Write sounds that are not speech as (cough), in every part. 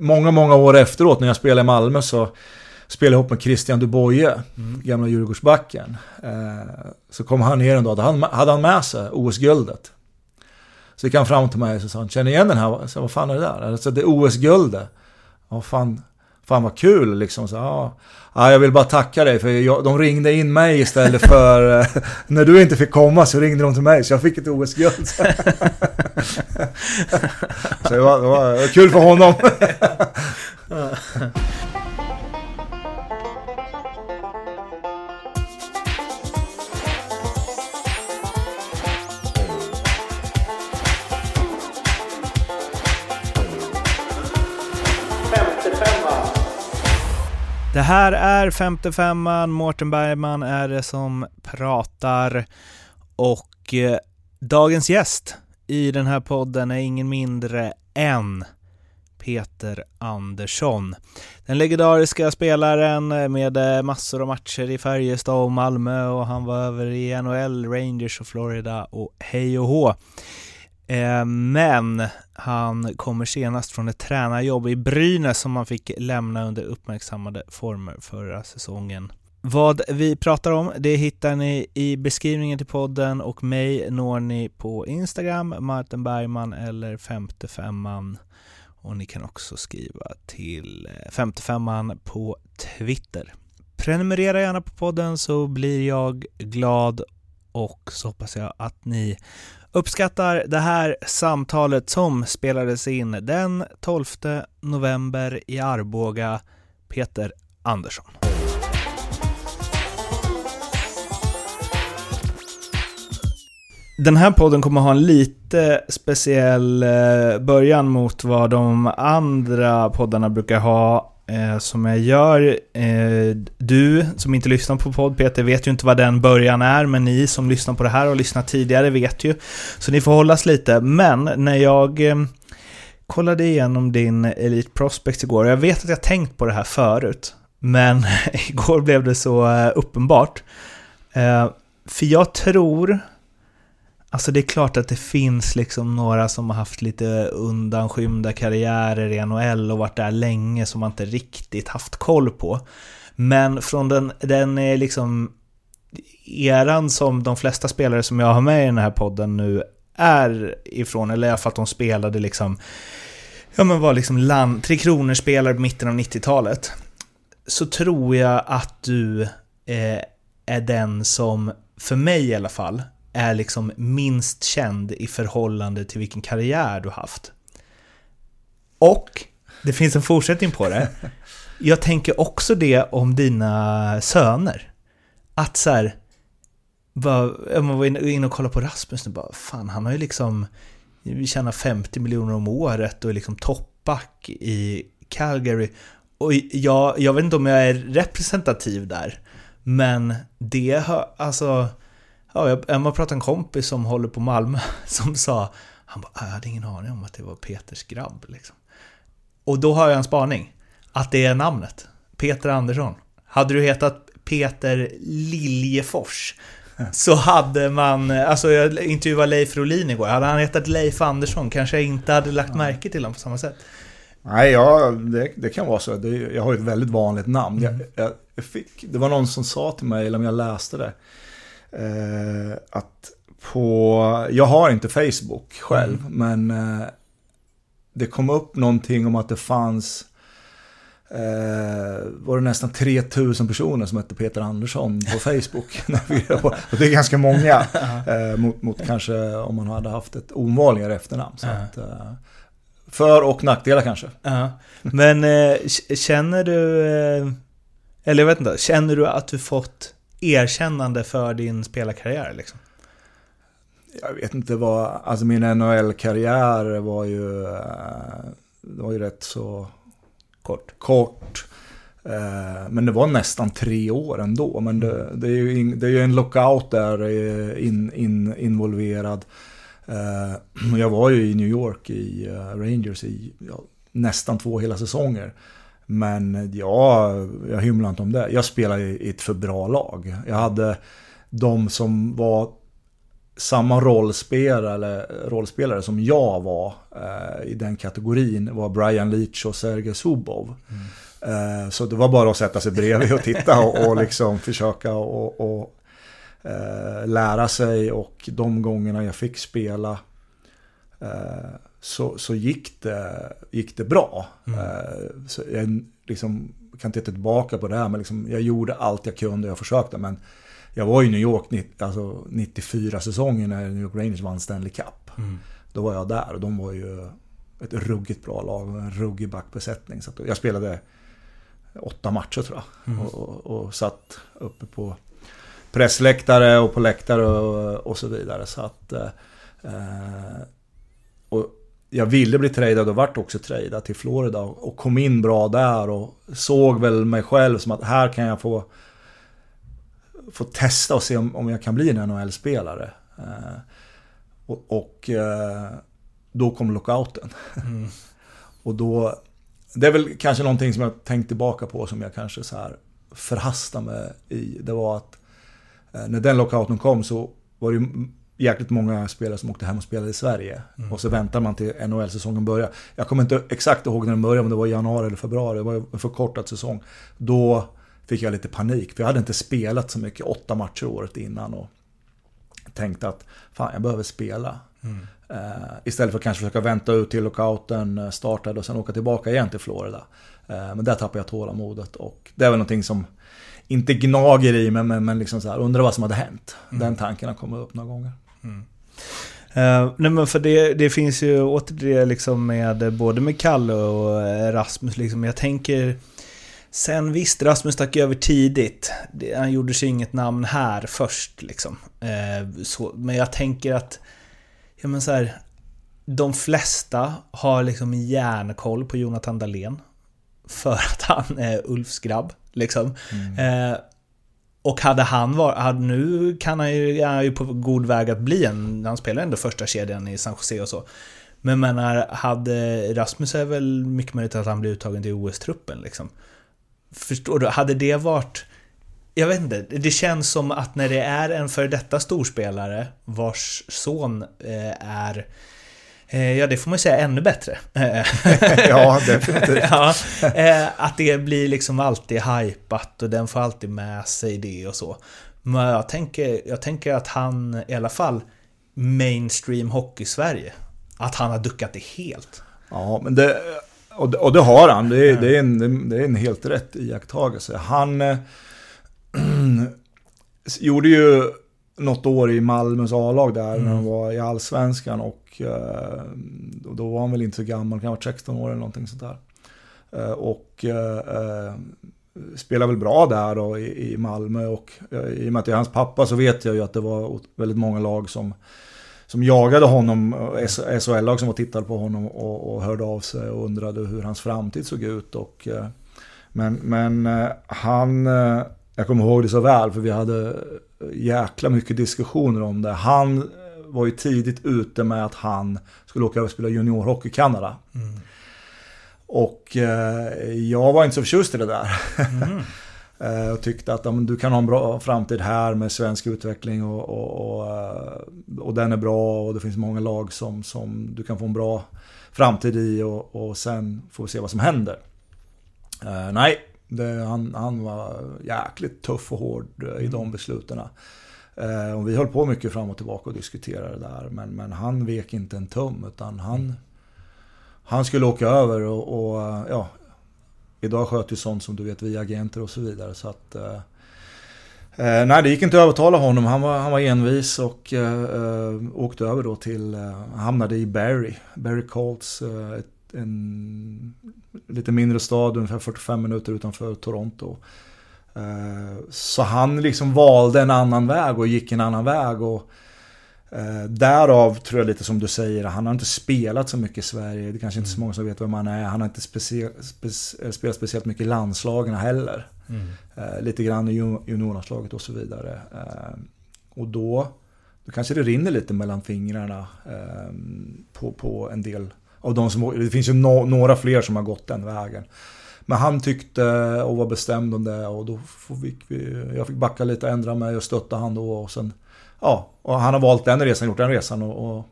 många, många år efteråt när jag spelade i Malmö så spelade jag ihop med Christian Duboye, mm. gamla Djurgårdsbacken. Eh, så kom han ner en dag, då hade han med sig OS-guldet. Så gick han fram till mig och sa, känner igen den här? Så, vad fan är det där? Alltså, det är OS-guldet. Ja, fan, fan vad kul liksom. Så, ja. ja, jag vill bara tacka dig för jag, de ringde in mig istället för (laughs) eh, när du inte fick komma så ringde de till mig så jag fick ett OS-guld. (laughs) så det var, det var kul för honom. (laughs) Det här är 55an, Mårten Bergman är det som pratar och eh, dagens gäst i den här podden är ingen mindre än Peter Andersson. Den legendariska spelaren med eh, massor av matcher i Färjestad och Malmö och han var över i NHL, Rangers och Florida och hej och hå. Eh, men han kommer senast från ett tränarjobb i Brynäs som han fick lämna under uppmärksammade former förra säsongen. Vad vi pratar om, det hittar ni i beskrivningen till podden och mig når ni på Instagram, Martin Bergman eller 55an. Och ni kan också skriva till eh, 55an på Twitter. Prenumerera gärna på podden så blir jag glad och så hoppas jag att ni Uppskattar det här samtalet som spelades in den 12 november i Arboga, Peter Andersson. Den här podden kommer ha en lite speciell eh, början mot vad de andra poddarna brukar ha eh, som jag gör. Eh, du som inte lyssnar på podd Peter vet ju inte vad den början är, men ni som lyssnar på det här och lyssnat tidigare vet ju. Så ni får hållas lite. Men när jag eh, kollade igenom din Elite Prospects igår, och jag vet att jag tänkt på det här förut, men (laughs) igår blev det så eh, uppenbart. Eh, för jag tror Alltså det är klart att det finns liksom några som har haft lite undanskymda karriärer i NHL och varit där länge som man inte riktigt haft koll på. Men från den, den är liksom eran som de flesta spelare som jag har med i den här podden nu är ifrån, eller i alla fall att de spelade liksom, ja men var liksom land, Tre Kronor-spelare på mitten av 90-talet. Så tror jag att du eh, är den som, för mig i alla fall, är liksom minst känd i förhållande till vilken karriär du haft. Och det finns en fortsättning på det. (laughs) Jag tänker också det om dina söner. Att så här, bara, man var inne och kollade på Rasmus nu bara, fan han har ju liksom, vi tjänar 50 miljoner om året och är liksom toppback i Calgary. Och jag, jag vet inte om jag är representativ där, men det har, alltså, ja, jag, jag pratade en kompis som håller på Malmö (laughs) som sa han bara, jag hade ingen aning om att det var Peters grabb. Liksom. Och då har jag en spaning. Att det är namnet. Peter Andersson. Hade du hetat Peter Liljefors (laughs) så hade man, alltså jag intervjuade Leif Rolin igår, hade han hetat Leif Andersson kanske jag inte hade lagt märke till honom på samma sätt. Nej, ja, det, det kan vara så. Det, jag har ju ett väldigt vanligt namn. Mm. Jag, jag, fick, det var någon som sa till mig, eller om jag läste det, eh, att på, jag har inte Facebook själv, mm. men eh, det kom upp någonting om att det fanns Eh, var det nästan 3000 personer som hette Peter Andersson på Facebook. (laughs) och det är ganska många. (laughs) Eh, mot, mot, kanske om man hade haft ett ovanligare efternamn. Så att, eh, för och nackdelar kanske. Men eh, känner du, eh, eller jag vet inte, känner du att du fått erkännande för din spelarkarriär liksom? Jag vet inte vad, alltså min NHL-karriär var ju, eh, det var ju rätt så kort. kort. Eh, men det var nästan tre år ändå. Men det, det är, ju in, det är ju en lockout där eh, in, in, involverad. (clears throat) Jag var ju i New York i Rangers i ja, nästan två hela säsonger. Men ja, jag hymlar inte om det. Jag spelade i ett för bra lag. Jag hade de som var samma rollspelare, rollspelare som jag var eh, i den kategorin var Brian Leach och Sergej Zubov. Mm. Eh, så det var bara att sätta sig bredvid och titta och, och liksom försöka och, och eh, lära sig och de gångerna jag fick spela eh, så, så gick, det, gick det bra. Mm. Eh, så jag liksom, kan titta tillbaka på det här men liksom, jag gjorde allt jag kunde, jag försökte men jag var i New York alltså 94 säsongen när New York Rangers vann Stanley Cup. Mm. Då var jag där och de var ju ett ruggigt bra lag och en ruggig backbesättning. Så jag spelade åtta matcher tror jag. Mm. Och, och, och, satt uppe på pressläktare och på läktare och, och så vidare. Så att, eh, och jag ville bli tradad och vart också tradad till Florida och kom in bra där och såg väl mig själv som att här kan jag få få testa och se om, om jag kan bli en NHL-spelare. Eh, och, och eh, då kom lockouten. Mm. (laughs) och då, det är väl kanske någonting som jag tänkt tillbaka på som jag kanske så här förhastade mig i. Det var att eh, när den lockouten kom så var det jäkligt många spelare som åkte hem och spelade i Sverige. Mm. Och så väntar man till NHL-säsongen börjar. Jag kommer inte exakt ihåg när den började, om det var i januari eller februari. Det var en förkortad säsong. Då fick jag lite panik. För jag hade inte spelat så mycket, åtta matcher året innan. Och tänkte att fan, jag behöver spela. Mm. Uh, istället för att kanske försöka vänta ut till lockouten eh, startade och sen åka tillbaka igen till Florida. Uh, men där tappade jag tålamodet och det är väl någonting som inte gnager i mig men, men liksom så här, undrar vad som hade hänt. Mm. Den tanken har kommit upp några gånger. Mm. Uh, nej men för det, det finns ju åter det liksom med både med Kalle och Rasmus liksom. Jag tänker Sen visst, Rasmus stack över tidigt. Han gjorde sig inget namn här först liksom. Eh, så, men jag tänker att, ja men så här, de flesta har liksom järnkoll på Jonathan Dahlén. För att han är Ulfs grabb, liksom. Mm. Eh, och hade han varit, nu kan han ju, är han ju på god väg att bli en, han spelar ändå första kedjan i San Jose och så. Men menar, hade Rasmus är väl mycket möjligt att han blir uttagen till OS-truppen liksom. Förstår du? Hade det varit... Jag vet inte, det känns som att när det är en före detta storspelare vars son eh, är Ja, det får man säga ännu bättre. (laughs) ja, definitivt. (laughs) ja, eh, att det blir liksom alltid hypat och den får alltid med sig det och så. Men jag tänker, jag tänker att han i alla fall mainstream hockey-Sverige, att han har duckat det helt. Ja, men det, och, och det har han. Det är, det är, en, det är en helt rätt iakttagelse. Han äh, (clears throat) gjorde ju något år i Malmös A-lag där mm. när han var i Allsvenskan. Och äh, då var han väl inte så gammal, kan ha varit 16 år eller någonting sånt där. Äh, och spelade väl bra där då i, i Malmö. Och i och med att det är hans pappa så vet jag ju att det var väldigt många lag som som jagade honom, SHL-lag som var tittade på honom och, och, hörde av sig och undrade hur hans framtid såg ut. Och, eh, men, men eh, han, eh, jag kommer ihåg det så väl för vi hade jäkla mycket diskussioner om det. Han var ju tidigt ute med att han skulle åka och spela juniorhockey i Kanada. Mm. Och jag var inte så förtjust i det där. Mm. (laughs) Eh, och tyckte att ja, du kan ha en bra framtid här med svensk utveckling och, och, och, eh, och, den är bra och det finns många lag som, som du kan få en bra framtid i och, och sen får vi se vad som händer. Uh, nej, det, han, han var jäkligt tuff och hård i mm. de besluten. Och vi höll på mycket fram och tillbaka och diskuterade det där. Men, men han vek inte en tum utan han, han skulle åka över och, och ja, Idag sköter ju sånt som du vet via agenter och så vidare. Så att, eh, eh, nej, det gick inte att övertala honom. Han var, han var envis och eh, eh åkte över då till, eh, hamnade i Barry. Barry Colts, eh, ett, en lite mindre stad, ungefär 45 minuter utanför Toronto. Så han liksom valde en annan väg och gick en annan väg. Och Eh, därav tror jag lite som du säger, han har inte spelat så mycket i Sverige. Det är kanske inte så mm. många som vet vem han är. Han har inte specie spe spelat speciellt mycket i landslagen heller. Mm. Eh, lite grann i juniorlandslaget och så vidare. Eh, och då, då kanske det rinner lite mellan fingrarna eh, på, på en del av de som Det finns ju no några fler som har gått den vägen. Men han tyckte och var bestämd om det och då fick vi, jag fick backa lite, ändra mig och stötta han då och sen ja, och han har valt den resan, gjort den resan och, och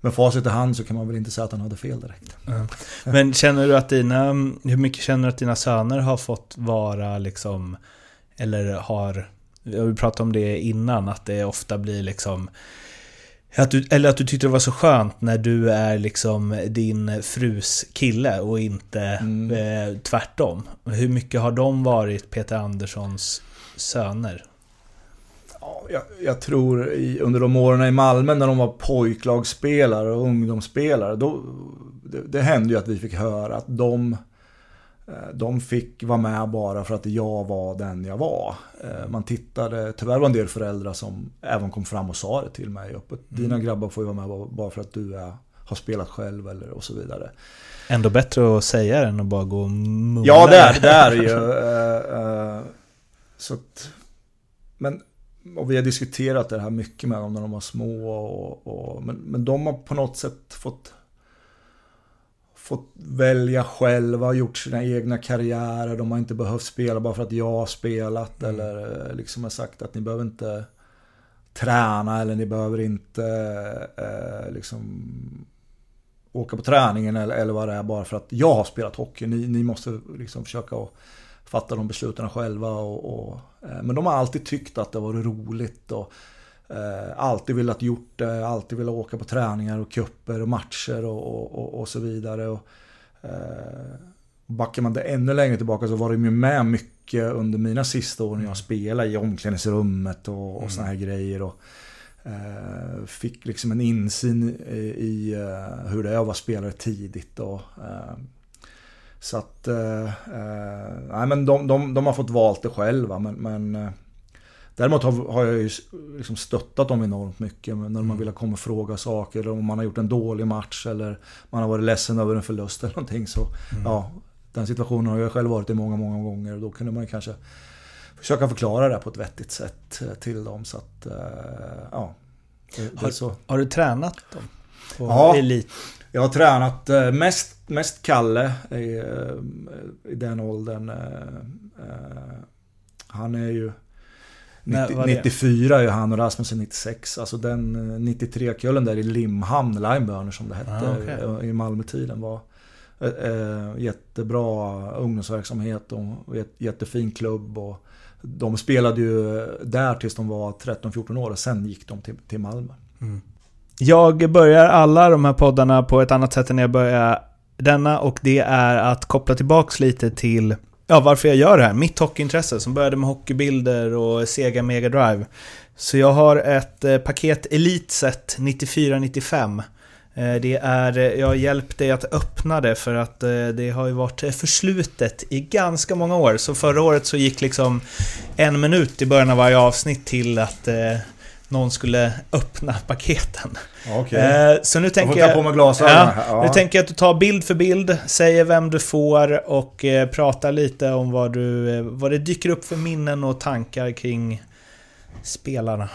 med facit i hand så kan man väl inte säga att han hade fel direkt. Mm. Men känner du att dina, hur mycket känner du att dina söner har fått vara liksom, eller har, vi pratade om det innan, att det ofta blir liksom att du, eller att du tyckte det var så skönt när du är liksom din frus kille och inte mm. eh, tvärtom. Hur mycket har de varit Peter Anderssons söner? jag, jag, tror i, under de åren i Malmö när de var pojklagsspelare och ungdomsspelare. Då, det, det hände ju att vi fick höra att de, de fick vara med bara för att jag var den jag var. Eh, man tittade, tyvärr var en del föräldrar som även kom fram och sa det till mig öppet. Mm. Dina grabbar får ju vara med bara för att du är, har spelat själv eller och så vidare. Ändå bättre att säga det än att bara gå och mumla. Ja, det är det är ju. Uh, (laughs) så att, men och vi har diskuterat det här mycket med dem när de var små. Och, och, men, men de har på något sätt fått, fått välja själva, gjort sina egna karriärer. De har inte behövt spela bara för att jag har spelat. Mm. Eller liksom har sagt att ni behöver inte träna eller ni behöver inte eh, liksom åka på träningen eller, eller vad det är bara för att jag har spelat hockey. Ni, ni måste liksom försöka att fatta de besluten själva. Och, och, eh, men de har alltid tyckt att det var roligt. Och, eh, alltid velat gjort det, alltid velat åka på träningar och kupper och matcher och, och, och så vidare. Och, eh, backar man det ännu längre tillbaka så var de ju med mycket under mina sista år när jag spelade i omklädningsrummet och, och mm. såna här grejer. Och, eh, fick liksom en insyn i, i uh, hur det är att vara spelare tidigt. Och, uh, så att, eh, eh, nej men de, de, de, har fått valt det själva. Men, men eh, däremot har, har, jag ju liksom stöttat dem enormt mycket. När mm. man vill komma och fråga saker. Eller om man har gjort en dålig match eller man har varit ledsen över en förlust eller någonting. Så, mm. ja, den situationen har jag själv varit i många, många gånger. Och då kunde man kanske försöka förklara det på ett vettigt sätt eh, till dem. Så att, eh, ja. Det, har, har, du tränat dem? På ja, elit? Jag har tränat eh, mest, mest Kalle i, i den åldern. Han är ju 90, 94 är han och Rasmussen 96. Alltså den 93-kullen där i Limhamn, Limeburner som det hette ah, okay. i Malmötiden var jättebra ungdomsverksamhet och jättefin klubb. Och de spelade ju där tills de var 13-14 år och sen gick de till, till Malmö. Mm. Jag börjar alla de här poddarna på ett annat sätt än jag börjar denna och det är att koppla tillbaks lite till ja, varför jag gör det här. Mitt hockeyintresse som började med hockeybilder och Sega Mega Drive. Så jag har ett eh, paket Elite Set 94-95. Eh, det är, eh, jag har hjälpt dig att öppna det för att eh, det har ju varit eh, förslutet i ganska många år. Så förra året så gick liksom en minut i början av varje avsnitt till att eh, någon skulle öppna paketen. Okay. Eh, så nu tänker jag... jag på mig glasögonen. Ja, ja. Nu tänker jag att du tar bild för bild, säger vem du får och eh, pratar lite om vad, du, eh, vad det dyker upp för minnen och tankar kring spelarna.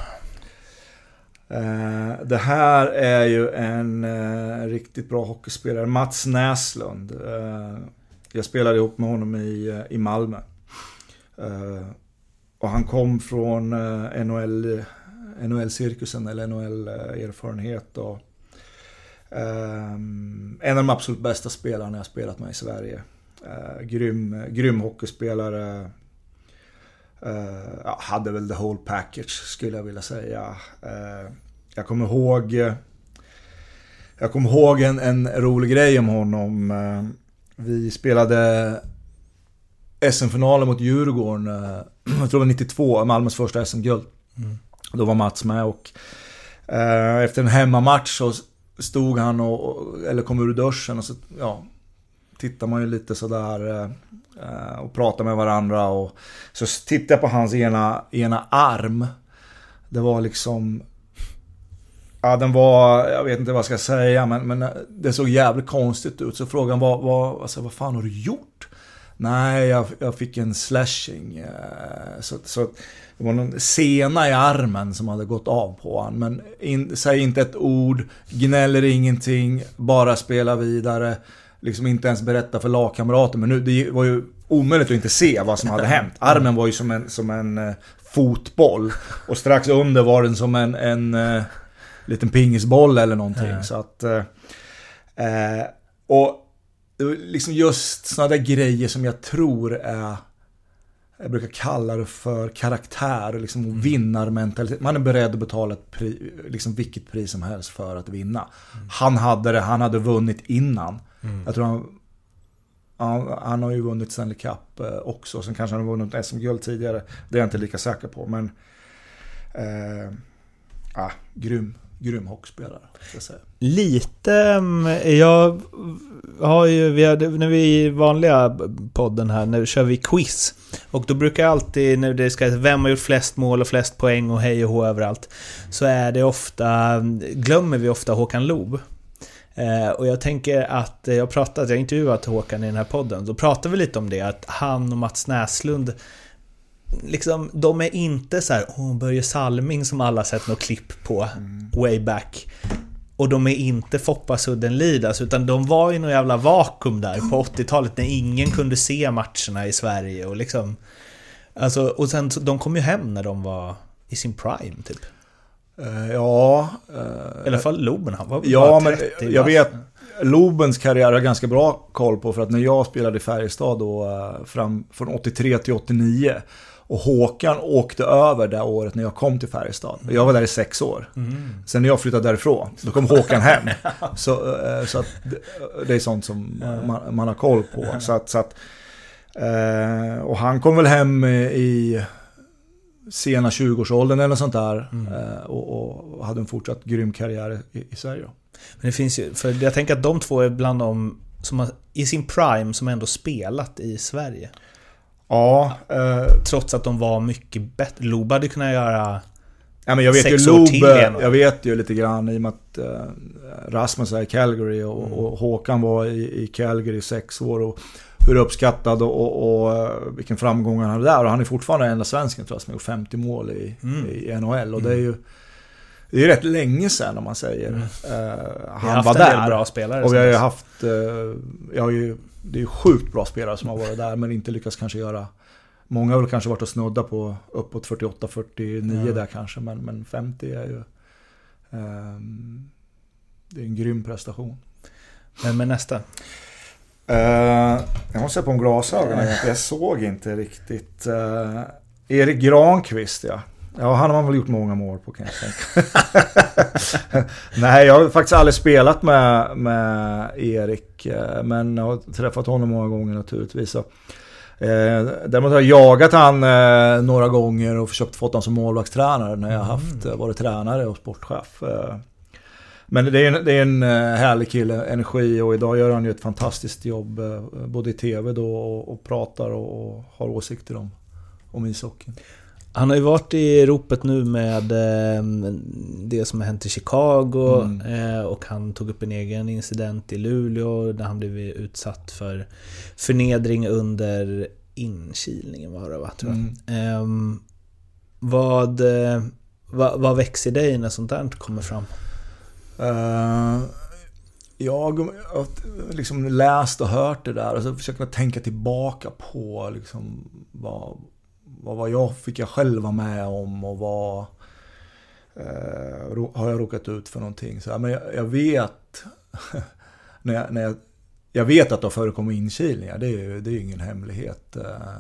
det här är ju en riktigt bra hockeyspelare, Mats Näslund. jag spelade ihop med honom i, i Malmö. och han kom från NHL NHL-cirkusen eller NHL-erfarenhet. Och, um, en av de absolut bästa spelarna jag spelat med i Sverige. Uh, grym, grym hockeyspelare. Uh, hade väl the whole package skulle jag vilja säga. Uh, jag kommer ihåg jag kommer ihåg en, en rolig grej om honom. Vi spelade SM-finalen mot Djurgården, (clears throat) jag tror det var 92, Malmös första SM-guld. Mm. Då var Mats med och eh, efter en hemmamatch så stod han och, eller kom ur duschen och så, ja, tittar man ju lite sådär eh, eh, och pratar med varandra och så tittar jag på hans ena, ena arm. Det var liksom Ja, den var, jag vet inte vad jag ska säga, men, men eh, det såg jävligt konstigt ut. Så frågan var, vad, alltså, vad fan har du gjort? Nej, jag, jag fick en slashing. Eh, så, så det var någon sena i armen som hade gått av på honom. Men in, säg inte ett ord, gnäller ingenting, bara spela vidare. Liksom inte ens berätta för lagkamrater. Men nu, det var ju omöjligt att inte se vad som hade hänt. Armen var ju som en, som en eh, fotboll. Och strax under var den som en, en uh, liten pingisboll eller någonting. Mm. Så att... Uh, och liksom just sådana där grejer som jag tror är jag brukar kalla det för karaktär och liksom mm. vinnarmentalitet. Man är beredd att betala ett pri, liksom vilket pris som helst för att vinna. Mm. Han hade det, han hade vunnit innan. Mm. Jag tror han, han, han, har ju vunnit Stanley Cup eh, också. Sen kanske han har vunnit SM-guld tidigare. Det är jag inte lika säker på. Men eh, ah, grym grym hockeyspelare. Lite, mm, jag har ju, vi hade, när vi i vanliga podden här, nu kör vi quiz. Och då brukar jag alltid, när det ska vem har gjort flest mål och flest poäng och hej och hå överallt. Så är det ofta, glömmer vi ofta Håkan Loob. Eh, och jag tänker att, jag har pratat, jag har intervjuat Håkan i den här podden, då pratade vi lite om det, att han och Mats Näslund liksom, de är inte så här, åh, Börje Salming som alla sett något klipp på mm. way back. Och de är inte Foppa Sudden Lidas, utan de var i något jävla vakuum där på 80-talet när ingen kunde se matcherna i Sverige och liksom... Alltså, och sen, de kom ju hem när de var i sin prime, typ. Uh, ja... Uh, I alla fall Loben, han var Ja, men jag vet... Lobens karriär har jag ganska bra koll på för att när jag spelade i Färjestad då, uh, fram från 83 till 89 och Håkan åkte över det året när jag kom till Färjestad. Jag var där i sex år. Mm. Sen när jag flyttade därifrån, då kom Håkan hem. (laughs) Så, eh, så att det är sånt som man, man har koll på. Så att, så att, eh, och han kom väl hem i sena 20-årsåldern eller något sånt där. Mm. Eh, och, och, hade en fortsatt grym karriär i, i Sverige. Men det finns ju, för jag tänker att de två är bland de som har, i sin prime som ändå spelat i Sverige. Ja. Eh, Trots att de var mycket bättre. Lob hade kunnat göra Ja, men jag vet ju Lob, jag vet ju lite grann i och med att uh, Rasmus är i Calgary och, mm. och Håkan var i, i, Calgary i sex år. Och hur uppskattad och, och, och uh, vilken framgång han hade där. Och han är fortfarande enda svensken tror jag som har gjort 50 mål i, mm. i NHL. Och mm. det är ju det är rätt länge sedan om man säger. Mm. Uh, han var där. bra spelare. Och vi har ju haft, jag har ju det är sjukt bra spelare som har varit där men inte lyckats kanske göra Många har väl kanske varit och snudda på uppåt 48-49 ja. där kanske men, men 50 är ju um, Det är en grym prestation. Men med nästa? Uh, jag måste se på om glasögonen, jag såg inte riktigt. Uh, Erik Granqvist ja. Ja, han har man väl gjort många mål på kan jag tänka (laughs) Nej, jag har faktiskt aldrig spelat med, med Erik. Eh, men jag har träffat honom många gånger naturligtvis. Så. Eh, däremot har jag jagat han eh, några gånger och försökt få honom som målvaktstränare när jag haft, mm. varit tränare och sportchef. Eh, men det är, en, det är en härlig kille, energi och idag gör han ju ett fantastiskt jobb eh, både i tv då och, och pratar och, och, har åsikter om, om ishockeyn. Han har ju varit i ropet nu med eh, det som har hänt i Chicago mm. Eh, och han tog upp en egen incident i Luleå där han blev utsatt för förnedring under inkilningen var det va? Tror jag. Mm. Ehm, vad, eh, vad, vad växer dig när sånt där kommer fram? Uh, jag har liksom läst och hört det där och så försöker jag tänka tillbaka på liksom vad, vad var jag, fick jag själv vara med om och vad eh, har jag råkat ut för någonting. Så, men jag, jag vet, (laughs) när jag, när jag, jag, vet att det har förekommit inkilningar, det är ju det är ingen hemlighet. Eh.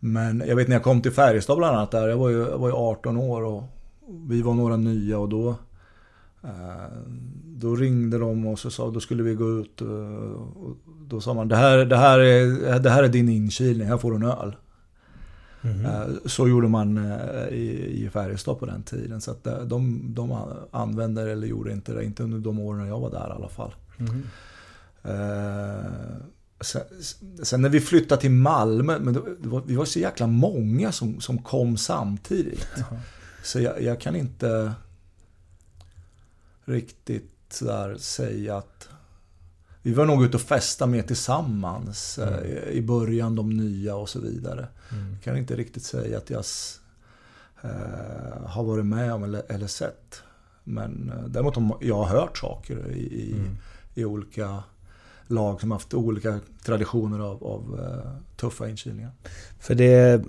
Men jag vet när jag kom till Färjestad bland annat, där, jag var ju, jag var ju 18 år och vi var några nya och då eh, då ringde de och så sa då skulle vi gå ut eh, och då sa man det här, det här, är, det här är din inkilning, här får du en öl. Mm. Så gjorde man eh, i, Färjestad på den tiden. Så att eh, de, de använde eller gjorde inte det, inte under de åren jag var där i alla fall. Mm. Sen, sen, när vi flyttade till Malmö, men var, vi var så jäkla många som, som kom samtidigt. Mm. Så jag, jag, kan inte riktigt sådär säga att vi var nog ute och festa mer tillsammans mm. Eh, i början, de nya och så vidare. Mm. Jag kan inte riktigt säga att jag eh, har varit med om eller, eller sett. Men eh, däremot har jag hört saker i, i, mm. i, olika lag som haft olika traditioner av, av uh, tuffa inkilningar. För det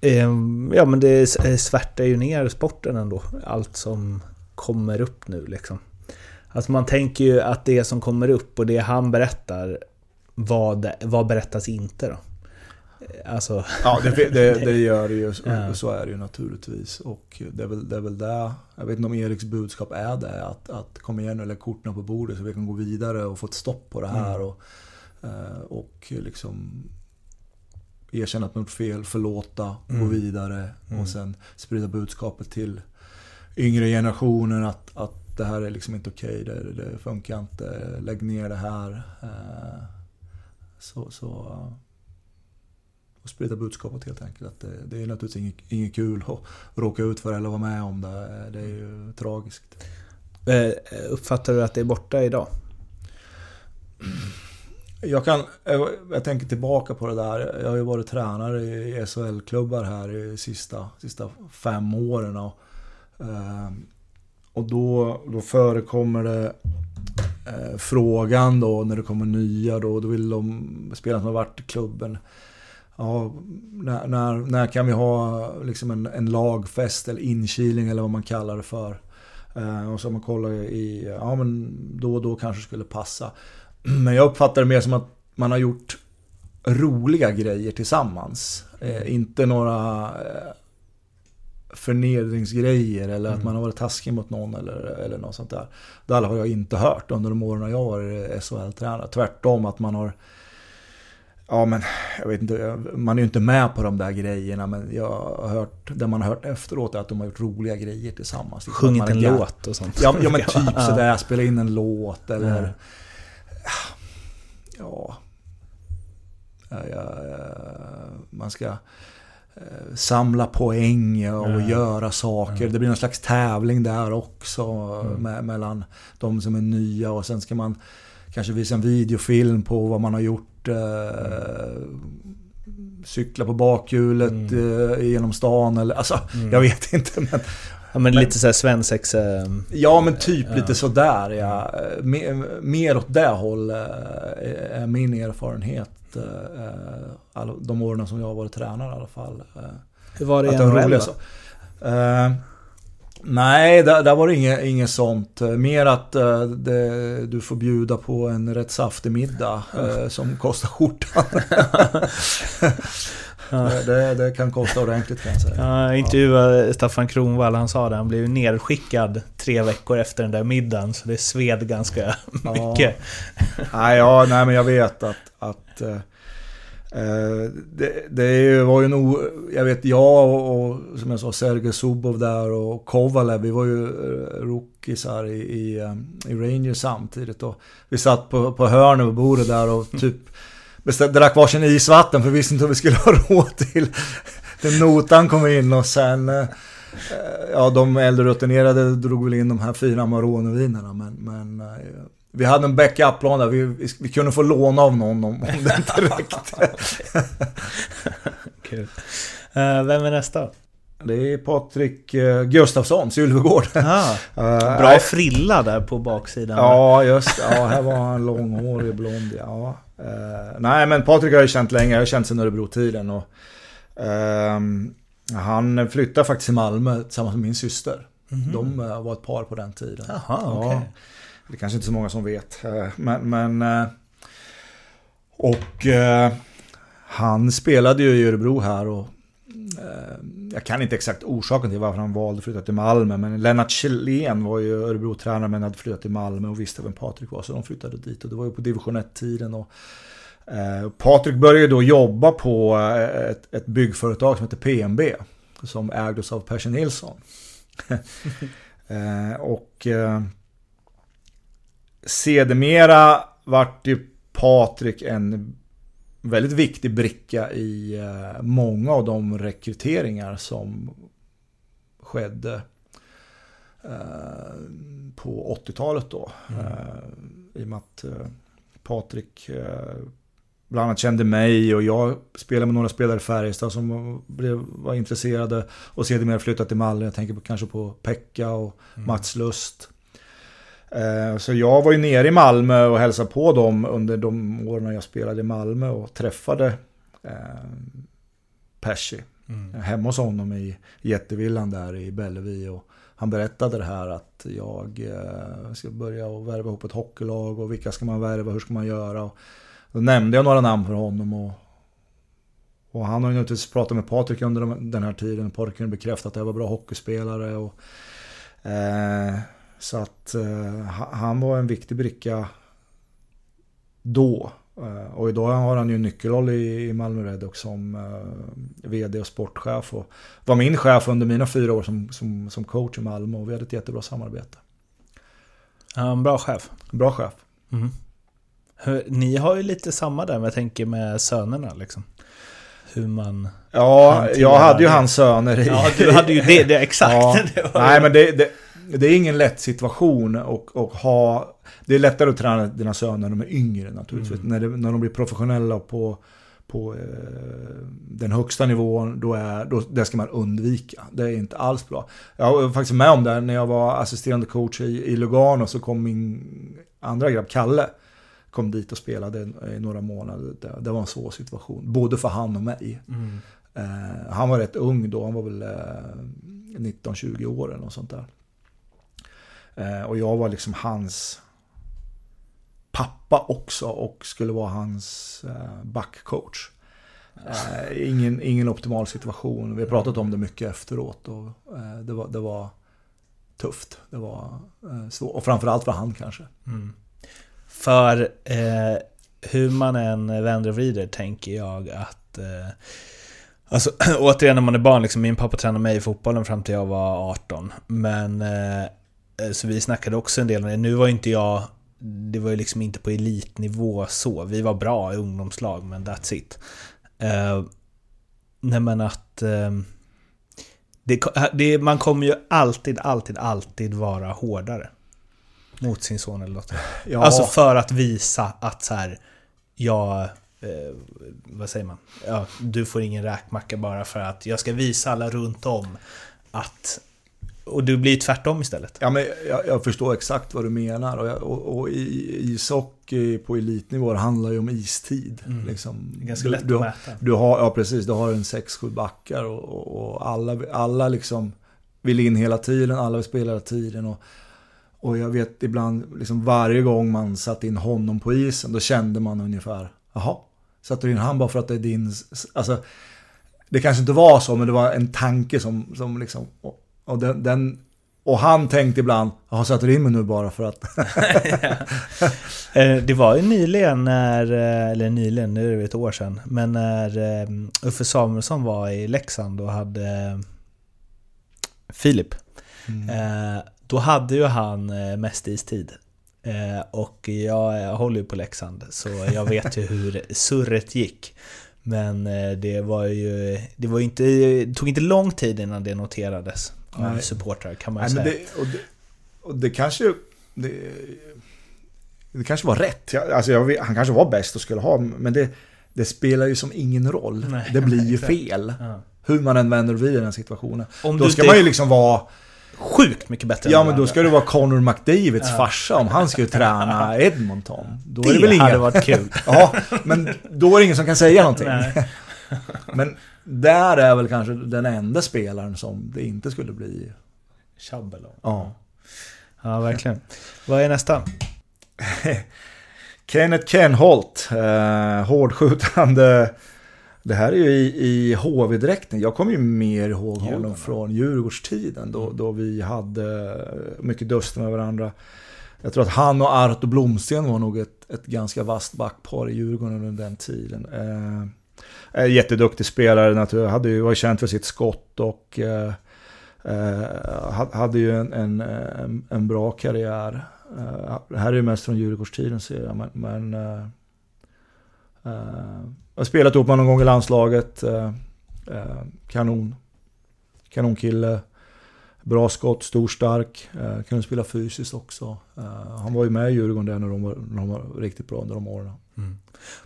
Ehm, ja men det svärtar ju ner sporten ändå. Allt som kommer upp nu liksom. Alltså man tänker ju att det som kommer upp och det han berättar, vad, vad berättas inte då? Alltså... Ja, det, det, det (laughs) gör det ju. Ja. Så är det ju naturligtvis. Och det är, väl, det är väl det. Jag vet inte om Eriks budskap är det. Att, att kom igen nu, lägg korten på bordet så vi kan gå vidare och få ett stopp på det här. Mm. Och, eh, och liksom erkänna att man gjort fel, förlåta, mm. gå vidare mm. och sen sprida budskapet till yngre generationer att, att det här är liksom inte okej, okay, det, det funkar inte, lägg ner det här. Eh, så, så och sprida budskapet helt enkelt. Att det, det är naturligtvis inget, inget kul att råka ut för eller vara med om det. Det är ju tragiskt. Eh, uppfattar du att det är borta idag? Jag, kan, jag tänker tillbaka på det där. Jag har ju varit tränare i SHL-klubbar här i sista, sista fem åren. Och, eh, och då, då förekommer det eh, frågan då när det kommer nya då. Då vill de spelarna som har varit i klubben ja, när, när, när, kan vi ha liksom en, en lagfest eller inkilning eller vad man kallar det för. Eh, och så man kollar i, ja men då och då kanske skulle passa. (clears throat) Men jag uppfattar det mer som att man har gjort roliga grejer tillsammans. Eh, inte några eh, förnedringsgrejer eller mm. att man har varit taskig mot någon eller, eller något sånt där. Det har jag inte hört under de åren jag varit SHL-tränare. Tvärtom att man har Ja men jag vet inte, man är ju inte med på de där grejerna men jag har hört, det man har hört efteråt är att de har gjort roliga grejer tillsammans. Sjungit en låt och sånt. Ja, ja men (laughs) typ sådär, spela in en låt eller... Mm. Ja... ja, ja man ska eh, samla poäng och mm. göra saker. Mm. Det blir någon slags tävling där också mm. med, mellan de som är nya och sen ska man kanske visa en videofilm på vad man har gjort. Eh, cykla på bakhjulet mm. eh, genom stan eller alltså, mm. jag vet inte. Men, ja, men lite såhär svensex... Eh, ja men typ ja. lite sådär ja. Mer, mer åt det hållet eh, är min erfarenhet. Eh, alla, de åren som jag har varit tränare i alla fall. Hur var det i NHL Nej, där, där var det inget, inget sånt. Mer att uh, det, du får bjuda på en rätt saftig middag uh, som kostar skjortan. (laughs) det, det, kan kosta ordentligt kan jag säga. Ja, jag intervjuade. Staffan Kronvall, han sa det. Han blev nerskickad tre veckor efter den där middagen. Så det sved ganska mycket. Ja, nej, ja, nej men jag vet att, att uh, Eh, det, det, var ju nog, jag vet jag och, och som jag sa Sergej Subov där och Kovalev, vi var ju eh, rookiesar i, i, eh, i Rangers samtidigt. Och vi satt på, på hörnet på bordet där och typ bestämde, drack varsin isvatten för vi visste inte hur vi skulle ha (laughs) råd till. Den notan kom in och sen Ja, de äldre rutinerade drog väl in de här fyra Amarone-vinerna men, men vi hade en backup-plan där. Vi, vi, vi, kunde få låna av någon om, om det inte räckte. (laughs) Kul. Uh, vem är nästa? Det är Patrik uh, Gustafsson, Sylvegård. Ah, uh, (laughs) bra frilla där på baksidan. Ja, just det. Ja, här var han långhårig blond. Ja. Uh, nej, men Patrik har jag känt länge. Jag har känt sedan Örebro-tiden. Och, uh, han flyttade faktiskt till Malmö tillsammans med min syster. Mm -hmm. De var ett par på den tiden. Aha, okay. Det är kanske inte så många som vet. Eh, men, men eh, och eh, han spelade ju i Örebro här och jag kan inte exakt orsaken till varför han valde att flytta till Malmö, men Lennart Kjellén var ju Örebro-tränare men hade flyttat till Malmö och visste vem Patrik var, så de flyttade dit. Och det var ju på division 1-tiden. Och, eh, Patrik började då jobba på ett, ett byggföretag som heter PMB, som ägdes av Percy Nilsson. (laughs) eh, och eh, sedermera vart ju Patrik en väldigt viktig bricka i eh, många av de rekryteringar som skedde eh, på 80-talet då. Mm. Eh, I och med att Patrik bland annat kände mig och jag spelade med några spelare i Färjestad som blev, var intresserade och sedermera flyttade till Malmö. Jag tänker på, kanske på Pekka och mm. Mats Lust. Eh, så jag var ju nere i Malmö och hälsade på dem under de åren jag spelade i Malmö och träffade eh, Percy. Mm. Hemma hos honom i jättevillan där i Bellevue. Och han berättade det här att jag eh, ska börja och värva ihop ett hockeylag och vilka ska man värva, hur ska man göra? Och då nämnde jag några namn för honom och, och han har ju naturligtvis pratat med Patrik under den här tiden. Patrik kunde bekräfta att jag var bra hockeyspelare. Och, eh, så att eh, han var en viktig bricka då. Eh, och idag har han ju en nyckelroll i Malmö Redhawk som eh, VD och sportchef. Och var min chef under mina fyra år som, som, som coach i Malmö och vi hade ett jättebra samarbete. Ja, en bra chef. Bra chef. Mm. Hur, ni har ju lite samma där, men jag tänker med sönerna liksom. Hur man... Ja, jag hade ju hans söner i... Ja, du hade ju det, det exakt. Ja, (laughs) det nej, men det, det, det, är ingen lätt situation och, och ha det är lättare att träna dina söner när de är yngre naturligtvis. Mm. När, det, när de blir professionella på, på eh, den högsta nivån, då är, då, det ska man undvika. Det är inte alls bra. Jag var faktiskt med om det när jag var assisterande coach i, i Lugano så kom min andra grabb, Kalle, kom dit och spelade i några månader. Det, det var en svår situation, både för han och mig. Mm. Eh, han var rätt ung då, han var väl eh, 19-20 år eller något sånt där. Eh, och jag var liksom hans pappa också och skulle vara hans eh, backcoach. Eh, ingen, ingen optimal situation. Vi har pratat om det mycket efteråt och eh, det, var, det var tufft. Det var eh, svårt. Och framförallt för han kanske. Mm. För eh, hur man än vänder och vrider tänker jag att eh, Alltså (clears throat) återigen när man är barn, liksom, min pappa tränade mig i fotbollen fram till jag var 18. Men eh, så vi snackade också en del om det. Nu var inte jag det var ju liksom inte på elitnivå så. Vi var bra i ungdomslag, men that's it. Uh, nej men att... Uh, det, det, man kommer ju alltid, alltid, alltid vara hårdare. Mot sin son eller dotter. (laughs) Ja. Alltså för att visa att så här, jag... Eh, vad säger man? Ja, du får ingen räkmacka bara för att jag ska visa alla runt om att och det blir tvärtom istället. Ja, men jag, jag förstår exakt vad du menar. Och, jag, och, och ishockey på elitnivå handlar ju om istid. Mm. Liksom. Det är ganska lätt du, att mäta. Du har, ja, precis. Du har en 6-7 backar och, och, alla, alla liksom vill in hela tiden. Alla vill spela hela tiden. Och, och jag vet ibland, liksom varje gång man satte in honom på isen, då kände man ungefär, jaha, satte du in han bara för att det är din... Alltså, det kanske inte var så, men det var en tanke som, som liksom... Och, den, den, och han tänkte ibland, jag har satt mig nu bara för att... (laughs) Eh, det var ju nyligen när, eh, eller nyligen, nu är det ett år sedan, men när eh, Uffe Samuelsson var i Leksand och hade Filip. Mm. Då hade ju han mest istid. Och jag håller ju på Leksand, så jag vet ju hur (laughs) surret gick. Men det var ju, det var inte, det tog inte lång tid innan det noterades av supportrar kan man Nej, säga. Det, och, det, och det kanske... Det, det kanske var rätt. Alltså jag, han kanske var bäst och skulle ha, men det, det spelar ju som ingen roll. Nej, det blir ju (laughs) fel. Ja. Hur man än vänder och vrider den situationen. Om då ska man ju liksom vara... Sjukt mycket bättre Ja, men då ska du vara Connor McDavids ja. farsa om han skulle träna (laughs) Edmonton. Då det, är det väl ingen... hade varit kul. (laughs) ja, men då är det ingen som kan säga någonting. men där är väl kanske den enda spelaren som det inte skulle bli... Tjabbel Ja. Ja, verkligen. Vad är nästa? (laughs) Kenneth Kenholt, eh, hårdskjutande. Det här är ju i, i HV-dräkten. Jag kommer ju mer ihåg honom Djurgården. från Djurgårdstiden då, mm. då vi hade mycket dust med varandra. Jag tror att han och Arto Blomsten var nog ett, ett ganska vasst backpar i Djurgården under den tiden. Eh, Eh, jätteduktig spelare, naturligtvis. Hade ju, var känd för sitt skott och eh, eh hade ju en, en, en, bra karriär. Det här är ju mest från Djurgårdstiden ser jag, men, men eh, jag har spelat ihop med någon gång i landslaget. Kanon. Kanonkille. Bra skott, stor, stark. Eh, kunde spela fysiskt också. Eh, han var ju med i Djurgården där när de var, när de var riktigt bra under de åren. Mm.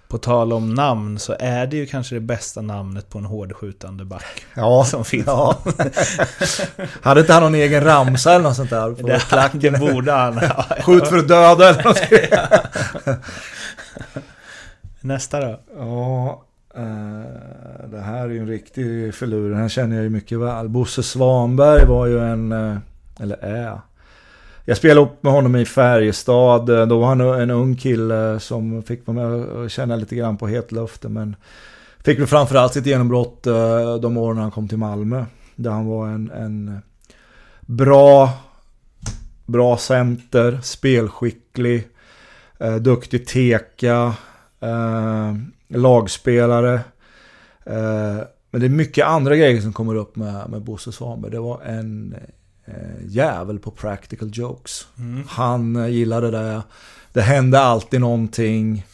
På tal om namn så är det ju kanske det bästa namnet på en hårdskjutande back (laughs) ja, som finns. Ja. (laughs) Hade inte han någon egen ramsa eller något sånt där? På det, klacken? det borde han (laughs) ha. Skjut för att döda eller något. Nästa då? Ja, Eh, det här är ju en riktig förlur. Den här känner jag ju mycket väl. Bosse Svanberg var ju en, eh, eller är. Jag spelade upp med honom i Färjestad. Eh, då var han en ung kille som fick mig att känna lite grann på hetluften. Men fick väl framförallt sitt genombrott de åren han kom till Malmö. Där han var en, en bra, bra center, spelskicklig, duktig teka, lagspelare. Eh, men det är mycket andra grejer som kommer upp med, med Bosse Svanberg. Det var en eh, jävel på practical jokes. Mm. Han eh, gillade det. Det hände alltid någonting.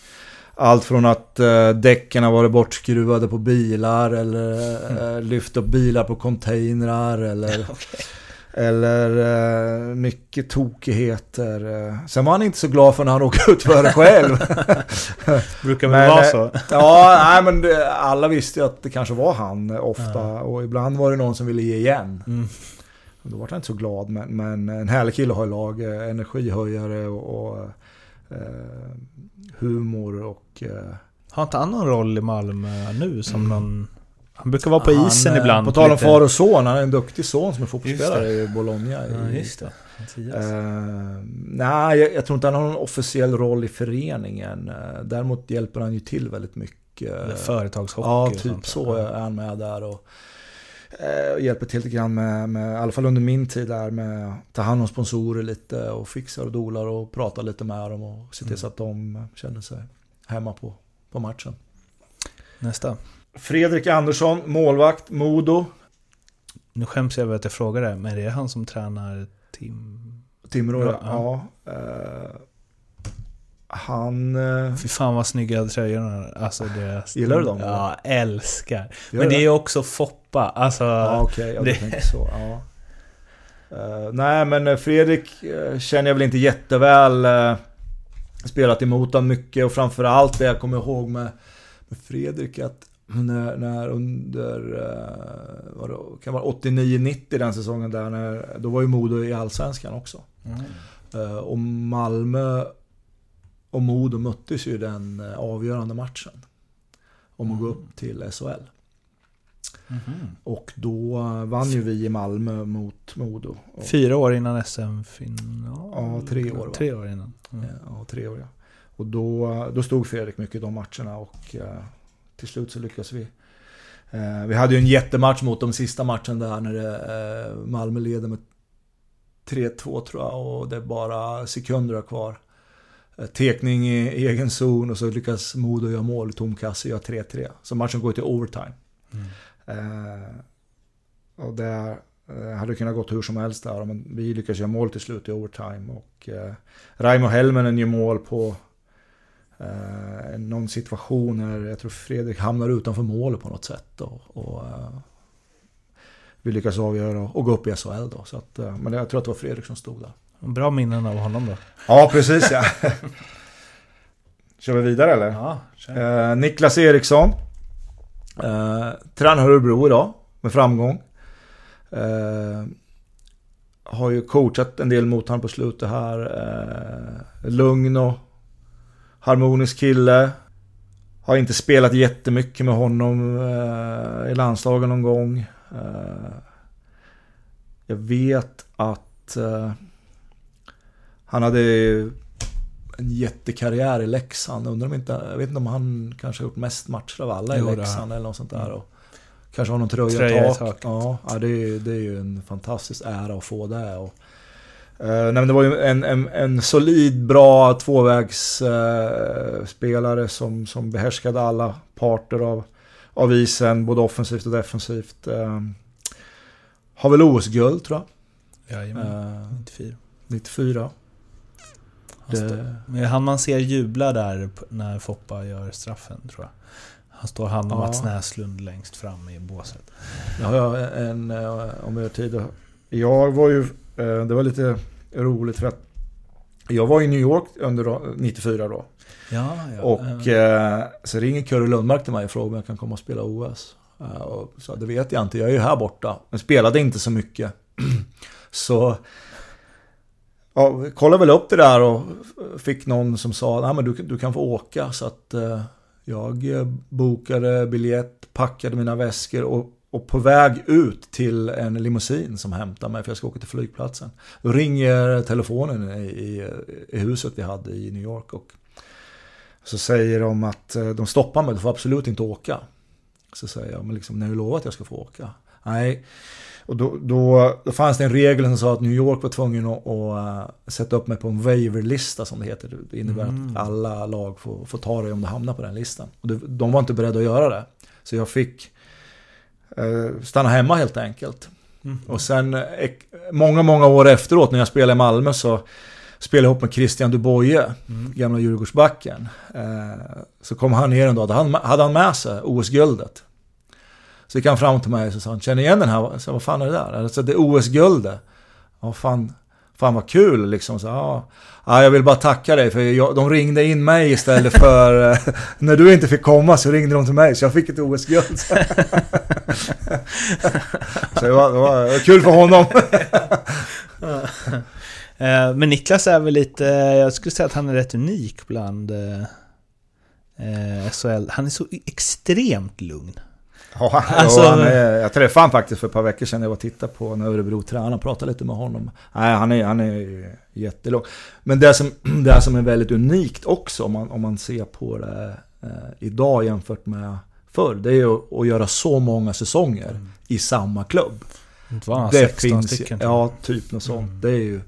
Allt från att eh, däcken har varit bortskruvade på bilar eller mm. lyft upp bilar på containrar eller (laughs) okay. Eller eh, mycket tokigheter. Sen var han inte så glad för när han råkade ut för det själv. (laughs) Brukar väl vara så? ja, nej, men det, alla visste ju att det kanske var han ofta. Ja. Och ibland var det någon som ville ge igen. Mm. Då var han inte så glad. Men, men en härlig kille har lag. Energihöjare och, och eh, humor och... Eh, har inte han någon roll i Malmö nu som mm. någon... Han brukar vara på han, isen eh, ibland. På tal om far och son, han är en duktig son som är fotbollsspelare i Bologna. Ja, just det. Uh, nej, jag, jag, tror inte han har någon officiell roll i föreningen. Uh, däremot hjälper han ju till väldigt mycket. Företagshockey Ja, typ så är han med där. Och, uh, hjälper till lite grann med, med, i alla fall under min tid där, med att ta hand om sponsorer lite och fixar och dolar och pratar lite med dem och se till mm. så att de känner sig hemma på, på matchen. Nästa. Fredrik Andersson, målvakt, Modo. Nu skäms jag över att jag frågar det, men är det han som tränar Tim... Timrå, ja. ja. Uh, han... Uh, Fy fan vad snygga tröjorna Alltså deras... Gillar du dem? Ja, älskar. Gör men det är också Foppa. Alltså... Ja, okej. Okay. Ja, det... så. Ja. Uh, nej, men Fredrik känner jag väl inte jätteväl. spelat emot honom mycket och framförallt det jag kommer ihåg med, med Fredrik att när, när under, uh, vad det, kan vara 89-90 den säsongen där, när, då var ju Modo i Allsvenskan också. Mm. Uh, och Malmö och Modo möttes ju den uh, avgörande matchen. Om att mm. gå upp till SHL. Mm. Och då vann ju vi i Malmö mot Modo. Fyra år innan SM-final? Ja, tre år. Va? Tre år innan. Mm. Ja, tre år ja. Och då, då stod Fredrik mycket i de matcherna och till slut så lyckas vi. Eh, vi hade ju en jättematch mot dem sista matchen där när det, eh, Malmö leder med 3-2 tror jag och det är bara sekunder kvar. Eh, tekning i egen zon och så lyckas Modo göra mål, tom kasse, gör 3-3. Så matchen går till overtime. Mm. Eh, och det eh, hade kunnat gått hur som helst där, men vi lyckas göra mål till slut i overtime. Och eh, Raimo Helminen gör mål på eh, någon situation när jag tror Fredrik hamnar utanför målet på något sätt. Och, och eh, vi lyckas avgöra och gå upp i SHL då. Så att, eh, men jag tror att det var Fredrik som stod där. Bra minnen av honom då. Ja, precis ja. (laughs) kör vi vidare eller? Ja, eh, Niklas Eriksson. Eh, tränar Örebro idag med framgång. Eh, har ju coachat en del mot honom på slutet här. Eh, lugn och harmonisk kille. Har inte spelat jättemycket med honom eh, i landslagen någon gång. Eh, jag vet att eh, han hade en jättekarriär i Leksand. Undrar om inte, jag vet inte om han kanske har gjort mest matcher av alla i jo, Leksand eller något sånt där. Och kanske har någon tröja, tröja tak. Ja, det, är, det är ju en fantastisk ära att få det. Och, nej, men det var ju en, en, en solid, bra tvåvägsspelare uh, som, som behärskade alla parter av, av isen, både offensivt och defensivt. Uh, har väl OS-guld tror jag. Jajamän, 94. 94. Det... Men han man ser jubla där när Foppa gör straffen tror jag. Han står han och ja. Mats Näslund längst fram i båset. Ja, en, om vi har tid. Jag var ju Eh, det var lite roligt för att jag var i New York under 94 då. Ja, ja. Och eh, så ringer Curre Lundmark till mig och frågar om jag kan komma och spela OS. Eh, och så det vet jag inte, jag är ju här borta. Men spelade inte så mycket. (clears throat) så ja, kollade väl upp det där och fick någon som sa att du, du kan få åka. Så att eh, jag bokade biljett, packade mina väskor och, och på väg ut till en limousin som hämtar mig för jag ska åka till flygplatsen. Då ringer telefonen i, i, i huset vi hade i New York och så säger de att eh, de stoppar mig, du får absolut inte åka. Så säger jag, men liksom, när du lovat att jag ska få åka? Nej. Och då, då, då fanns det en regel som sa att New York var tvungen att, att uh, sätta upp mig på en waiver-lista som det heter. Det innebär mm. att alla lag får, får ta dig om du hamnar på den listan. Och det, de var inte beredda att göra det. Så jag fick stanna hemma helt enkelt. Mm. Och sen, uh, många, många år efteråt när jag spelade i Malmö så spelade ihop med Christian Duboye, mm. gamla Djurgårdsbacken. Eh, så kom han ner en dag, då hade han med sig OS-guldet. Så gick han fram till mig och sa, känner igen den här? Så, vad fan är det där? Alltså, det är OS-guldet. Ja, fan, fan vad kul liksom. Så, ja. ja, jag vill bara tacka dig för jag, de ringde in mig istället för (laughs) eh, när du inte fick komma så ringde de till mig så jag fick ett OS-guld. (laughs) så det var, det var kul för honom. (laughs) Eh, men Niklas är väl lite, jag skulle säga att han är rätt unik bland eh, SHL. Han är så extremt lugn. Ja, (laughs) alltså, han är, jag träffade honom faktiskt för ett par veckor sedan. Jag var och tittade på när Örebro tränade och pratade lite med honom. Nej, han är, han är jättelång. Men det som, (clears throat) det som är väldigt unikt också om man, om man ser på det eh, idag jämfört med förr. Det är att, att göra så många säsonger mm. i samma klubb. Det, det finns, stycken, Ja, typ något sånt. Mm. Det är ju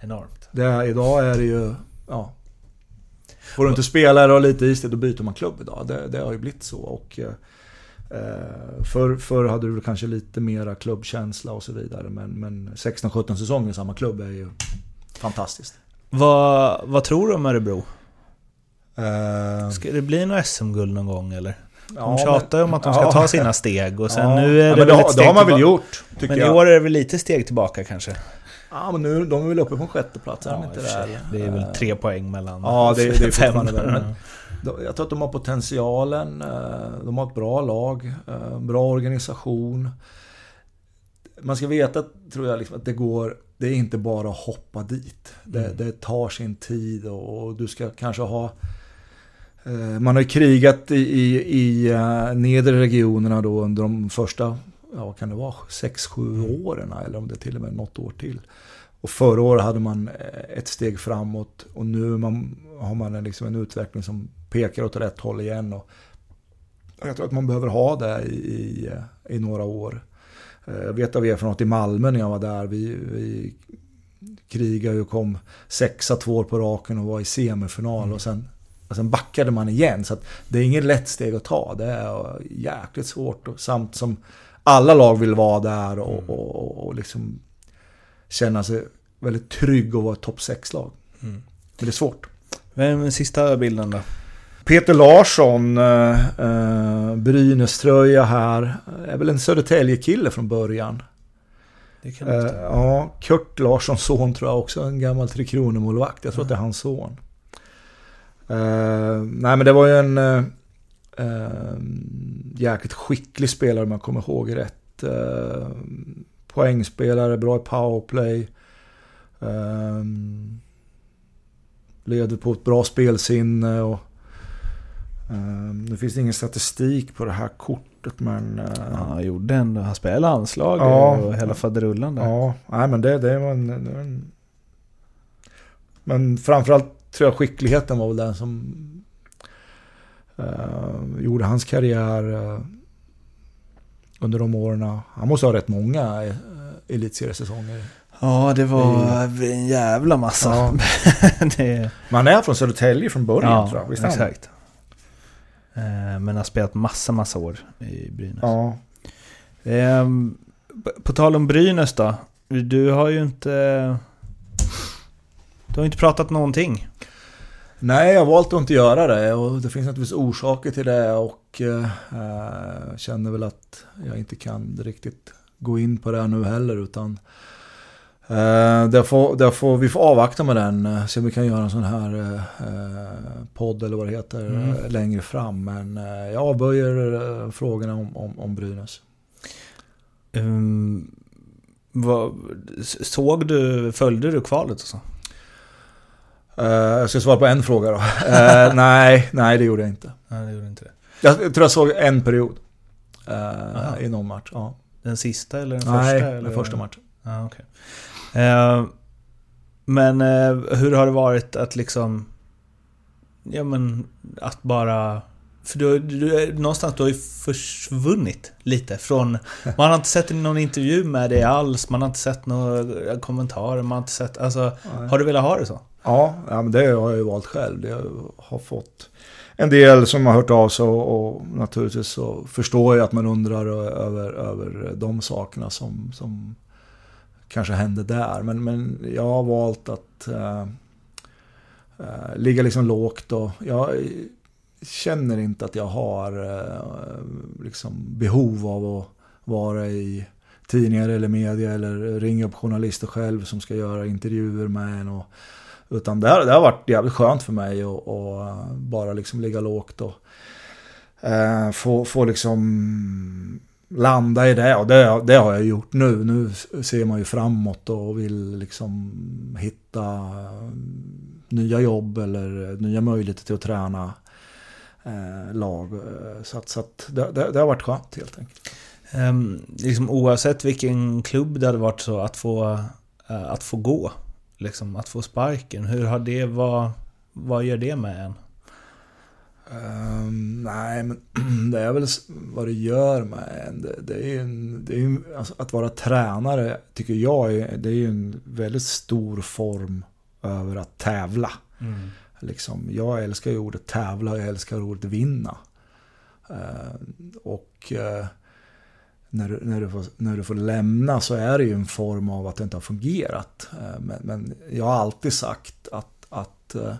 enormt. Det, idag är det ju, ja. Får du inte spela ha lite istid, då byter man klubb idag. Det, det har ju blivit så. Och, eh, förr, förr hade du kanske lite mera klubbkänsla och så vidare. Men, men 16-17 säsonger i samma klubb är ju fantastiskt. Vad, vad tror du om Örebro? Uh, ska det bli något SM-guld någon gång eller? De ja, tjatar ju om att de ska ja, ta sina steg och sen ja, nu är det ja, ett steg Det har man väl gjort, Men i år är det väl lite steg tillbaka kanske? Ja, men nu, de är väl uppe på en sjätte plats, är ja, de inte där? Det är väl tre poäng mellan Ja, det, det är (laughs) fortfarande där. Men jag tror att de har potentialen, eh, de har ett bra lag, eh, bra organisation. Man ska veta, tror jag, liksom, att det går, det är inte bara att hoppa dit. Det, mm. det tar sin tid och du ska kanske ha eh, man har ju krigat i, i, i nedre regionerna då under de första ja, vad kan det vara, 6-7 åren eller om det till och med något år till. Och förra året hade man ett steg framåt och nu man, har man liksom en utveckling som pekar åt rätt håll igen. Och jag tror att man behöver ha det i, i, några år. Eh, jag vet av erfarenhet i Malmö när jag var där. Vi, vi krigade och kom sexa två år på raken och var i semifinal. Mm. Och, sen, och sen backade man igen. Så det är inget lätt steg att ta. Det är jäkligt svårt. Och samt som alla lag vill vara där och, mm. och, och, och liksom känna sig väldigt trygg och vara ett topp 6-lag. Mm. Men det är svårt. Vem är sista bilden då? Peter Larsson, eh, eh, Brynäs-tröja här. Är väl en Södertälje-kille från början. Det kan eh, ja, Kurt Larssons son tror jag också, en gammal Tre Kronor-målvakt. Jag tror mm. att det är hans son. Eh, nej men det var ju en eh, eh, jäkligt skicklig spelare om jag kommer ihåg rätt. Eh, poängspelare, bra i powerplay. Eh, leder på ett bra spelsinne. Och, eh, nu finns det ingen statistik på det här kortet men... Eh, ja, han gjorde ändå, han spelade landslag ja, och hela faderullan där. Ja, nej men det, det var en, det var en... Men framförallt tror jag skickligheten var väl den som Uh, gjorde hans karriär uh, under de åren. Han måste ha rätt många uh, elitseriesäsonger. Ja, det var en jävla massa. Ja. (laughs) det... Man är från Södertälje från början ja, tror jag. Visst exakt. Men har spelat massa, massa år i Brynäs. Ja. Um, på tal om Brynäs då. Du har ju inte... Du har inte pratat någonting. Nej, jag har valt att inte göra det och det finns naturligtvis orsaker till det och eh, känner väl att jag inte kan riktigt gå in på det nu heller utan eh, där, får, där får vi får avvakta med den, eh, se om vi kan göra en sån här eh, podd eller vad det heter mm. Eh, längre fram. Men eh, jag avböjer eh, frågorna om, om, om Brynäs. Um, vad, såg du, följde du kvalet och så? Uh, jag ska svara på en fråga då. Uh, (laughs) nej, nej det gjorde jag inte. Nej, det gjorde inte det. Jag tror jag såg en period. eh, i någon match. Ja. Den sista eller den Nej, första? den eller? första matchen. Ja, okay. Eh, men eh, hur har det varit att liksom... Ja men, att bara... För du, du, någonstans du har ju försvunnit lite från... (laughs) Man har inte sett någon intervju med dig alls, man har inte sett några kommentarer, man har inte sett... Alltså, har du velat ha det så? Ja, ja men det har jag ju valt själv. Jag har fått en del som har hört av sig och, och naturligtvis så förstår jag att man undrar över, över de sakerna som, som kanske hände där. Men, men jag har valt att eh, eh, ligga liksom lågt och jag känner inte att jag har eh, liksom behov av att vara i tidningar eller media eller ringa upp journalister själv som ska göra intervjuer med en. Och, utan det har, det har varit jävligt skönt för mig att bara liksom ligga lågt och eh, få, få liksom landa i det. Och det, det har jag gjort nu. Nu ser man ju framåt och vill liksom hitta eh, nya jobb eller eh, nya möjligheter till att träna eh, lag. Eh, så, att, så att det, det, det, har varit skönt helt enkelt. Um, liksom oavsett vilken klubb det hade varit så att få, uh, att få gå liksom, att få sparken? Hur har det, vad, vad gör det med en? Um, nej, men (clears throat) det är väl vad det gör med en. Det, det är en, det är ju, alltså, att vara tränare tycker jag är, det är ju en väldigt stor form över att tävla. Mm. Liksom, jag älskar ju ordet tävla och jag älskar ordet vinna. Uh, och uh, när när, du får, när du får lämna så är det ju en form av att det inte har fungerat. Eh, men, men jag har alltid sagt att, att eh,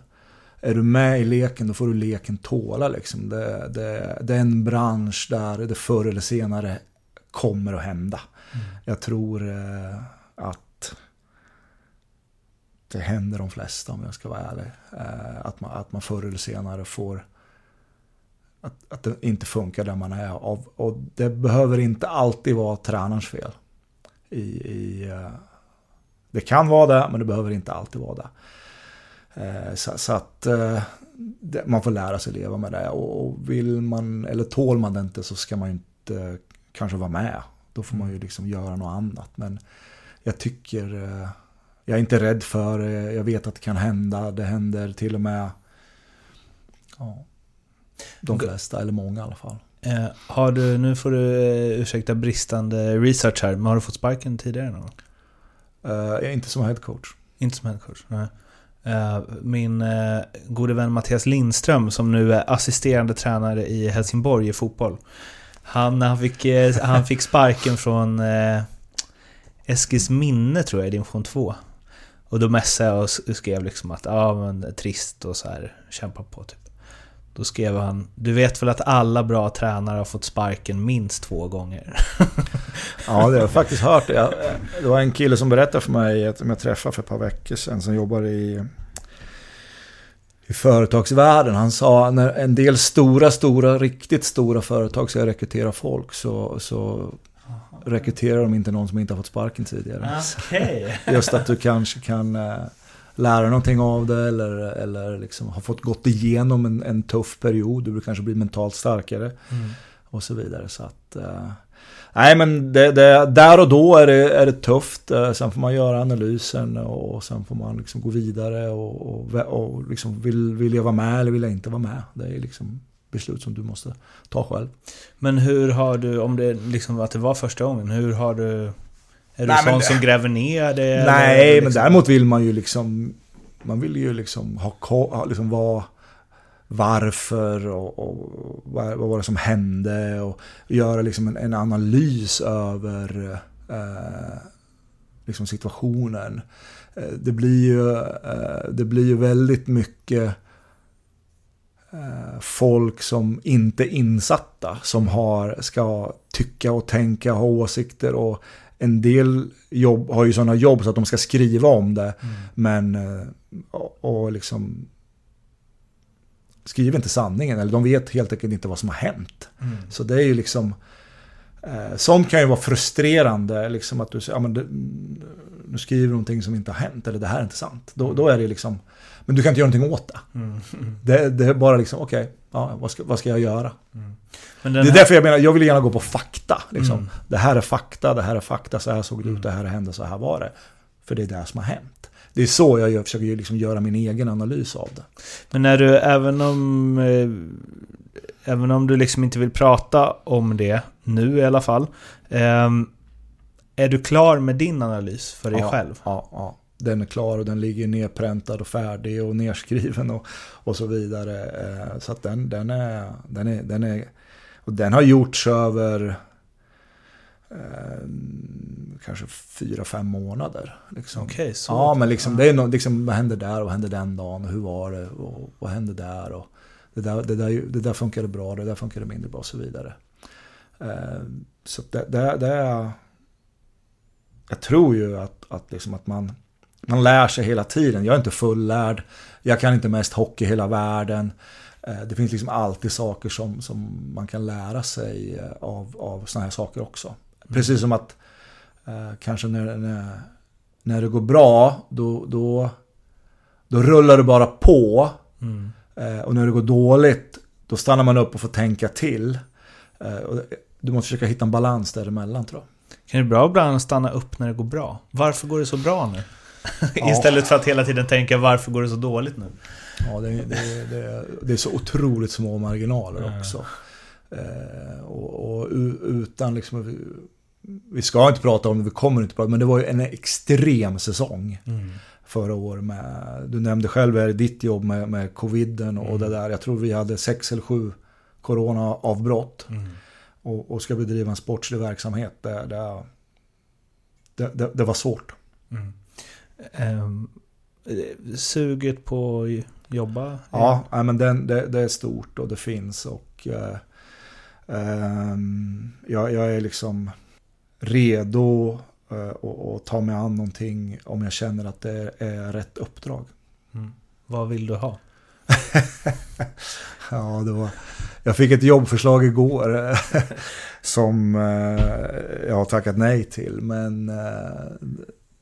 är du med i leken då får du leken tåla. Liksom. Det, det, det är en bransch där det förr eller senare kommer att hända. Mm. Jag tror eh, att det händer de flesta om jag ska vara ärlig. Att man, att man förr eller senare får att, att det inte funkar där man är. Och, och det behöver inte alltid vara tränarens fel. I, i, eh, det kan vara det, men det behöver inte alltid vara det. Eh, så, så att eh, man får lära sig leva med det. Och, vill man, eller tål man det inte så ska man inte kanske vara med. Då får man ju liksom göra något annat. Men jag tycker, jag är inte rädd för det. Jag vet att det kan hända. Det händer till och med ja, de flesta, eller många i alla fall. Eh, har du, nu får du eh, ursäkta bristande research här, men har du fått sparken tidigare någon uh, Inte som headcoach. Inte som headcoach, nej. Eh, min eh, gode vän Mattias Lindström som nu är assisterande tränare i Helsingborg i fotboll. Han, han, fick, eh, han fick sparken från Eskils minne tror jag i division 2. Och då messade jag och skrev liksom att ja men trist och så här kämpa på typ. Då skrev han Du vet väl att alla bra tränare har fått sparken minst två gånger? (laughs) ja, det har jag faktiskt hört. Det var en kille som berättade för mig, som jag träffade för ett par veckor sedan, som jobbar i, i företagsvärlden. Han sa när en del stora, stora, riktigt stora företag ska rekrytera folk så, så rekryterar de inte någon som inte har fått sparken tidigare. Okay. Just att du kanske kan eh, lära någonting av det eller, eller liksom har fått gått igenom en, en tuff period. Du kanske blir mentalt starkare. Mm. Och så vidare. Så att, uh, nej men det, det, där och då är det, är det tufft. Uh, sen får man göra analysen och sen får man liksom gå vidare och, och, och liksom vill, vill jag vara med eller vill jag inte vara med? Det är liksom beslut som du måste ta själv. Men hur har du, om det liksom att det var första gången, hur har du är du sån som gräver ner det? Nej, liksom? men däremot vill man ju liksom... Man vill ju liksom ha liksom vad... Varför och, och vad, vad var det som hände och göra liksom en, en analys över eh, liksom situationen. Eh, det blir ju, eh, det blir ju väldigt mycket eh, folk som inte är insatta som har, ska tycka och tänka, ha åsikter och en del jobb har ju sådana jobb så att de ska skriva om det. Mm. Men, eh, och, och liksom skriver inte sanningen. Eller de vet helt enkelt inte vad som har hänt. Mm. Så det är ju liksom... Eh, sånt kan ju vara frustrerande. Liksom att du säger, ja, men det, nu skriver du någonting som inte har hänt eller det här är inte sant. Då, då är det liksom, men du kan inte göra någonting åt det. Mm. Det, det är bara liksom, okej, okay, ja, vad, ska, vad ska jag göra? Mm. det är här... därför jag menar, jag vill gärna gå på fakta. Liksom. Mm. Det här är fakta, det här är fakta, så här såg det ut, det här hände, så här var det. För det är det som har hänt. Det är så jag gör, försöker liksom göra min egen analys av det. Men när du, även om... Eh, även om du liksom inte vill prata om det, nu i alla fall. Eh, är du klar med din analys för dig ja, själv? Ja, ja. Den är klar och den ligger nerpräntad och färdig och (laughs) nerskriven och, och så vidare. Eh, så att den, den, är, den, är, den är... Och den har gjorts över eh, kanske fyra, fem månader. Liksom. Okej, okay, så. Ja, men liksom, det är no, liksom, vad hände där och vad hände den dagen och hur var det och vad hände där och det där, det där, det där funkade bra, det där funkade mindre bra och så vidare. Eh, så det, det, det är... Jag tror ju att, att, liksom att man, man lär sig hela tiden. Jag är inte fullärd. Jag kan inte mest hockey i hela världen. Eh, det finns liksom alltid saker som, som man kan lära sig eh, av, av sådana här saker också. Mm. Precis som att eh, kanske när, när, när det går bra, då, då, då rullar det bara på. Mm. Eh, och när det går dåligt, då stannar man upp och får tänka till. Eh, du måste försöka hitta en balans däremellan tror jag. Kan det bra ibland stanna upp när det går bra? Varför går det så bra nu? (laughs) Ja. Istället för att hela tiden tänka varför går det så dåligt nu? Ja, det, det, det, det är så otroligt små marginaler också. Eh, och, och, utan liksom... Vi ska inte prata om det, vi kommer inte prata men det var ju en extrem säsong. Mm. Förra året med, du nämnde själv här, ditt jobb med, med coviden och mm. det där. Jag tror vi hade sex eller sju coronaavbrott. Mm. Och, och ska bedriva en sportslig verksamhet, det, det, det, det var svårt. Mm. Um, suget på jobba? Ja, ja men den, det, det, är stort och det finns. Och uh, um, jag, jag, är liksom redo att ta mig an någonting om jag känner att det är rätt uppdrag. Mm. Vad vill du ha? (laughs) ja, det var... Jag fick ett jobbförslag igår (laughs) som jag har tackat nej till. Men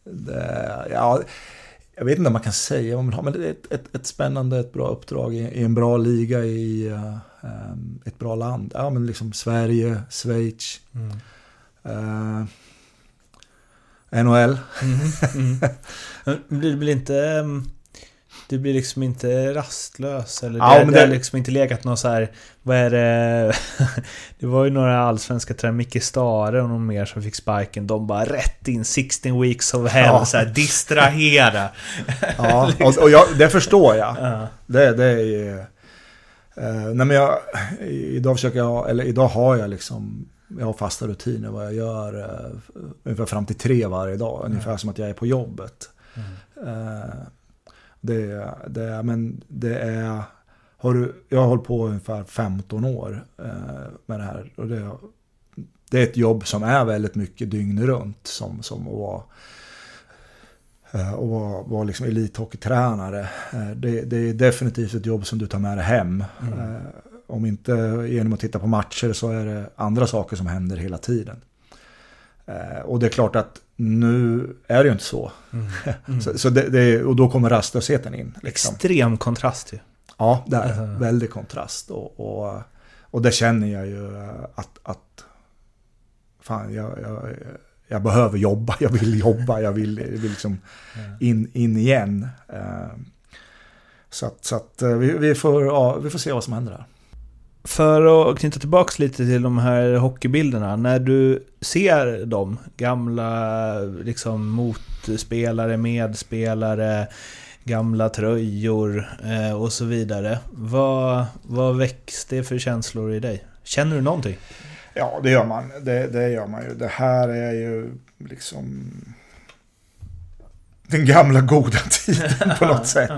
det, ja, jag vet inte om man kan säga vad man har, men det är ett, ett, ett spännande, ett bra uppdrag i, i en bra liga i uh, ett bra land. Ja, men liksom Sverige, Schweiz. Mm. Uh, NHL. Mm, mm. Det blir inte... Um du blir liksom inte rastlös eller ja, det, det, det har liksom inte legat någon så här, Vad är det? (laughs) det var ju några allsvenska tränare, Micke Stare och någon mer som fick sparken. De bara rätt in 16 weeks of hell, ja. så här, distrahera. (laughs) (laughs) ja, och, och jag, det förstår jag. Ja. Det, det är ju... Uh, nej men jag, idag försöker jag, eller idag har jag liksom jag har fasta rutiner vad jag gör uh, ungefär fram till tre varje dag. Ungefär som att jag är på jobbet. Mm. Uh, det, det, men det är... Har du, jag har hållit på ungefär 15 år eh, med det här. Och det, det är ett jobb som är väldigt mycket dygn runt. Som, som att vara, eh, och vara, vara liksom elithockeytränare. Eh, det, det, är definitivt ett jobb som du tar med dig hem. Mm. Eh, om inte genom att titta på matcher så är det andra saker som händer hela tiden. Eh, och det är klart att nu är det ju inte så. Mm. (laughs) Mm. så, så det, det, och då kommer rastlösheten in. Liksom. Extrem kontrast ju. Ja, det är uh. väldigt kontrast. Och, och, och det känner jag ju att, att fan, jag, jag, jag behöver jobba, jag vill jobba, jag vill, jag vill liksom in, in igen. Eh, så att, så att eh, vi, vi, får, ja, vi får se vad som händer här. För att knyta tillbaka lite till de här hockeybilderna. När du ser dem, gamla liksom motspelare, medspelare, gamla tröjor eh, och så vidare. Vad, vad väcks det för känslor i dig? Känner du någonting? Ja, det gör man. Det, det gör man ju. Det här är ju liksom den gamla goda tiden (laughs) på något sätt.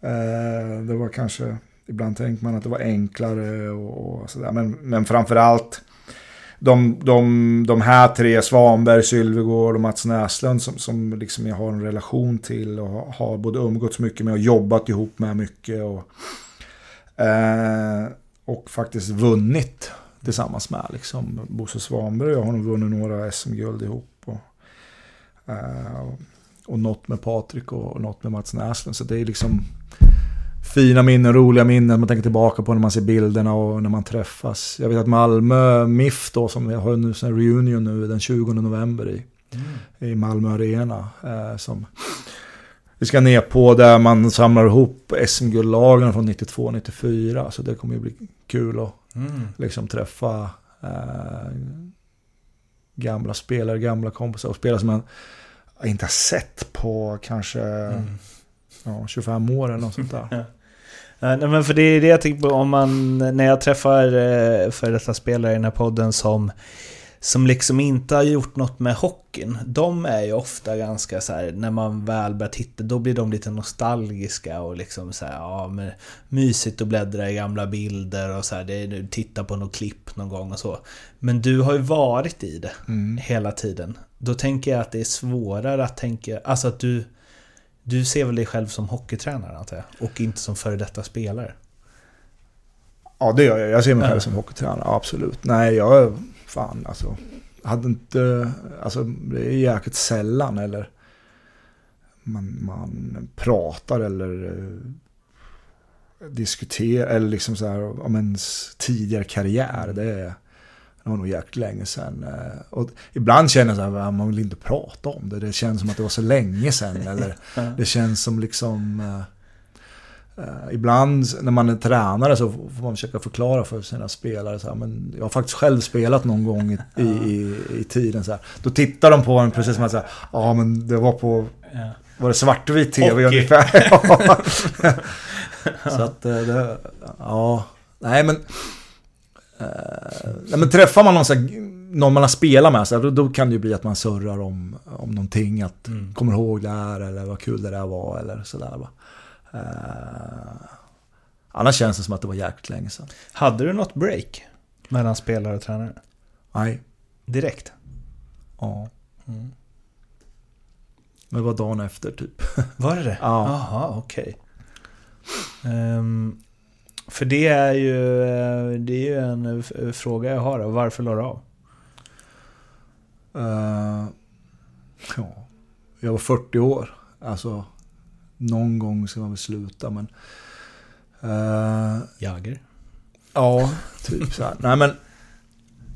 Eh, det var kanske Ibland tänker man att det var enklare och, och sådär. Men, men framförallt de, de, de här tre, Svanberg, Sylvegård och Mats Näslund som, som liksom jag har en relation till och har både umgåtts mycket med och jobbat ihop med mycket. Och, eh, och faktiskt vunnit tillsammans med. Liksom. Bosse Svanberg och jag har nog vunnit några SM-guld ihop. Och, Eh, och något med Patrik och, och något med Mats Näslund. Så det är liksom fina minnen, roliga minnen man tänker tillbaka på när man ser bilderna och när man träffas. Jag vet att Malmö MIF då, som har en reunion nu den 20 november i, mm. i Malmö Arena. Eh, som vi ska ner på där man samlar ihop SM-guldlagen från 92-94. Så det kommer ju bli kul att mm. liksom träffa eh, gamla spelare, gamla kompisar och spelare som man inte har sett på kanske mm. ja, 25 år eller något sånt där. (laughs) Nej men för det är det jag tänker på om man, när jag träffar eh, för detta spelare i den här podden som som liksom inte har gjort något med hockeyn. De är ju ofta ganska så här, när man väl börjar titta, då blir de lite nostalgiska och liksom så här, ja men mysigt att bläddra i gamla bilder och så här, det är, titta på något klipp någon gång och så. Men du har ju varit i det mm. hela tiden. Då tänker jag att det är svårare att tänka, alltså att du du ser väl dig själv som hockeytränare antar jag? Och inte som före detta spelare? Ja, det gör jag. Jag ser mig själv som hockeytränare, absolut. Nej, jag... Fan, alltså. Hade inte... Alltså, det är jäkligt sällan eller... Man, man pratar eller uh, diskuterar, eller liksom så här om ens tidigare karriär. Det är... Det var nog jäkligt länge sedan. Eh, och ibland känner jag att man vill inte prata om det. Det känns som att det var så länge sedan. (laughs) Eller det känns som liksom... Uh, ibland när man är tränare så får man försöka förklara för sina spelare. Så här, men jag har faktiskt själv spelat någon gång i, i, i, i tiden. Så här. Då tittar de på en precis som att säga, ja men det var på... Var det svartvit tv Hockey. ungefär? (laughs) (laughs) så att det... Ja. Nej men... Uh, men träffar man någon, så här, någon man har spelat med, så här, då, då, kan det ju bli att man surrar om, om någonting. Att mm. kommer ihåg det här eller vad kul det där var eller sådär. Uh, annars känns det som att det var jäkligt länge sedan. Hade du något break mellan spelare och tränare? Nej. Direkt? Ja. Mm. Men det var dagen efter typ. Var det det? (laughs) Ja. Jaha, okej. Okay. Um, ehm, för det är ju, eh, det är ju en eh, fråga jag har. Varför la du av? Uh, ja, jag var 40 år. Alltså, någon gång ska man väl sluta men... Uh, Jager? Ja, typ så här. Nej men...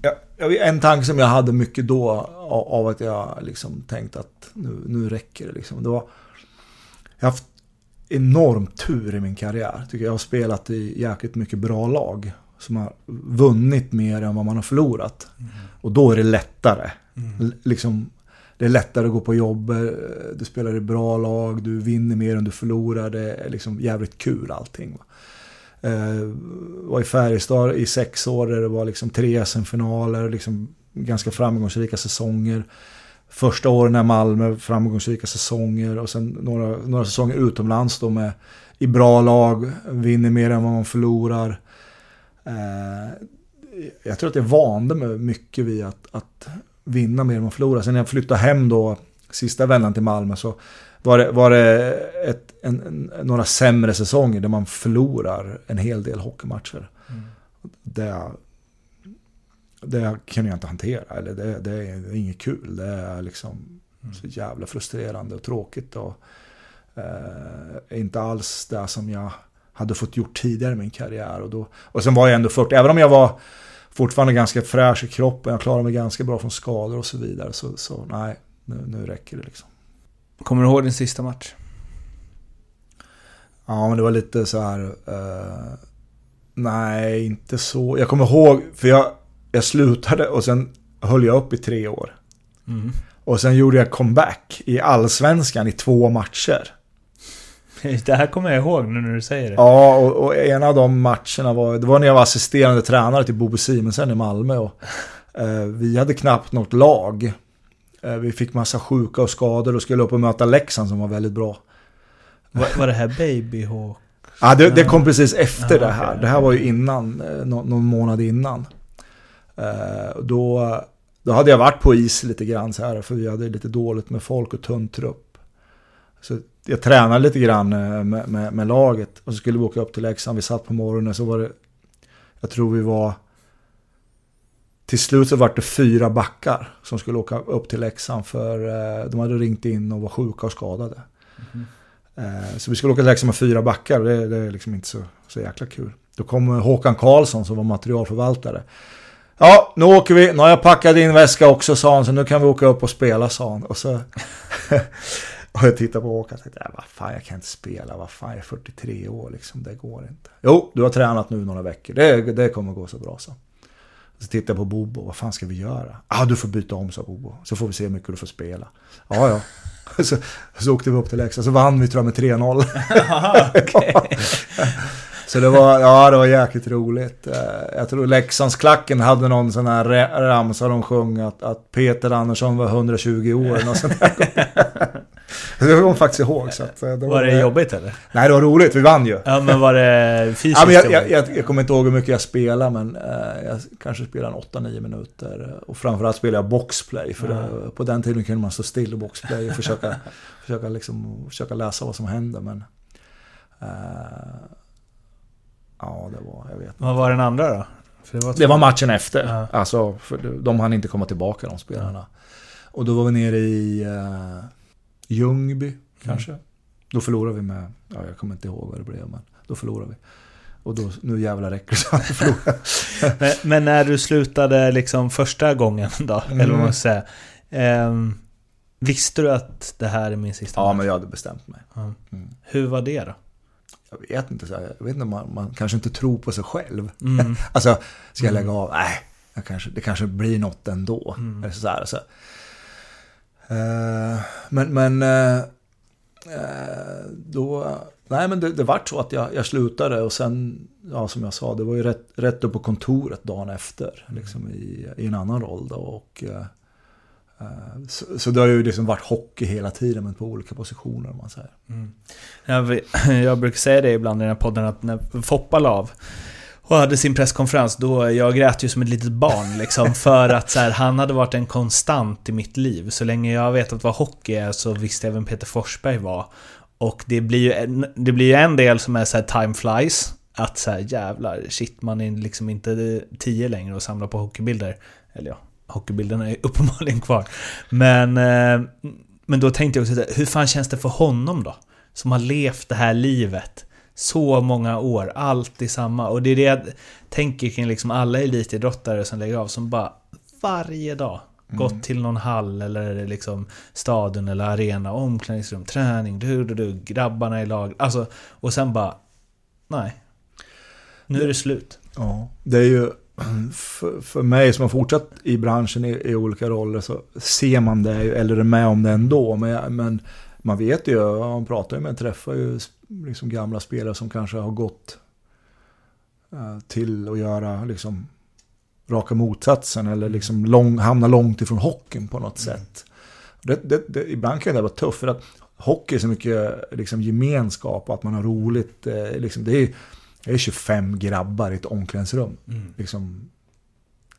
Jag, en tanke som jag hade mycket då av att jag liksom tänkte att nu, nu räcker det liksom. Det var, jag har haft enorm tur i min karriär. Tycker jag har spelat i jäkligt mycket bra lag. Som har vunnit mer än vad man har förlorat. Mm. Och då är det lättare. Mm. Liksom, det är lättare att gå på jobb, du spelar i bra lag, du vinner mer än du förlorar. Det är liksom jävligt kul allting. Va? Eh, var i Färjestad i sex år där det var liksom tre SM-finaler, liksom ganska framgångsrika säsonger första åren i Malmö, framgångsrika säsonger och sen några, några säsonger utomlands då med i bra lag, vinner mer än vad man förlorar. Eh, jag tror att jag vande mig mycket vid att, att vinna mer än man förlorar. Sen när jag flyttade hem då, sista vändan till Malmö, så var det, var det ett, en, en, några sämre säsonger där man förlorar en hel del hockeymatcher. Mm. Det, det kan jag inte hantera. Eller det, det är inget kul. Det är liksom mm. så jävla frustrerande och tråkigt. Och, eh, inte alls det som jag hade fått gjort tidigare i min karriär. Och, då, och sen var jag ändå 40, även om jag var fortfarande ganska fräsch i kroppen, jag klarade mig ganska bra från skador och så vidare. Så, så nej, nu, nu räcker det liksom. Kommer du ihåg din sista match? Ja, men det var lite så här... Uh, nej, inte så. Jag kommer ihåg, för jag, jag slutade och sen höll jag upp i tre år. Mm. Och sen gjorde jag comeback i allsvenskan i två matcher. (laughs) Det här kommer jag ihåg nu när du säger det. Ja, och, och en av de matcherna var, det var när jag var assisterande tränare till Bobo Simonsen i Malmö. Och, eh, vi hade knappt något lag. Eh, vi fick massa sjuka och skador och skulle upp och möta Leksand som var väldigt bra. Var, var det här Babyhawk? Ja, det, det, kom precis efter ja, det här. Det här var ju innan, eh, någon, någon månad innan. Eh, då, då hade jag varit på is lite grann så här, för vi hade lite dåligt med folk och tunn trupp. Så jag tränade lite grann eh, med, med, med, laget och så skulle vi åka upp till Leksand. Vi satt på morgonen så var det, jag tror vi var till slut så var det fyra backar som skulle åka upp till Leksand för eh, de hade ringt in och var sjuka och skadade. Mm. Så vi skulle åka till Leksand med fyra backar och det, det är liksom inte så, så jäkla kul. Då kom Håkan Karlsson som var materialförvaltare. Ja, nu åker vi. Nu har jag packat in väska också, sa han. Så nu kan vi åka upp och spela, sa han. Och så... (laughs) och jag tittade på Håkan och tänkte, vad fan, jag kan inte spela. Vad fan, jag är 43 år liksom. Det går inte. Jo, du har tränat nu några veckor. Det, det kommer gå så bra, så. Så tittade jag på Bobo, vad fan ska vi göra? Ja, ah, du får byta om, sa Bobo. Så får vi se hur mycket du får spela. Ja, ja. (laughs) Så, så åkte vi upp till Leksand, så vann vi tror jag med 3-0. (laughs) Så det var, ja, det var jäkligt roligt. Eh, jag tror Leksandsklacken hade någon sån här ramsa de sjöng att, att Peter Andersson var 120 år. Och sånt där. (laughs) det kommer jag faktiskt ihåg. Så eh, det var, var det jobbigt eller? Nej, det var roligt. Vi vann ju. Ja, men var det fysiskt ja, men jag, jag, jag, jag, kommer inte ihåg hur mycket jag spelade, men eh, jag kanske spelade 8-9 minuter. Och framförallt spelade jag boxplay. För det, på den tiden kunde man stå still och boxplay och försöka, (laughs) försöka, liksom, försöka läsa vad som hände. Men, eh, Ja, det var, jag vet inte. Vad var den andra då? det, var det var matchen efter. Ja. Alltså, för de hann inte komma tillbaka de spelarna. Och då var vi nere i uh, Ljungby, kanske. Mm. Då förlorade vi med, ja, jag kommer inte ihåg vad det blev, men då förlorade vi. Och då, nu jävlar räcker det så (laughs) men, men när du slutade liksom första gången då, mm. eller vad man ska säga. Um, visste du att det här är min sista Ja, match? men jag hade bestämt mig. Mm. Hur var det då? Jag vet inte, så här, jag vet inte man, man kanske inte tror på sig själv. Mm. (laughs) alltså, ska jag lägga av? Nej, jag kanske, det kanske blir något ändå. Mm. Eller så här, så. Uh, men, men uh, då, nej men det, det vart så att jag, jag slutade och sen, ja som jag sa, det var ju rätt, rätt upp på kontoret dagen efter. Liksom i, i en annan roll då. Och, uh, så, så det har ju liksom varit hockey hela tiden, men på olika positioner om man säger. Mm. Jag, (laughs) jag, brukar säga det ibland i den här podden, att när Foppa la av och hade sin presskonferens, då jag grät ju som ett litet barn liksom. (laughs) För att så här, han hade varit en konstant i mitt liv. Så länge jag vetat vad hockey är så visste jag vem Peter Forsberg var. Och det blir ju en, det blir en del som är så här, time flies. Att så här, jävlar, shit man är liksom inte tio längre och samlar på hockeybilder. Eller ja, hockeybilderna är (laughs) uppenbarligen kvar. Men, eh, men då tänkte jag också, hur fan känns det för honom då? Som har levt det här livet så många år, alltid samma. Och det är det jag tänker kring liksom alla elitidrottare som lägger av, som bara varje dag mm. gått till någon hall eller liksom stadion eller arena, omklädningsrum, träning, du, du, du, grabbarna i lag. Alltså, och sen bara, nej. Nu är det slut. Ja, det är ju för, för mig som har fortsatt i branschen i, i, olika roller så ser man det eller är med om det ändå. Men, men man vet ju, man pratar ju med, träffar ju liksom gamla spelare som kanske har gått uh, till att göra liksom raka motsatsen eller mm. liksom lång, hamna långt ifrån hockeyn på något mm. sätt. Det, det, det, ibland kan det vara tufft för att hockey är så mycket liksom, gemenskap och att man har roligt. Eh, liksom, det är jag är 25 grabbar i ett omklädningsrum. Mm. Liksom,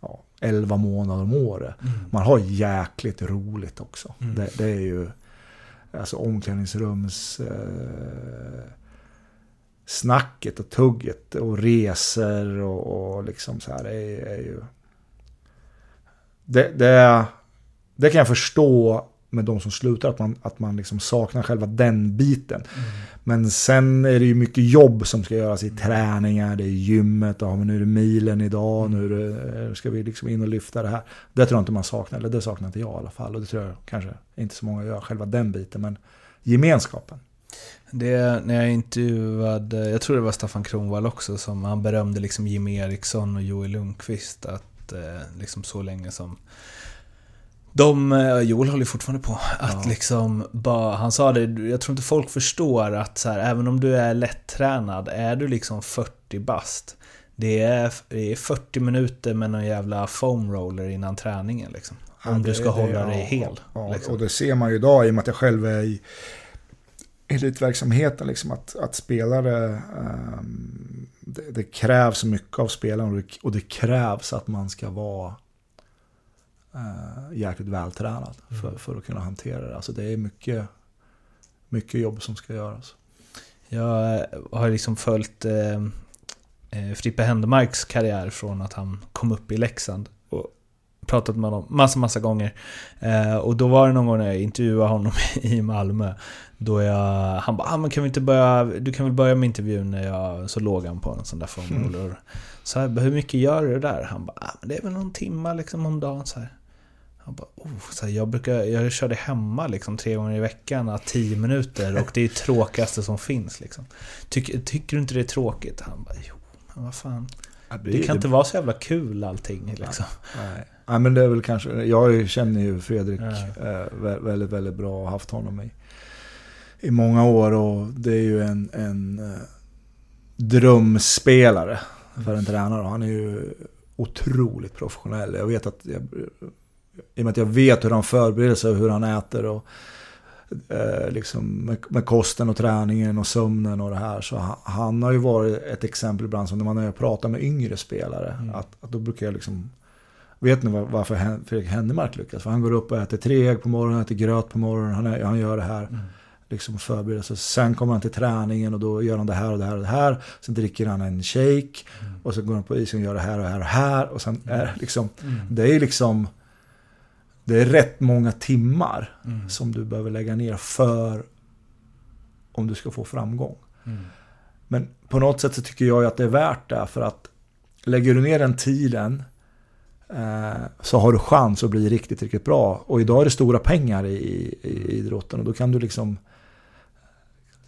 ja, 11 månader om året. Mm. Man har jäkligt roligt också. Mm. Det, det, är ju alltså omklädningsrums... Eh, snacket och tugget och resor och, och liksom så här. Är, är ju... Det, det, det kan jag förstå med de som slutar, att man, att man liksom saknar själva den biten. Mm. Men sen är det ju mycket jobb som ska göras i mm. träningar, det är gymmet, ja, men nu är det milen idag, mm. nu det, eh, ska vi liksom in och lyfta det här. Det tror jag inte man saknar, eller det saknar inte jag i alla fall. Och det tror jag kanske inte så många gör, själva den biten. Men gemenskapen. Det, när jag intervjuade, jag tror det var Staffan Kronvall också, som han berömde liksom Jimmy Eriksson och Joel Lundqvist. Att eh, liksom så länge som de, eh, Joel håller fortfarande på. Att ja. liksom bara, han sa det, jag tror inte folk förstår att så här, även om du är lättränad, är du liksom 40 bast. Det är, det är 40 minuter med någon jävla foam roller innan träningen liksom. Om ja, du ska hålla det, dig ja, hel. Ja, liksom. Och det ser man ju idag i och med att jag själv är i elitverksamheten. Liksom, att, att spelare, um, det, det, krävs mycket av spelarna och det, och det krävs att man ska vara uh, jäkligt vältränad mm. för, för att kunna hantera det. Alltså det är mycket, mycket jobb som ska göras. Jag eh, har liksom följt eh, eh, Frippe Händemarks karriär från att han kom upp i Leksand. Och pratat med honom massa, massa gånger. Eh, och då var det någon gång när jag intervjuade honom (laughs) i Malmö. Då jag, han bara, ah, men kan vi inte börja, du kan väl börja med intervjun när jag, så låg han på en sån där formel. Mm. Så här, hur mycket gör du där? Han bara, ah, men det är väl någon timma liksom om dagen. Så här. Han bara, oh, så här, jag, brukar, jag körde hemma liksom, tre gånger i veckan, tio minuter och det är det tråkigaste som finns. Liksom. Tyck, tycker du inte det är tråkigt? Han bara, jo, men vad fan. Ja, det, det, kan det, inte vara så jävla kul allting. Liksom. Nej. nej, men det är väl kanske, jag känner ju Fredrik eh, väldigt, väldigt bra och haft honom i, i många år och det är ju en, en eh, drömspelare för en tränare. Han är ju otroligt professionell. Jag vet att jag, i och med att jag vet hur han förbereder sig och hur han äter och eh, liksom med, med, kosten och träningen och sömnen och det här. Så han, han har ju varit ett exempel ibland som när man har pratat med yngre spelare. Mm. Att, att då brukar jag liksom Vet ni varför Fredrik Hennemark lyckas? För han går upp och äter tre ägg på morgonen, äter gröt på morgonen. Han, är, han gör det här. Mm. Liksom förbereder sig. Sen kommer han till träningen och då gör han det här och det här och det här. Sen dricker han en shake. Mm. Och så går han på isen och gör det här och det här och här. Och sen är det liksom, mm. det är liksom det är rätt många timmar mm. som du behöver lägga ner för om du ska få framgång. Mm. Men på något sätt så tycker jag att det är värt det för att lägger du ner den tiden eh, så har du chans att bli riktigt, riktigt bra. Och idag är det stora pengar i, i, i idrotten och då kan du liksom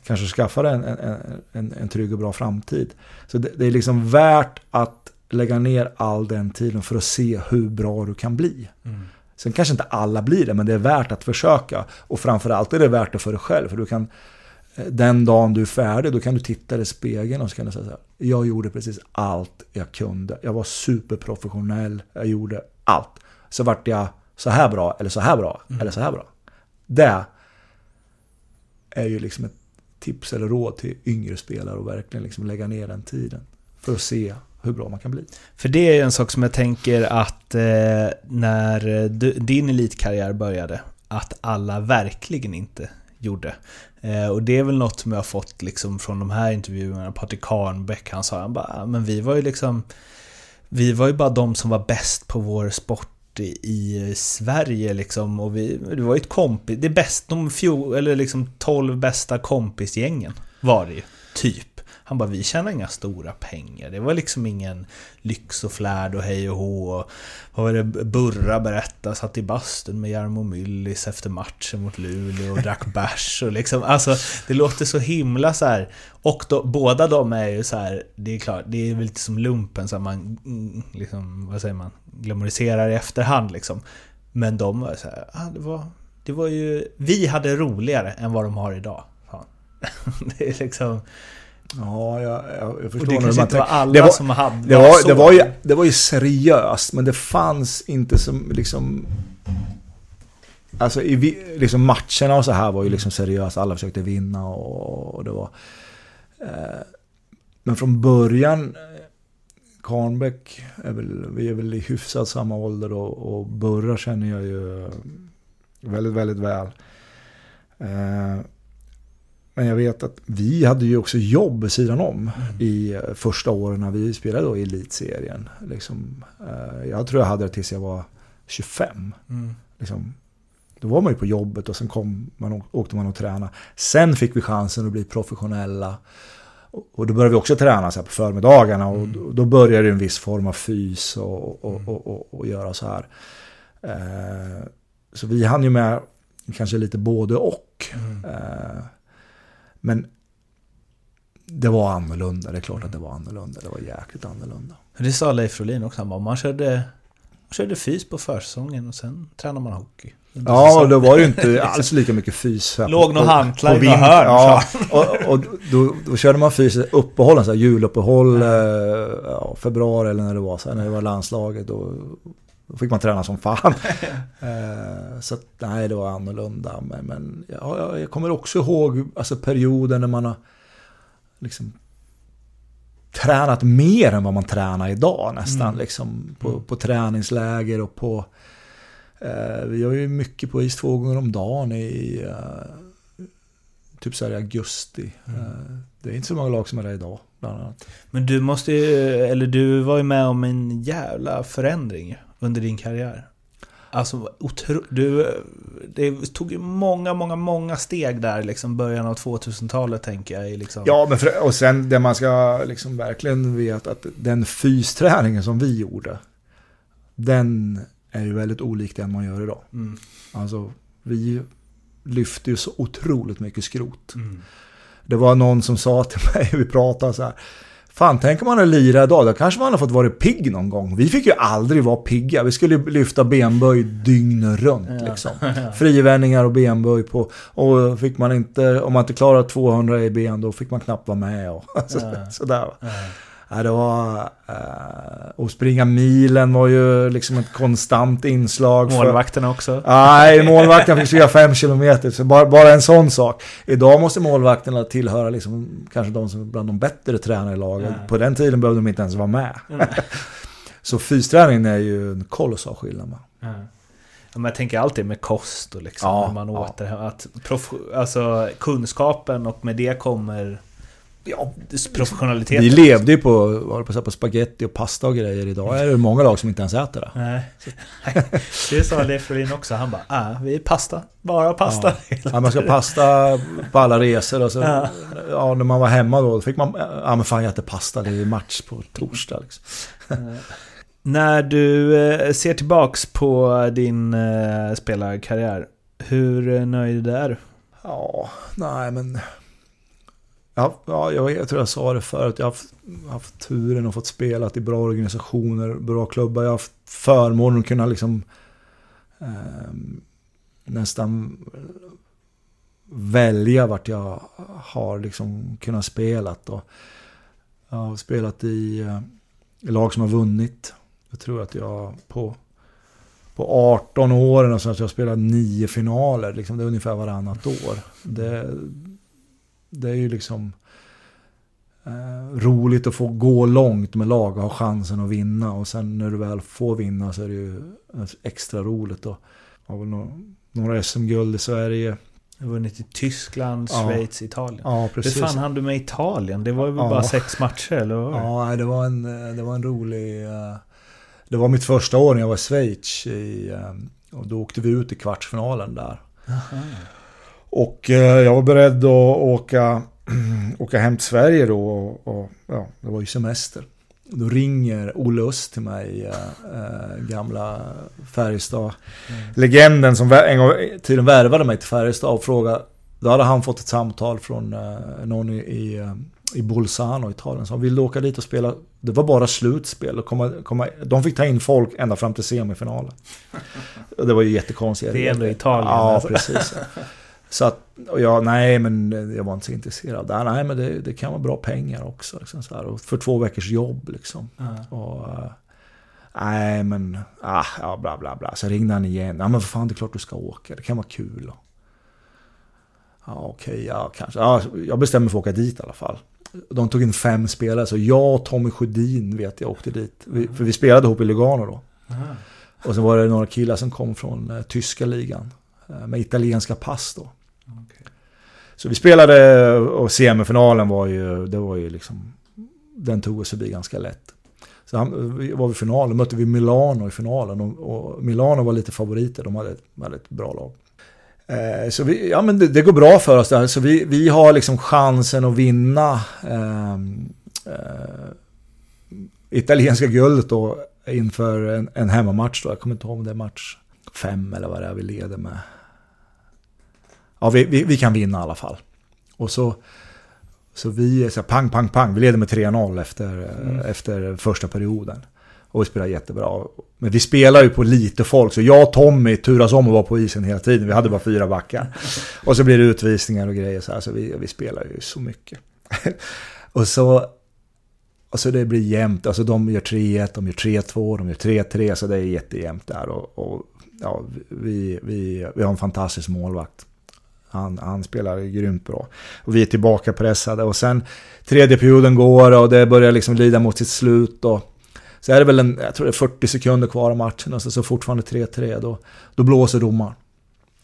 kanske skaffa dig en, en, en, en trygg och bra framtid. Så det, det, är liksom värt att lägga ner all den tiden för att se hur bra du kan bli. Mm. Sen kanske inte alla blir det, men det är värt att försöka. Och framförallt är det värt det för dig själv. För du kan, eh, den dagen du är färdig, då kan du titta i spegeln och så kan du säga så här. Jag gjorde precis allt jag kunde. Jag var superprofessionell. Jag gjorde allt. Så vart jag så här bra, eller så här bra, mm. eller så här bra. Det är ju liksom ett tips eller råd till yngre spelare att verkligen liksom lägga ner den tiden. För att se hur bra man kan bli. För det är en sak som jag tänker att eh, när eh, du, din elitkarriär började, att alla verkligen inte gjorde. Eh, och det är väl något som jag har fått liksom från de här intervjuerna. Patrik Karnbäck, han sa han bara, ah, men vi var ju liksom vi var ju bara de som var bäst på vår sport i Sverige liksom och vi, det var ju ett kompis, det bäst, de fjol, eller liksom 12 bästa kompisgängen var det ju, typ. Han bara, vi tjänar inga stora pengar. Det var liksom ingen lyx och flärd och hej och hå. Och vad var det Burra berättade? Satt i bastun med Jarmo Myllys efter matchen mot Luleå och drack (laughs) bärs och liksom, alltså det låter så himla så här. Och då, båda de är ju så här, det är klart, det är väl lite som lumpen så man, mm, liksom, vad säger man, glamoriserar i efterhand liksom. Men de var så här, ah, det var, det var ju, vi hade roligare än vad de har idag. Fan. (laughs) Det är liksom... Ja, jag, jag, förstår. Och det kanske inte var alla var, som hade det var, det, var ju, det var ju seriöst, men det fanns inte som liksom... Alltså i liksom matcherna och så här var ju liksom seriöst. Alla försökte vinna och, och det var... Eh, men från början... Karnbäck är väl, vi är väl i hyfsat samma ålder och, och Burra känner jag ju väldigt, väldigt väl. Eh, men jag vet att vi hade ju också jobb sidan om mm. i eh, första åren när vi spelade då i elitserien. Liksom, eh, jag tror jag hade det tills jag var 25. Mm. Liksom, då var man ju på jobbet och sen kom man, åkte man och tränade. Sen fick vi chansen att bli professionella. Och då började vi också träna så på förmiddagarna och mm. då började en viss form av fys och, och, mm. och, och, och göra så här. Eh, så vi hann ju med kanske lite både och. Mm. Men det var annorlunda, det är klart att det var annorlunda. Det var jäkligt annorlunda. Det sa Leif Rolin också, han bara, man körde, man körde fys på försäsongen och sen tränade man hockey. Ja, då var det ju inte (laughs) alls lika mycket fys. Låg nog hantlar i hörn. Ja, och, och då, då, körde man fys uppehållen, så här, juluppehåll, mm. ja, februari eller när det var, så här, när det var landslaget. Då, då fick man träna som fan. (laughs) Eh, så att, nej, det var annorlunda. Men, men ja, jag kommer också ihåg alltså, perioden när man har liksom, tränat mer än vad man tränar idag nästan. Mm. Liksom, på, mm. på träningsläger och på... Eh, vi har ju mycket på is två gånger om dagen i eh, typ så här augusti. Mm. Eh, det är inte så många lag som är där idag. Men du måste ju, eller du var ju med om en jävla förändring under din karriär. Alltså, otro, du, det tog ju många, många, många steg där, liksom början av 2000-talet tänker jag. Liksom. Ja, men för, och sen det man ska liksom verkligen veta att den fysträningen som vi gjorde, den är ju väldigt olik den man gör idag. Mm. Alltså, vi lyfte ju så otroligt mycket skrot. Mm. Det var någon som sa till (laughs) mig, vi pratade så här, Fan, tänk om man hade lirat idag, då kanske man hade fått vara pigg någon gång. Vi fick ju aldrig vara pigga. Vi skulle lyfta benböj dygnet runt. Ja. Liksom. (laughs) Frivändningar och benböj på. Och fick man inte, om man inte klarade 200 i ben, då fick man knappt vara med. Och, (laughs) Ja. sådär. Ja. Ja, det var... Eh, och springa milen var ju liksom ett konstant inslag. för- Målvakterna också. Nej, målvakten fick springa 5 kilometer. Så bara, bara en sån sak. Idag måste målvakterna tillhöra liksom, kanske de som är bland de bättre tränare i laget. Ja. På den tiden behövde de inte ens vara med. Nej. (laughs) Så fysträningen är ju en kolossal skillnad. Ja. Ja, men jag tänker alltid med kost och liksom Ja, man ja. åter... Att prof, alltså kunskapen och med det kommer Ja, professionaliteten. vi levde ju på, var på, på spaghetti och pasta och grejer. Idag är det många lag som inte ens äter det. Nej. (laughs) Det sa Leif Flodin också. Han bara ah, vi är pasta. Bara pasta. Ja, man ska pasta på alla resor och så, Ja. ja. när man var hemma då, då fick man, ja men fan jag äter pasta, det är match på torsdag liksom. När du eh, ser tillbaks på din eh, spelarkarriär, hur eh, nöjd är du? Ja, nej men... Ja, jag, jag tror jag sa det förut. Jag har haft, haft turen och fått spela i bra organisationer, bra klubbar. Jag har haft förmånen att kunna liksom eh, nästan välja vart jag har liksom kunnat spela. Jag har spelat i, eh, i lag som har vunnit. Jag tror att jag på, på 18 år så att jag har spelat nio finaler. Liksom, det är ungefär varannat år. Det, det är ju liksom eh, roligt att få gå långt med lag och ha chansen att vinna. Och sen när du väl får vinna så är det ju extra roligt. Och har väl några, några SM-guld i Sverige. Du har vunnit i Tyskland, Ja. Schweiz, Italien. Ja, Hur precis. fan hann du med Italien? Det var ju Ja. bara sex matcher, eller vad? Ja, det var en, det var en rolig... eh, Det var mitt första år när jag var i Schweiz. I, eh, och då åkte vi ut i kvartsfinalen där. Aha. Och eh, jag var beredd att åka, (clears throat) åka hem till Sverige då. Och, och, ja, det var ju semester. Då ringer Olle Öst till mig, eh, gamla Färjestad. Mm. Legenden som en gång i tiden värvade mig till Färjestad och frågade. Då hade han fått ett samtal från eh, någon i, i, i Bolzano, Italien. Som vill du åka dit och spela? Det var bara slutspel. Och komma, komma, de fick ta in folk ända fram till semifinalen. (laughs) Det var ju jättekonstigt. Det är ändå Italien, Ja, alltså. precis. (laughs) Så att, och jag, nej men jag var inte så intresserad av det. Nej men det, det kan vara bra pengar också. Liksom, så här. Och för två veckors jobb liksom. Ja. Och, eh, nej men, ah, ja bla bla bla. Så ringde han igen. Ja men för fan det är klart du ska åka. Det kan vara kul. Och, ja okej, ja kanske. Ja, jag bestämde mig för att åka dit i alla fall. De tog in fem spelare. Så jag och Tommy Sjödin vet jag åkte dit. Vi, för vi spelade ihop i Lugano då. Aha. Och så var det några killar som kom från eh, tyska ligan. Eh, med italienska pass då. Så vi spelade och semifinalen var ju, det var ju liksom, den tog oss förbi ganska lätt. Så var vi i finalen, mötte vi Milano i finalen och, och Milano var lite favoriter, de hade ett väldigt bra lag. Eh, så vi, ja men det, det går bra för oss där, så vi, vi har liksom chansen att vinna eh, eh, italienska guldet då inför en, en hemmamatch då. Jag kommer inte ihåg om det är match fem eller vad det är vi leder med. Ja, vi, vi, vi kan vinna i alla fall. Och så, så vi, så pang, pang, pang. Vi leder med 3-0 efter, Mm. efter första perioden. Och vi spelar jättebra. Men vi spelar ju på lite folk, så jag och Tommy turas om att vara på isen hela tiden. Vi hade bara fyra backar. (laughs) Och så blir det utvisningar och grejer så här, så vi, vi spelar ju så mycket. (laughs) och så... Och så det blir jämnt, alltså de gör 3-1, de gör 3-2, de gör 3-3, så det är jättejämnt där. Och, och ja, vi, vi, vi har en fantastisk målvakt. Han, han spelar grymt bra. Och vi är tillbaka pressade. Och sen tredje perioden går och det börjar liksom lida mot sitt slut. Och så är det väl en, jag tror det är 40 sekunder kvar av matchen och så, så fortfarande 3-3. Då, då blåser domaren.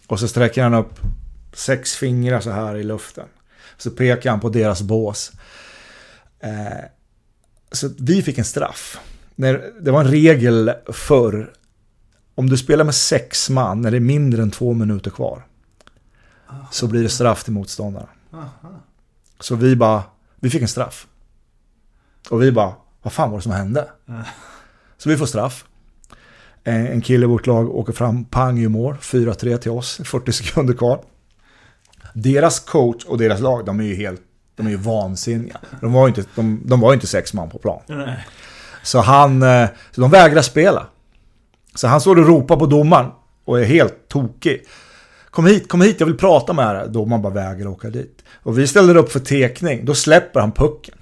Och så sträcker han upp sex fingrar så här i luften. Så pekar han på deras bås. Eh, så vi fick en straff. När, det var en regel förr om du spelar med sex man när det är mindre än två minuter kvar. Så blir det straff till motståndaren. Så vi bara, vi fick en straff. Och vi bara, vad fan var det som hände? Så vi får straff. En kille i vårt lag åker fram, pang i mål, 4-3 till oss, 40 sekunder kvar. Deras coach och deras lag, de är ju helt, de är ju vansinniga. De var ju inte, de, de var inte sex man på plan. Nej. Så han, eh, så de vägrar spela. Så han står och ropar på domaren och är helt tokig. Kom hit, kom hit, jag vill prata med er. Domaren bara vägrar åka dit. Och vi ställer upp för tekning, då släpper han pucken.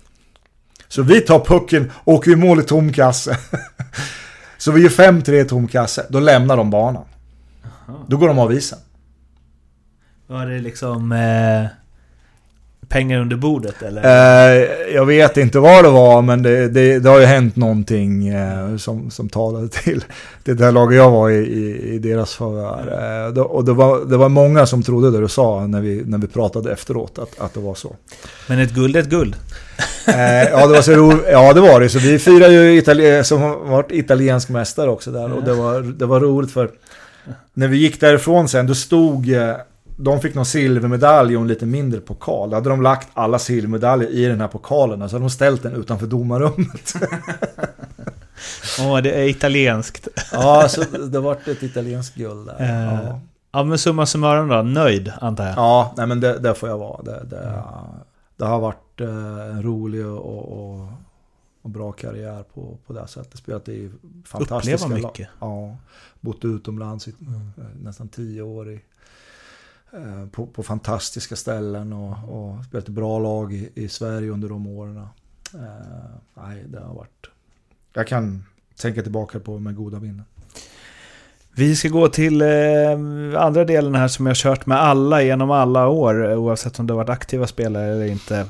Så vi tar pucken och åker i mål i tom kasse. (laughs) Så vi gör 5-3 i tom kasse, då lämnar de banan. Då går de av isen. Var det liksom eh, pengar under bordet eller? Eh, jag vet inte vad det var, men det, det, det har ju hänt någonting eh, som, som talade till (laughs) det där laget jag var i, i, i deras favör. Eh, och det var, det var många som trodde det du sa när vi, när vi pratade efteråt, att, att det var så. Men ett guld är ett guld. Eh, ja, det var så ro, ja, det var det. Så vi firar ju Itali som har varit italiensk mästare också där. Och det var, det var roligt för när vi gick därifrån sen, då stod... De fick någon silvermedalj och en lite mindre pokal. Då hade de lagt alla silvermedaljer i den här pokalen. Så hade de ställt den utanför domarrummet. (laughs) Åh, det är italienskt. ja, så det vart ett italienskt guld där. Eh, Ja, Ja men summa summarum då, nöjd antar jag? ja nej, men det, det får jag vara. Det, det, det har varit eh, en rolig och, och, och bra karriär på, på det sättet. Spelat i fantastiska Uppleva lag. mycket. Ja, bott utomlands i eh, nästan tio år i, Eh, på, på fantastiska ställen och, och spelat i bra lag i, i Sverige under de åren. Eh, nej, det har varit... Jag kan tänka tillbaka på med goda minnen. Vi ska gå till eh, andra delen här som jag har kört med alla genom alla år, oavsett om det har varit aktiva spelare eller inte.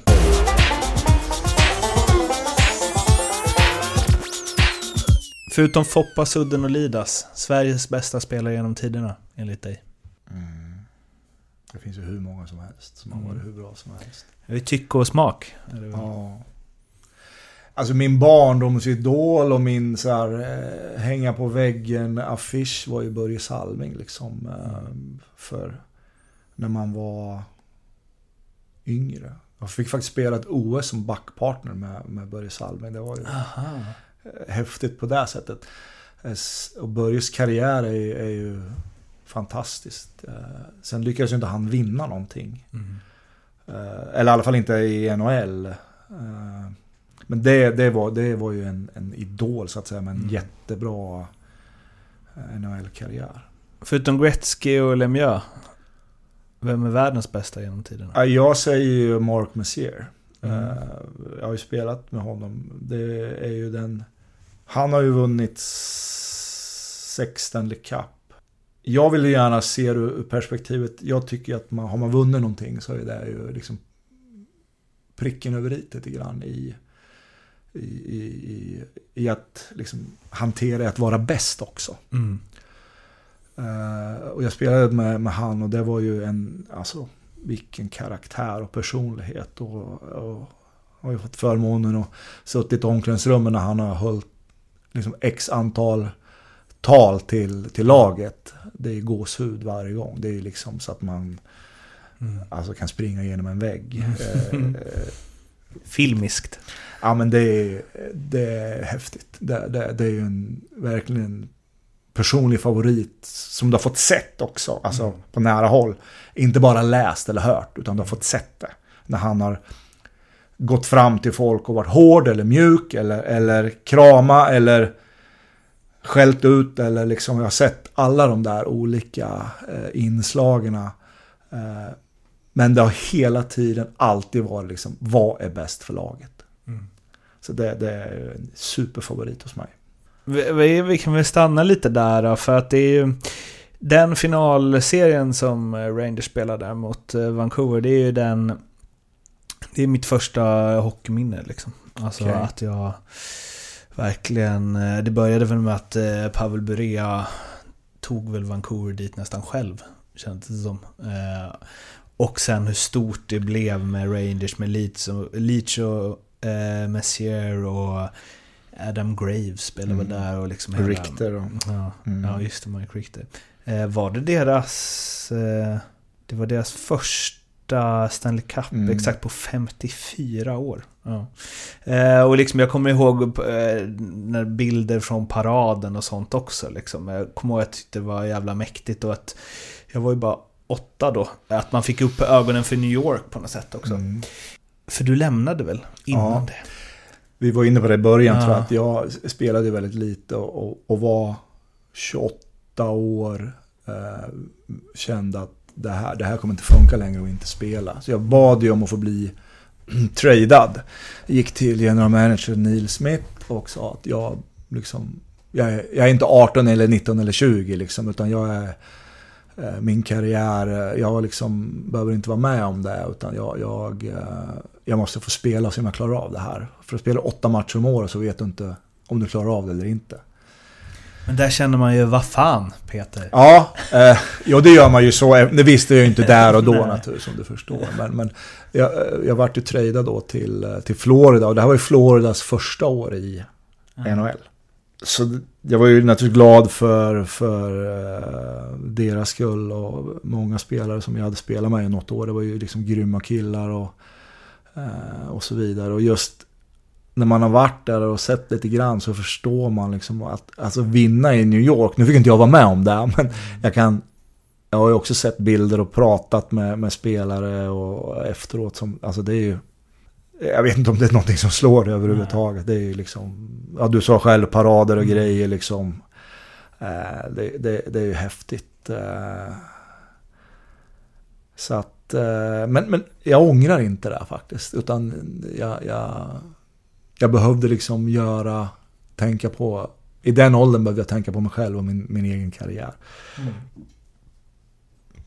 Förutom Foppa, Sudden och Lidas, Sveriges bästa spelare genom tiderna, enligt dig. Det finns ju hur många som helst som har Mm. varit hur bra som helst. Det är tycke och smak. Ja. Alltså min barndomsidol och min så här, eh, hänga på väggen affisch var ju Börje Salming liksom. Eh, för när man var yngre. Jag fick faktiskt spela ett OS som backpartner med, med Börje Salming. Det var ju Aha. häftigt på det sättet. Och Börjes karriär är, är ju fantastiskt. Eh, Sen lyckades ju inte han vinna någonting. Mm. Eh, Eller i alla fall inte i NHL. Eh, Men det, det, var, det var ju en, en idol så att säga med en Mm. jättebra NHL-karriär. Förutom Gretzky och Lemieux, vem är världens bästa genom tiderna? Ja, Jag säger ju Mark Messier. Mm. Jag har ju spelat med honom. Det är ju den... Han har ju vunnit sex Stanley Cup. Jag vill gärna se det ur perspektivet. Jag tycker att man, har man vunnit någonting så är det ju liksom pricken över i lite grann i, i, i, i, att liksom hantera att vara bäst också. Mm. Eh, och jag spelade med, med han och det var ju en, alltså vilken karaktär och personlighet. Och, och har ju fått förmånen att suttit i omklädningsrummen när han har hållit liksom x antal tal till, till laget. Det är gåshud varje gång. Det är liksom så att man Mm. alltså, kan springa genom en vägg. Eh, eh, (laughs) Filmiskt. Ja men det är, det är häftigt. Det, det, det är ju en, verkligen en personlig favorit som du har fått sett också. Alltså Mm. på nära håll. Inte bara läst eller hört utan du har fått sett det. När han har gått fram till folk och varit hård eller mjuk eller, eller krama eller skällt ut eller liksom jag har sett alla de där olika eh, inslagen. Eh, men det har hela tiden alltid varit liksom, vad är bäst för laget? Mm. Så det, det är en superfavorit hos mig. Vi, vi, vi kan väl stanna lite där då, för att det är ju... Den finalserien som eh, Rangers spelade där mot eh, Vancouver, det är ju den... Det är mitt första hockeyminne liksom. Alltså Okej. att jag verkligen... eh, Det började väl med att eh, Pavel Burea tog väl Vancouver dit nästan själv, kändes det som. Eh, Och sen hur stort det blev med Rangers, med Leach och, Leach och Messier och Adam Graves spelade Mm. väl där och liksom hela- Richter och... Ja, Mm. ja, just det, Mike Richter. Var det deras... Det var deras första Stanley Cup, Mm. exakt på 54 år. Ja. Eh, och liksom jag kommer ihåg eh, när bilder från paraden och sånt också. Liksom. Jag kommer ihåg att jag tyckte det var jävla mäktigt och att jag var ju bara åtta då. Att man fick upp ögonen för New York på något sätt också. Mm. För du lämnade väl innan Ja. det? Vi var inne på det i början Ja. tror jag, att jag spelade väldigt lite och, och, var 28 år. Eh, kände att det här, det här kommer inte funka längre och inte spela. Så jag bad ju om att få bli (clears throat) tradad. Gick till general manager Neil Smith och sa att jag liksom, jag är, jag är inte 18 eller 19 eller 20 liksom, utan jag är eh, min karriär, eh, jag liksom behöver inte vara med om det utan jag, jag, eh, jag måste få spela så jag klarar av det här. För att spela åtta matcher om året så vet du inte om du klarar av det eller inte. Men där känner man ju, vad fan Peter? Ja, eh, ja det gör man ju så. Det visste jag ju inte där och då naturligtvis som du förstår. Men, men jag, jag vart ju tradad då till, eh, till Florida och det här var ju Floridas första år i NHL. Så jag var ju naturligtvis glad för, för eh, deras skull och många spelare som jag hade spelat med i något år. Det var ju liksom grymma killar och, eh, och så vidare. Och just när man har varit där och sett lite grann så förstår man liksom att alltså vinna i New York, nu fick inte jag vara med om det, men jag kan jag har ju också sett bilder och pratat med, med spelare och efteråt som, alltså det är ju jag vet inte om det är någonting som slår det överhuvudtaget. Det är ju liksom, ja du sa själv parader och Mm. grejer liksom. Eh, det, det, det är ju häftigt. Eh, så att, eh, men, men jag ångrar inte det faktiskt. Utan jag, jag, jag behövde liksom göra, tänka på, i den åldern behövde jag tänka på mig själv och min, min egen karriär. Mm.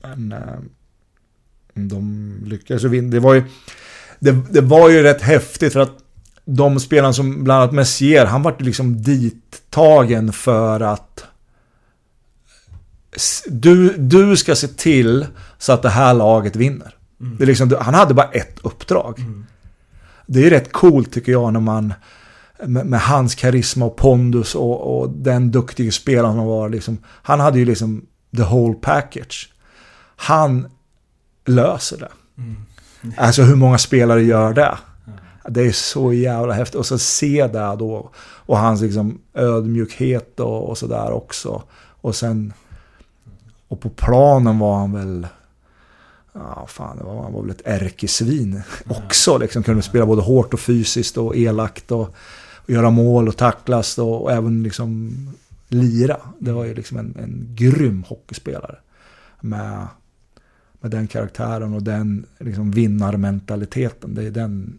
Men eh, de lyckades vinna. Det var ju, det, det var ju rätt häftigt för att de spelarna som bland annat Messier, han var ju liksom dittagen för att du, du ska se till så att det här laget vinner. Mm. Det är liksom, han hade bara ett uppdrag. Mm. Det är rätt coolt tycker jag när man med, med hans karisma och pondus och, och den duktiga spelaren han var. Liksom, han hade ju liksom the whole package. Han löser det. Mm. Alltså hur många spelare gör det? Det är så jävla häftigt. Och så se det då. Och hans liksom ödmjukhet och, och sådär också. Och sen... Och på planen var han väl... Ja, fan, det var, han var väl ett ärkesvin (laughs) också. Liksom, kunde spela både hårt och fysiskt och elakt. Och, och göra mål och tacklas och, och även liksom lira. Det var ju liksom en, en grym hockeyspelare. Med, med den karaktären och den liksom vinnarmentaliteten. Det är den,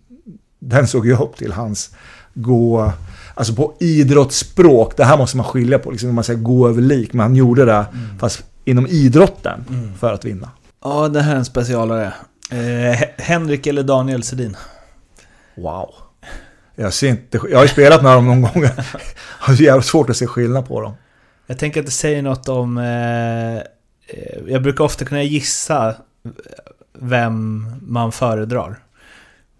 den såg jag upp till. Hans gå, alltså på idrottsspråk, det här måste man skilja på, liksom man säger gå över lik, men han gjorde det Mm. fast inom idrotten Mm. för att vinna. Ja, det här är en specialare. Eh, He- Henrik eller Daniel Sedin? Wow. Jag ser inte, jag har ju spelat med dem någon gång. Jag har jävligt svårt att se skillnad på dem. Jag tänker att det säger något om... Eh, eh, jag brukar ofta kunna gissa vem man föredrar.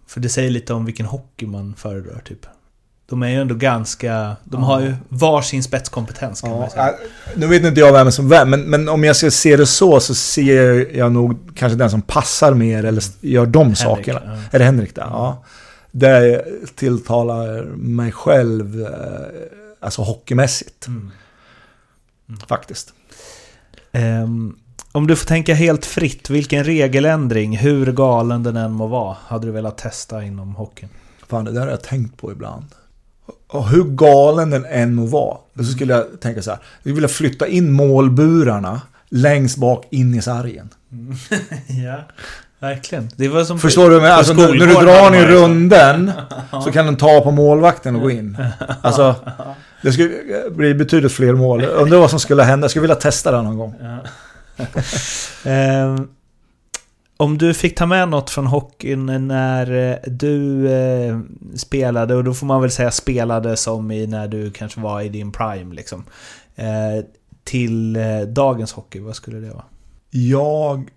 För det säger lite om vilken hockey man föredrar, typ. De är ju ändå ganska... De har ju varsin spetskompetens, kan man Ja, säga. äh, nu vet inte jag vem som vem, men, men om jag ska se det så så ser jag nog kanske den som passar mer eller gör de Henrik, sakerna. ja. Är det Henrik där? Ja. Det tilltalar mig själv, eh, alltså hockeymässigt Mm. faktiskt. Ehm, om du får tänka helt fritt, vilken regeländring, hur galen den än må vara, hade du velat testa inom hockeyn? Fan, det där har jag tänkt på ibland. Och hur galen den än må vara. Så skulle jag tänka så här. Jag vill flytta in målburarna längst bak in i sargen. (laughs) ja, verkligen. Det var som Förstår du? Men alltså, när, du drar hade i runden (laughs) så kan den ta på målvakten och gå in. Alltså, det skulle bli betydligt fler mål. Undrar vad som skulle hända. Jag skulle vilja testa det någon gång. Ja. (laughs) Om du fick ta med något från hockeyn när eh, du eh, spelade, och då får man väl säga spelade som i när du kanske var i din prime liksom. Eh, till eh, dagens hockey, vad skulle det vara? Jag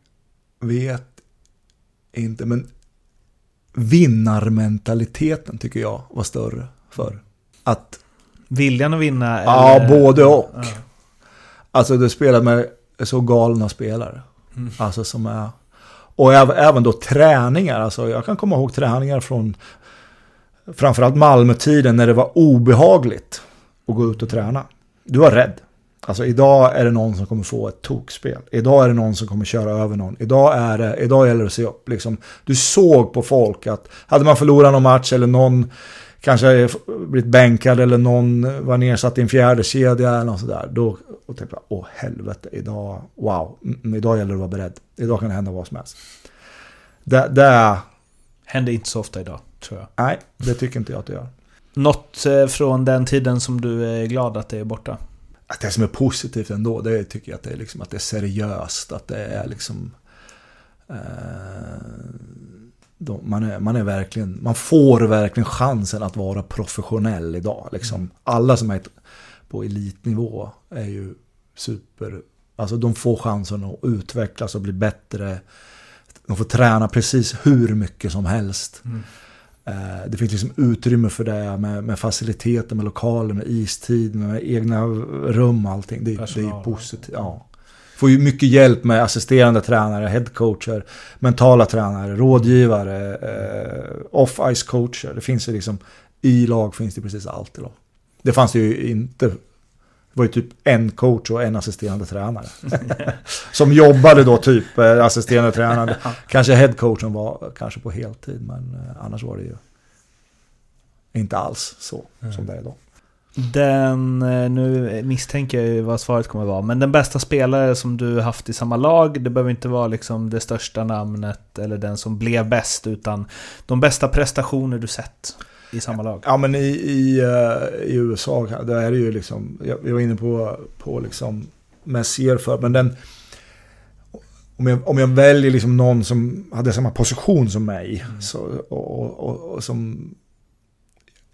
vet inte, men vinnarmentaliteten tycker jag var större förr. Att Viljan att vinna? Ja, eller- både och. Ja. Alltså du spelar med så galna spelare. Mm. Alltså som är... Och även då träningar. Alltså jag kan komma ihåg träningar från framförallt Malmötiden när det var obehagligt att gå ut och träna. Du var rädd. Alltså idag är det någon som kommer få ett tokspel. Idag är det någon som kommer köra över någon. Idag, är det, idag gäller det att se upp. Liksom, du såg på folk att hade man förlorat någon match eller någon kanske blivit bänkad eller någon var nedsatt i en fjärde kedja eller något sådär. Då och tänkte jag, åh helvete, idag, wow, mm, idag gäller det att vara beredd. Idag kan det hända vad som helst. Det, det, Händer inte så ofta idag, tror jag. nej, det tycker inte jag att det gör. Något eh, från den tiden som du är glad att det är borta? Att det som är positivt ändå, det tycker jag att det är, liksom, att det är seriöst, att det är liksom... Eh, då, man, är, man är verkligen, man får verkligen chansen att vara professionell idag. Liksom. Alla som är på elitnivå är ju super... Alltså de får chansen att utvecklas och bli bättre. De får träna precis hur mycket som helst. Eh, Det finns liksom utrymme för det med, med faciliteter, med lokaler, med istid, med egna rum och allting. Det, det är positivt. Ja. Får ju mycket hjälp med assisterande tränare, headcoacher, mentala tränare, rådgivare, eh, off-ice coacher. Det finns ju liksom, i lag finns det precis allt idag. Det fanns det ju inte. Det var ju typ en coach och en assisterande tränare. (laughs) Som jobbade då typ eh, assisterande tränare. (laughs) Kanske headcoachen var kanske på heltid, men eh, annars var det ju inte alls så som det är idag. Den, eh, nu misstänker jag ju vad svaret kommer vara, men den bästa spelare som du haft i samma lag, det behöver inte vara liksom det största namnet eller den som blev bäst, utan de bästa prestationer du sett i samma lag. Ja men i, i, eh, i USA, där är det ju liksom, jag, var inne på, på liksom Messier för, men den, om jag, om jag väljer liksom någon som hade samma position som mig, så, och, och, och, och som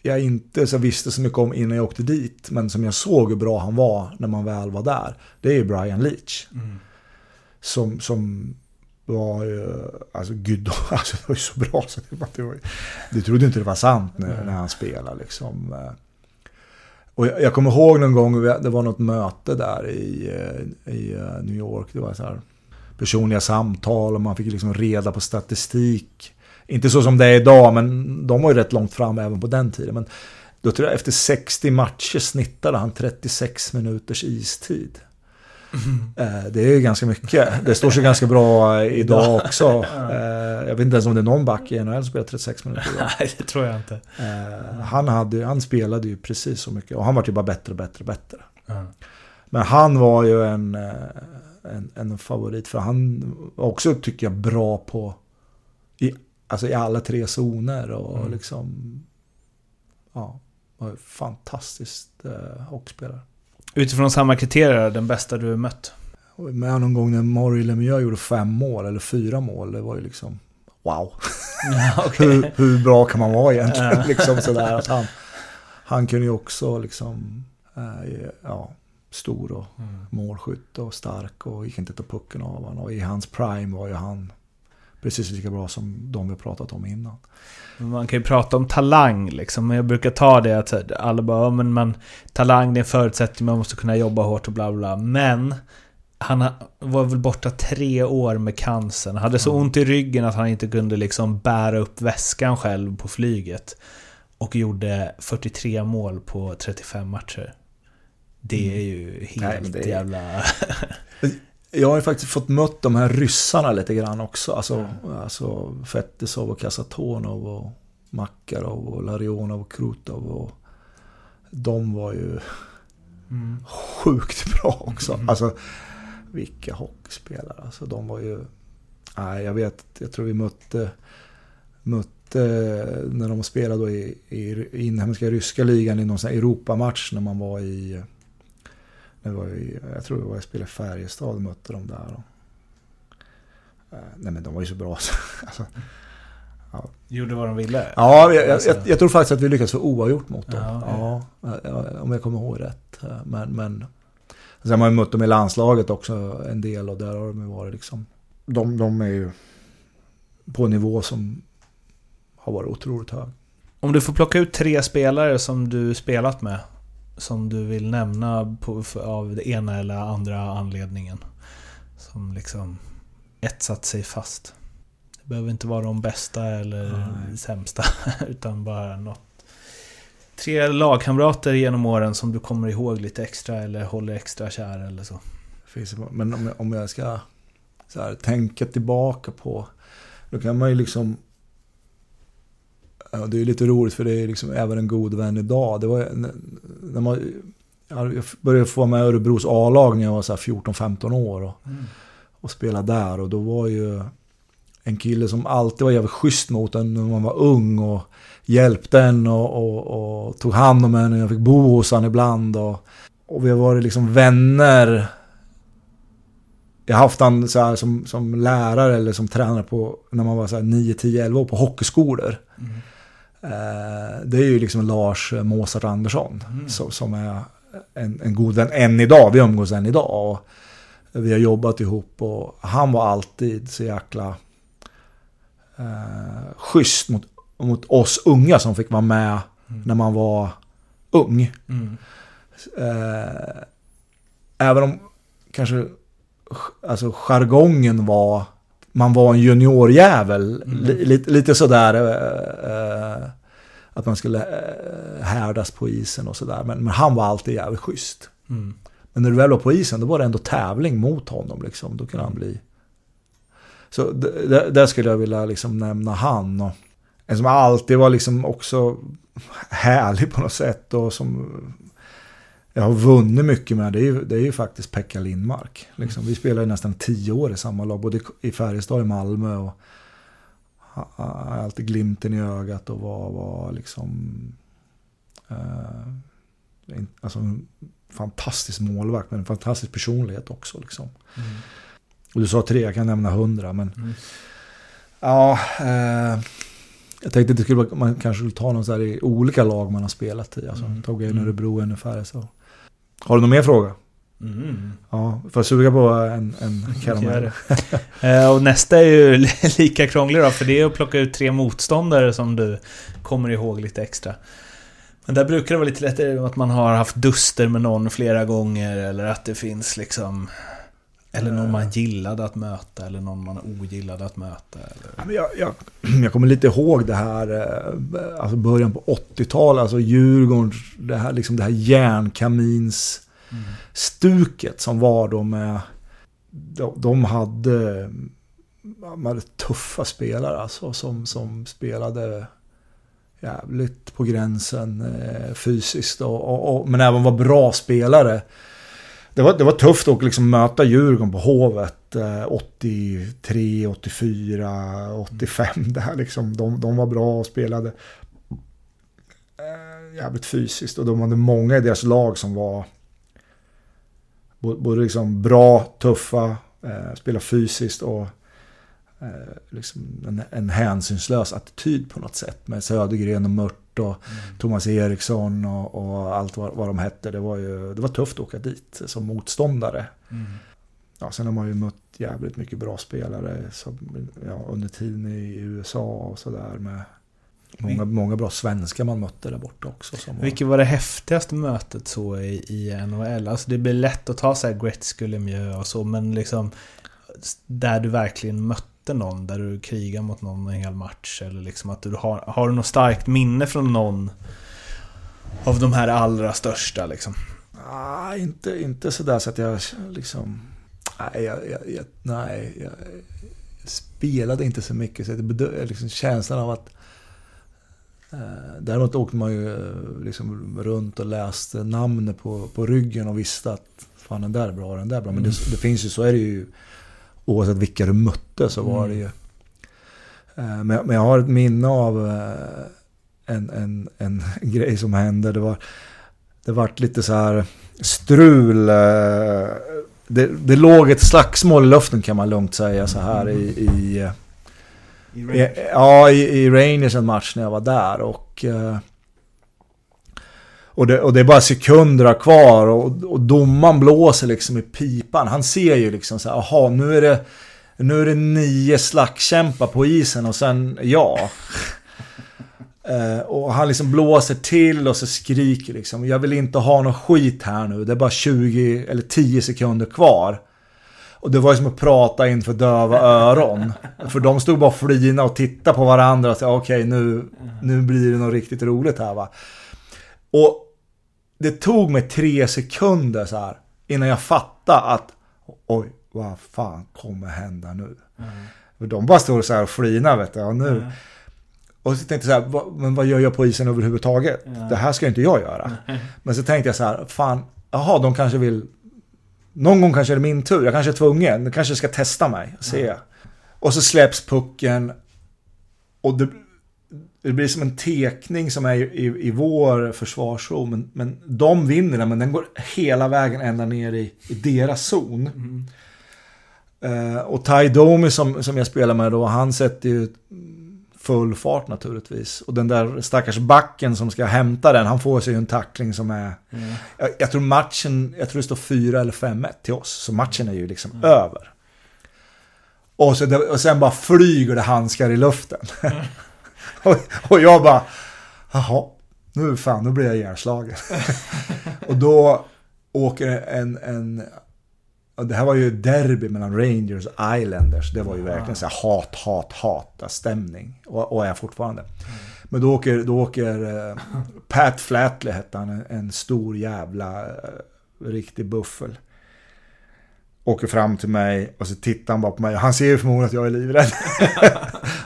jag inte så visste så mycket om innan jag åkte dit, men som jag såg hur bra han var när man väl var där, det är ju Brian Leach. Som, som var ju, alltså gud, (laughs) alltså det var ju så bra så det var, det var, du trodde inte det var sant när, när han spelade liksom. Och jag, jag kommer ihåg någon gång, det var något möte där i, eh, i eh, New York, det var så här personliga samtal och man fick liksom reda på statistik. Inte så som det är idag, men de var ju rätt långt fram även på den tiden. Men då tror jag efter 60 matcher snittade han 36 minuters istid. Eh, Det är ju ganska mycket. Det står sig ganska bra idag också. Eh, Jag vet inte ens om det är någon back i NHL som spelar 36 minuter idag. Nej, det tror jag inte. Eh, Han, hade, han spelade ju precis så mycket och han var ju bara bättre och bättre och bättre. Men han var ju en, eh, en, en favorit för han var också, tycker jag, bra på alltså i alla tre zoner och Mm. liksom ja, var ju fantastiskt eh, hockeyspelare. Utifrån samma kriterier, den bästa du har mött? Och med någon gång när Maurice Lemieux gjorde fem mål eller fyra mål, det var ju liksom wow. (laughs) Ja, hur, hur bra kan man vara egentligen? (laughs) liksom sådär, att han, han kunde ju också liksom, eh, ja, stor och målskytt och stark och gick inte ta pucken av honom. Och i hans prime var ju han precis lika bra som de vi pratat om innan. Man kan ju prata om talang liksom, men jag brukar ta det att alla bara, "Ja, men man, talang det är en förutsättning, man måste kunna jobba hårt och bla bla. Men han ha- var väl borta tre år med cancern. Hade så ont i ryggen att han inte kunde liksom bära upp väskan själv på flyget. Och gjorde 43 mål på 35 matcher. Det är ju helt Nej, är- jävla... (laughs) Jag har ju faktiskt fått mött de här ryssarna lite grann också. Alltså, alltså Fetisov och Kasatonov och Makarov och Larionov och Krutov. Och de var ju Mm. sjukt bra också. Alltså, vilka hockeyspelare. Alltså, de var ju... Nej, jag vet, jag tror vi mötte, mötte när de spelade då i, i inhemska ryska ligan i någon sån här Europamatch när man var i... Det var i jag tror det var jag spelade i Färjestad och mötte dem där. Och, eh, nej men de var ju så bra. så- (laughs) Alltså, Gjorde vad de ville. ja, jag, jag, Alltså- jag, jag tror faktiskt att vi lyckades få oavgjort mot dem. Ja, Ja, ja, om jag kommer ihåg rätt. Men, men sen har man ju mött dem i landslaget också en del och där har de ju varit liksom. De, de är ju på en nivå som har varit otroligt hög. Om du får plocka ut tre spelare som du spelat med som du vill nämna på, av det ena eller andra anledningen? Som liksom etsat sig fast. Det behöver inte vara de bästa eller Nej. sämsta, (laughs) utan bara något. Tre lagkamrater genom åren som du kommer ihåg lite extra eller håller extra kär eller så. Men om jag, om jag ska så här, tänka tillbaka på... Då kan man ju liksom... Det är lite roligt för det är liksom även en god vän idag. Det var när man... ja, Jag började få med Örebros A-lag när jag var så här 14-15 år. Och, och spela där. Och då var ju en kille som alltid var jävligt schysst mot en när man var ung. Och hjälpte en och, och, och tog hand om en. Och jag fick bo hos han ibland. Och, och vi har varit liksom vänner. Jag har haft han så här som, som lärare eller som tränare på när man var så här 9, 10, 11 år på hockeyskolor. Mm. Eh, det är ju liksom Lars Mozart Andersson Mm. som, som är en, en god vän än idag. Vi umgås än idag. Och vi har jobbat ihop och han var alltid så jäkla eh, schysst mot, mot oss unga som fick vara med Mm. när man var ung. Mm. Eh, även om kanske alltså jargongen var man var en juniorjävel. Mm. Li, lite, lite sådär eh, eh, att man skulle eh, härdas på isen och sådär. Men, men han var alltid jävligt schysst. Mm. Men när du väl var på isen då var det ändå tävling mot honom. Liksom. Då kunde han bli... Så där skulle jag vilja liksom nämna han. Och en som alltid var liksom också härlig på något sätt. Och som jag har vunnit mycket med. Det är ju, det är ju faktiskt Pekka Lindmark. Liksom. Vi spelade nästan tio år i samma lag. Både i Färjestad och i Malmö. Och alltid glimten i ögat och var, var liksom... Eh, alltså en fantastisk målvakt men en fantastisk personlighet också. Liksom. Mm. Och du sa tre, jag kan nämna hundra. Men Mm. ja, eh, jag tänkte att det skulle, vara- man kanske skulle ta någon så här i olika lag man har spelat i. Alltså, Mm. tog en Mm. Örebro, en ungefär. Har du någon mer fråga? Mm. Ja, får suga på en, en karamell? (laughs) Eh, och nästa är ju (laughs) lika krånglig då, för det är att plocka ut tre motståndare som du kommer ihåg lite extra. Men där brukar det vara lite lättare att man har haft duster med någon flera gånger, eller att det finns liksom... Eller någon man gillade att möta, eller någon man ogillade att möta. Eller... Jag, jag, (clears throat) jag kommer lite ihåg det här, eh, alltså början på 80-talet, alltså Djurgården, det här, liksom det här järnkamins Mm. som var då med... De, de hade, de hade tuffa spelare alltså som, som spelade jävligt på gränsen eh, fysiskt och, och, och, men även var bra spelare. Det var, det var tufft att liksom möta Djurgården på Hovet eh, 83, 84, 85. Där liksom, de, de var bra och spelade eh, jävligt fysiskt och de hade många i deras lag som var både liksom bra, tuffa, eh, spela fysiskt och eh, liksom en, en hänsynslös attityd på något sätt. Med Södergren och Mört och Mm. Thomas Eriksson och, och allt vad, vad de hette. Det var ju det var tufft att åka dit som motståndare. Mm. Ja, sen har man ju mött jävligt mycket bra spelare som, ja, under tiden i USA och sådär. med Många, många bra svenskar man mötte där borta också. Som Vilket var det häftigaste mötet så i, i NHL? Alltså det blir lätt att ta så här Gretzky, Lemieux och så, men liksom där du verkligen mötte någon, där du krigar mot någon en hel match eller liksom att du har, har du något starkt minne från någon av de här allra största liksom? Ah, inte, inte sådär så att jag liksom... Nej, jag, jag, nej, jag, spelade inte så mycket. Så det liksom känslan av att... Eh, däremot åkte man ju eh, liksom runt och läste namnet på, på ryggen och visste att fan den där är bra, den där är bra. Men det, det finns ju, så är det ju oavsett vilka du mötte så var det ju... Eh, men, jag- men jag har ett minne av eh, en, en, en (laughs) grej som hände. Det var, det vart lite så här strul. eh, Det, det låg ett slagsmål i luften kan man lugnt säga så här i, i, eh, i ja, i, i Rangers en match när jag var där. Och, eh, och, det, och det är bara sekunder kvar och, och domaren blåser liksom i pipan. Han ser ju liksom så här, jaha nu är det, nu är det nio slagskämpar på isen och sen ja. (laughs) Eh, och han liksom blåser till och så skriker liksom. Jag vill inte ha någon skit här nu. Det är bara 20 eller 10 sekunder kvar. Och det var ju som att prata inför döva öron. För de stod bara och flina och tittade på varandra och sa okej okay, nu, nu blir det något riktigt roligt här va. Och det tog mig tre sekunder så här innan jag fattade att oj, vad fan kommer hända nu? Mm. De bara stod så här och flinade vet du. Och nu, mm. Och så tänkte jag så här, men vad gör jag på isen överhuvudtaget? Ja. Det här ska inte jag göra. Men så tänkte jag så här, fan, jaha, de kanske vill... Någon gång kanske är det min tur, jag kanske är tvungen, de kanske ska testa mig, se. Ja. Och så släpps pucken. Och det, det blir som en tekning som är i, i vår försvarszon. Men, men de vinner den, men den går hela vägen ända ner i, i deras zon. Mm. Uh, och Ty Domi som, som jag spelar med då, han sätter ju full fart naturligtvis. Och den där stackars backen som ska hämta den, han får sig ju en tackling som är... Mm. Jag, jag, tror matchen, jag tror det står 4 eller 5-1 till oss. Så matchen är ju liksom mm. över. Och, så, och sen bara flyger det handskar i luften. (laughs) (laughs) Och, jag bara, jaha, nu fan, nu blir jag ihjälslagen. (laughs) och då åker en, en det här var ju derby mellan Rangers och Islanders. Det var ju verkligen så här hat, hat, hata stämning. Och, och är fortfarande. Mm. Men då åker, då åker uh, (laughs) Pat Flatley, hette han, en, en stor jävla uh, riktig buffel. Åker fram till mig och så tittar han bara på mig. Han ser ju förmodligen att jag är livrädd.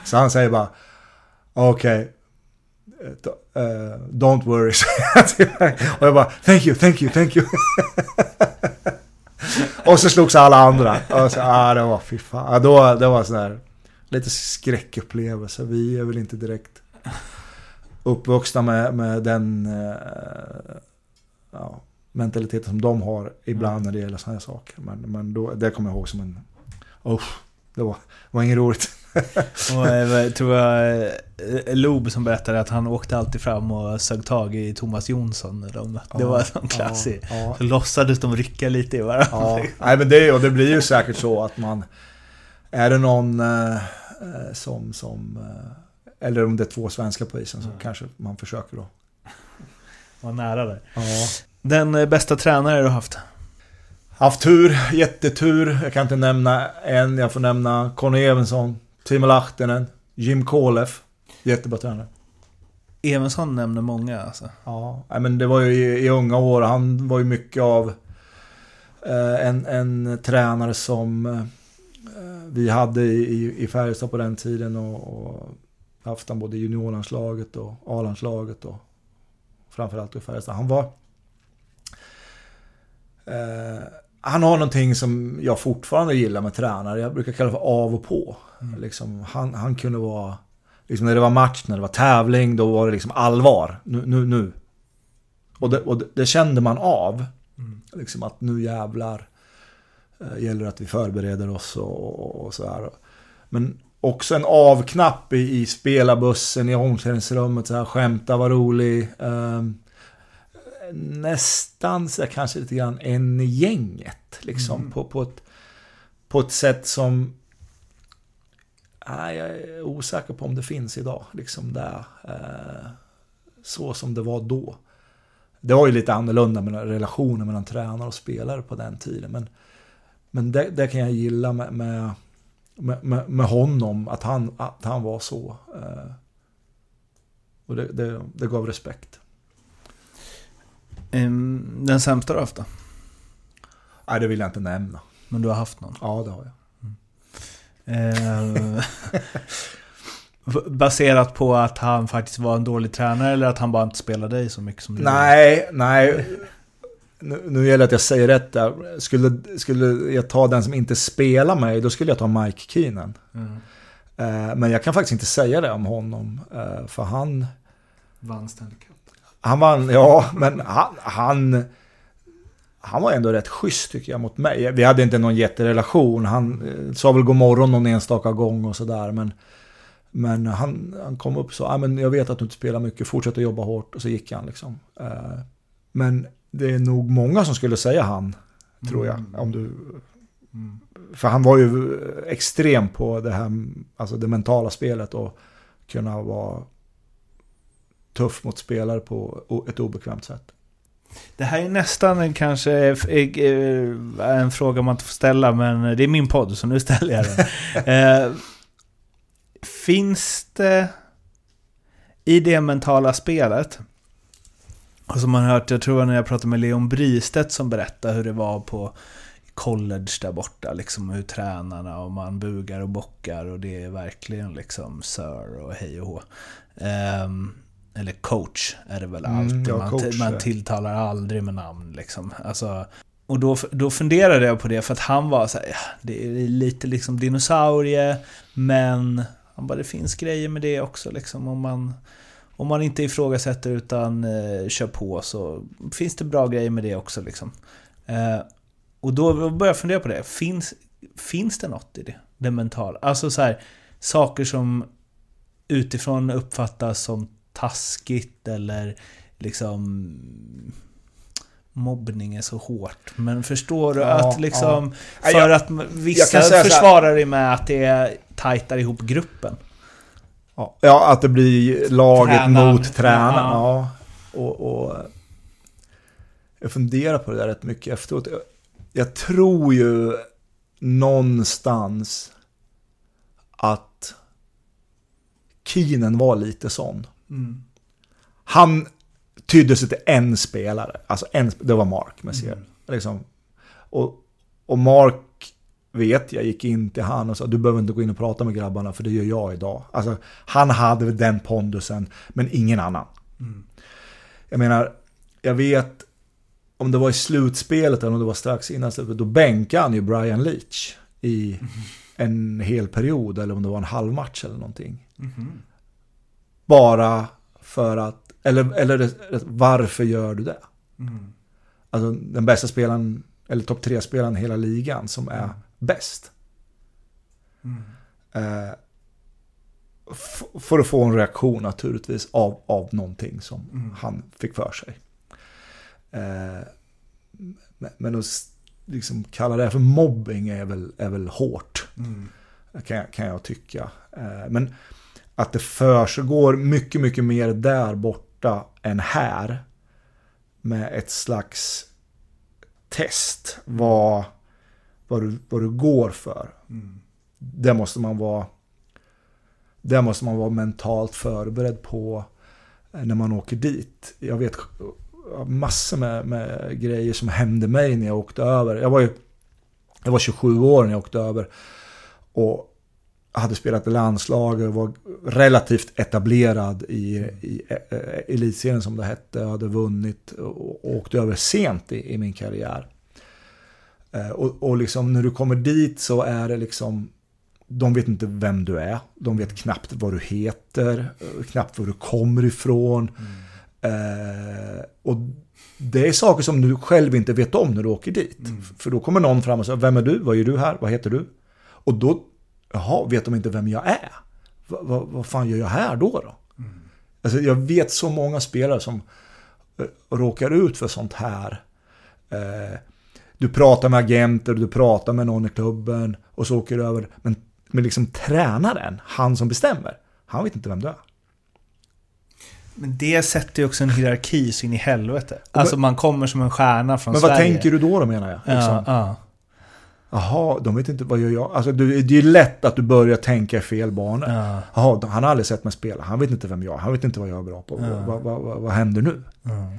så han säger bara okej. Okay. Uh, don't worry. (laughs) och jag bara thank you, thank you, thank you. (laughs) och så slogs alla andra. Och så, ah, det var fy fan. Ah, då, det var sån här lite skräckupplevelse. Vi är väl inte direkt uppvuxna med, med den uh, ja, mentaliteten som de har ibland när det gäller sådana här saker. Men, men då, det kommer jag ihåg som en... Oh, det var, var inget roligt. (laughs) och jag tror jag eh, Lob som berättade att han åkte alltid fram och sög tag i Thomas Jonsson. De, det var en sån klassik. Ja, ja. Så låtsades de rycka lite i varandra. Ja. Nej, men det, och det blir ju säkert så att man... Är det någon eh, som... som eh, eller om det är två svenska på isen så mm. kanske man försöker då. Var nära där. Ja. Den eh, bästa tränare du haft? Haft tur, jättetur. Jag kan inte nämna en. Jag får nämna Conny Evensson, Timo Lahtinen, Jim Kolev. Jättebra tränare. Evensson nämner många alltså. Ja, men det var ju i, i unga år. Han var ju mycket av eh, en, en tränare som eh, vi hade i, i Färjestad på den tiden. Och, och haft han både i juniorlandslaget och A-landslaget. Och framförallt i Färjestad. Han var... Eh, han har någonting som jag fortfarande gillar med tränare. Jag brukar kalla för av och på. Mm. Liksom, han, han kunde vara... Liksom när det var match, när det var tävling, då var det liksom allvar. Nu, nu, nu. Och det, och det, det kände man av. Mm. Liksom att nu jävlar äh, gäller att vi förbereder oss och, och, och sådär. Men också en avknapp i, i spelarbussen, i omklädningsrummet, så här, skämta, var rolig. Äh, nästan så kanske lite grann en i gänget. Liksom, mm. på, på, ett, på ett sätt som... Nej, jag är osäker på om det finns idag. Liksom där, eh, så som det var då. Det var ju lite annorlunda med relationen mellan tränare och spelare på den tiden. Men, men det, det kan jag gilla med, med, med, med, honom, att han, att han var så. Eh, och det, det, det gav respekt. Den sämsta du haft då? Nej, det vill jag inte nämna. Men du har haft någon? Ja, det har jag. Mm. (laughs) Baserat på att han faktiskt var en dålig tränare eller att han bara inte spelade dig så mycket som du Nej, var? nej. Nu, nu gäller det att jag säger rätt där. Skulle, skulle jag ta den som inte spelar mig, då skulle jag ta Mike Keenan. Mm. Uh, men jag kan faktiskt inte säga det om honom. Uh, för han... Vann Stanley. Han vann, ja, men han, han, han var ändå rätt schysst tycker jag mot mig. Vi hade inte någon jätterelation. Han eh, sa väl god morgon någon enstaka gång och sådär. Men, men han, han kom upp så, ah, men jag vet att du inte spelar mycket, fortsätt att jobba hårt. Och så gick han liksom. Eh, men det är nog många som skulle säga han, tror jag. Mm. Om du, mm. För han var ju extrem på det här, alltså det mentala spelet och kunna vara tuff mot spelare på ett obekvämt sätt. Det här är nästan kanske eh, en fråga man inte får ställa, men det är min podd så nu ställer jag den. (laughs) eh, finns det i det mentala spelet, och som man har hört, jag tror när jag pratade med Leon Bristedt som berättade hur det var på college där borta, liksom hur tränarna och man bugar och bockar och det är verkligen liksom sir och hej och hå. Um, eller coach är det väl mm, alltid. Mm, ja, man, man tilltalar aldrig med namn liksom. Alltså, och då, då funderade jag på det för att han var så här, ja, det är lite liksom dinosaurie, men han bara, det finns grejer med det också liksom. Om man, om man inte ifrågasätter utan eh, kör på så finns det bra grejer med det också liksom. Eh, och då började jag fundera på det. Finns, finns det något i det? Det mentala? Alltså så här, saker som utifrån uppfattas som taskigt eller liksom mobbning är så hårt. Men förstår du ja, att liksom... Ja. För jag, att vissa försvarar det med att det tajtar ihop gruppen. Ja, att det blir laget tränaren. mot tränaren. Ja. Och, och, jag funderar på det där rätt mycket efteråt. Jag, jag tror ju någonstans att Keenan var lite sån. Mm. Han tydde sig till en spelare, alltså en, det var Mark Messier. Mm. Liksom. Och, och Mark vet jag gick in till han och sa du behöver inte gå in och prata med grabbarna för det gör jag idag. Alltså, han hade den pondusen, men ingen annan. Mm. Jag menar, jag vet om det var i slutspelet eller om det var strax innan slutet, då bänkade han ju Brian Leach i mm. en hel period eller om det var en halv match eller någonting. Mm. Bara för att, eller, eller varför gör du det? Mm. Alltså den bästa spelaren, eller topp tre spelaren i hela ligan som är mm. bäst. Mm. Eh, för att få en reaktion naturligtvis av, av någonting som mm. han fick för sig. Eh, men att liksom kalla det för mobbing är väl, är väl hårt. Mm. Kan, kan jag tycka. Eh, men att det försiggår mycket, mycket mer där borta än här. Med ett slags test vad, vad, du, vad du går för. Mm. Det måste man vara det måste man vara mentalt förberedd på när man åker dit. Jag vet massor med, med grejer som hände mig när jag åkte över. Jag var ju jag var 27 år när jag åkte över. Och hade spelat i landslag och var relativt etablerad i, i, i elitserien som det hette. Jag hade vunnit och åkte över sent i, i min karriär. Eh, och, och liksom när du kommer dit så är det liksom de vet inte vem du är. De vet knappt vad du heter, knappt var du kommer ifrån. Mm. Eh, och det är saker som du själv inte vet om när du åker dit. Mm. För då kommer någon fram och säger, vem är du? Vad gör du här? Vad heter du? Och då, jaha, vet de inte vem jag är? Va, va, vad fan gör jag här då? då? Mm. Alltså, jag vet så många spelare som uh, råkar ut för sånt här. Uh, du pratar med agenter, du pratar med någon i klubben och så åker du över. Men, men liksom tränaren, han som bestämmer, han vet inte vem du är. Men det sätter ju också en hierarki så in i helvete. Alltså man kommer som en stjärna från Sverige. Men vad Sverige. tänker du då, då menar jag? Liksom. Ja, ja. Jaha, de vet inte vad jag gör. Alltså det är lätt att du börjar tänka i fel banor. Ja. Jaha, han har aldrig sett mig spela. Han vet inte vem jag är. Han vet inte vad jag är bra på. Ja. Vad, vad, vad, vad, händer nu? Ja.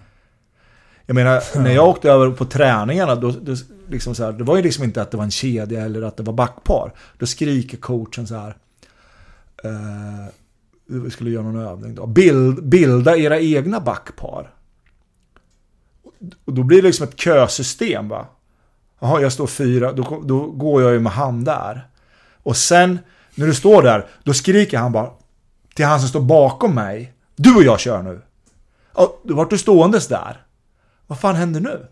Jag menar, när jag åkte över på träningarna, då, då, liksom så här, det var ju liksom inte att det var en kedja eller att det var backpar. Då skriker coachen så här. Uh, vi skulle göra någon övning då. Bild, bilda era egna backpar. Och då blir det liksom ett kösystem va. Jaha, jag står fyra, då, då går jag ju med han där. Och sen, när du står där, då skriker han bara till han som står bakom mig. Du och jag kör nu. Och då vart du ståendes där. Vad fan händer nu?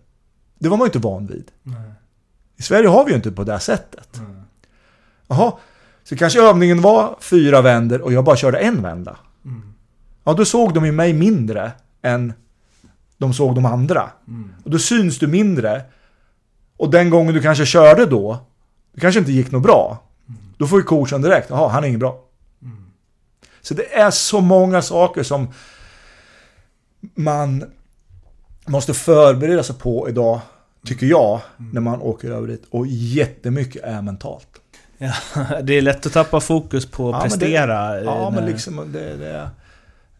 Det var man ju inte van vid. Nej. I Sverige har vi ju inte på det sättet. Nej. Jaha, så kanske övningen var fyra vänder och jag bara körde en vända. Mm. Ja, då såg de ju mig mindre än de såg de andra. Mm. Och då syns du mindre. Och den gången du kanske körde då, det kanske inte gick något bra. Mm. Då får ju coachen direkt, jaha, han är ingen bra. Mm. Så det är så många saker som man måste förbereda sig på idag, tycker jag, när man åker över dit. Och jättemycket är mentalt. Ja, det är lätt att tappa fokus på att Ja, men det- prestera. Ja, eh, men när- liksom det, det,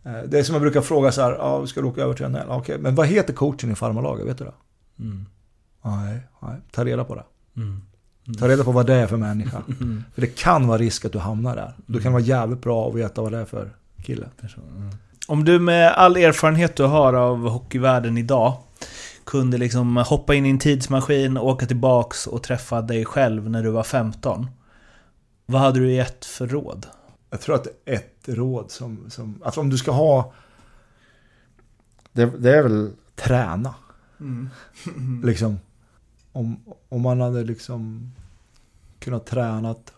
eh, det är som jag brukar fråga så här, ja, ska du åka över till NHL? Okej, men vad heter coachen i farmarlaget? Vet du det? Mm. Nej, nej, ta reda på det. Mm. Ta reda på vad det är för människa. (laughs) Mm. För det kan vara risk att du hamnar där. Då kan det vara jävligt bra att veta vad det är för kille. Mm. Om du med all erfarenhet du har av hockeyvärlden idag kunde liksom hoppa in i en tidsmaskin, åka tillbaks och träffa dig själv när du var 15. Vad hade du gett för råd? Jag tror att ett råd som, som alltså om du ska ha, det, det är väl träna. (laughs) Liksom, om, om man hade liksom kunnat tränat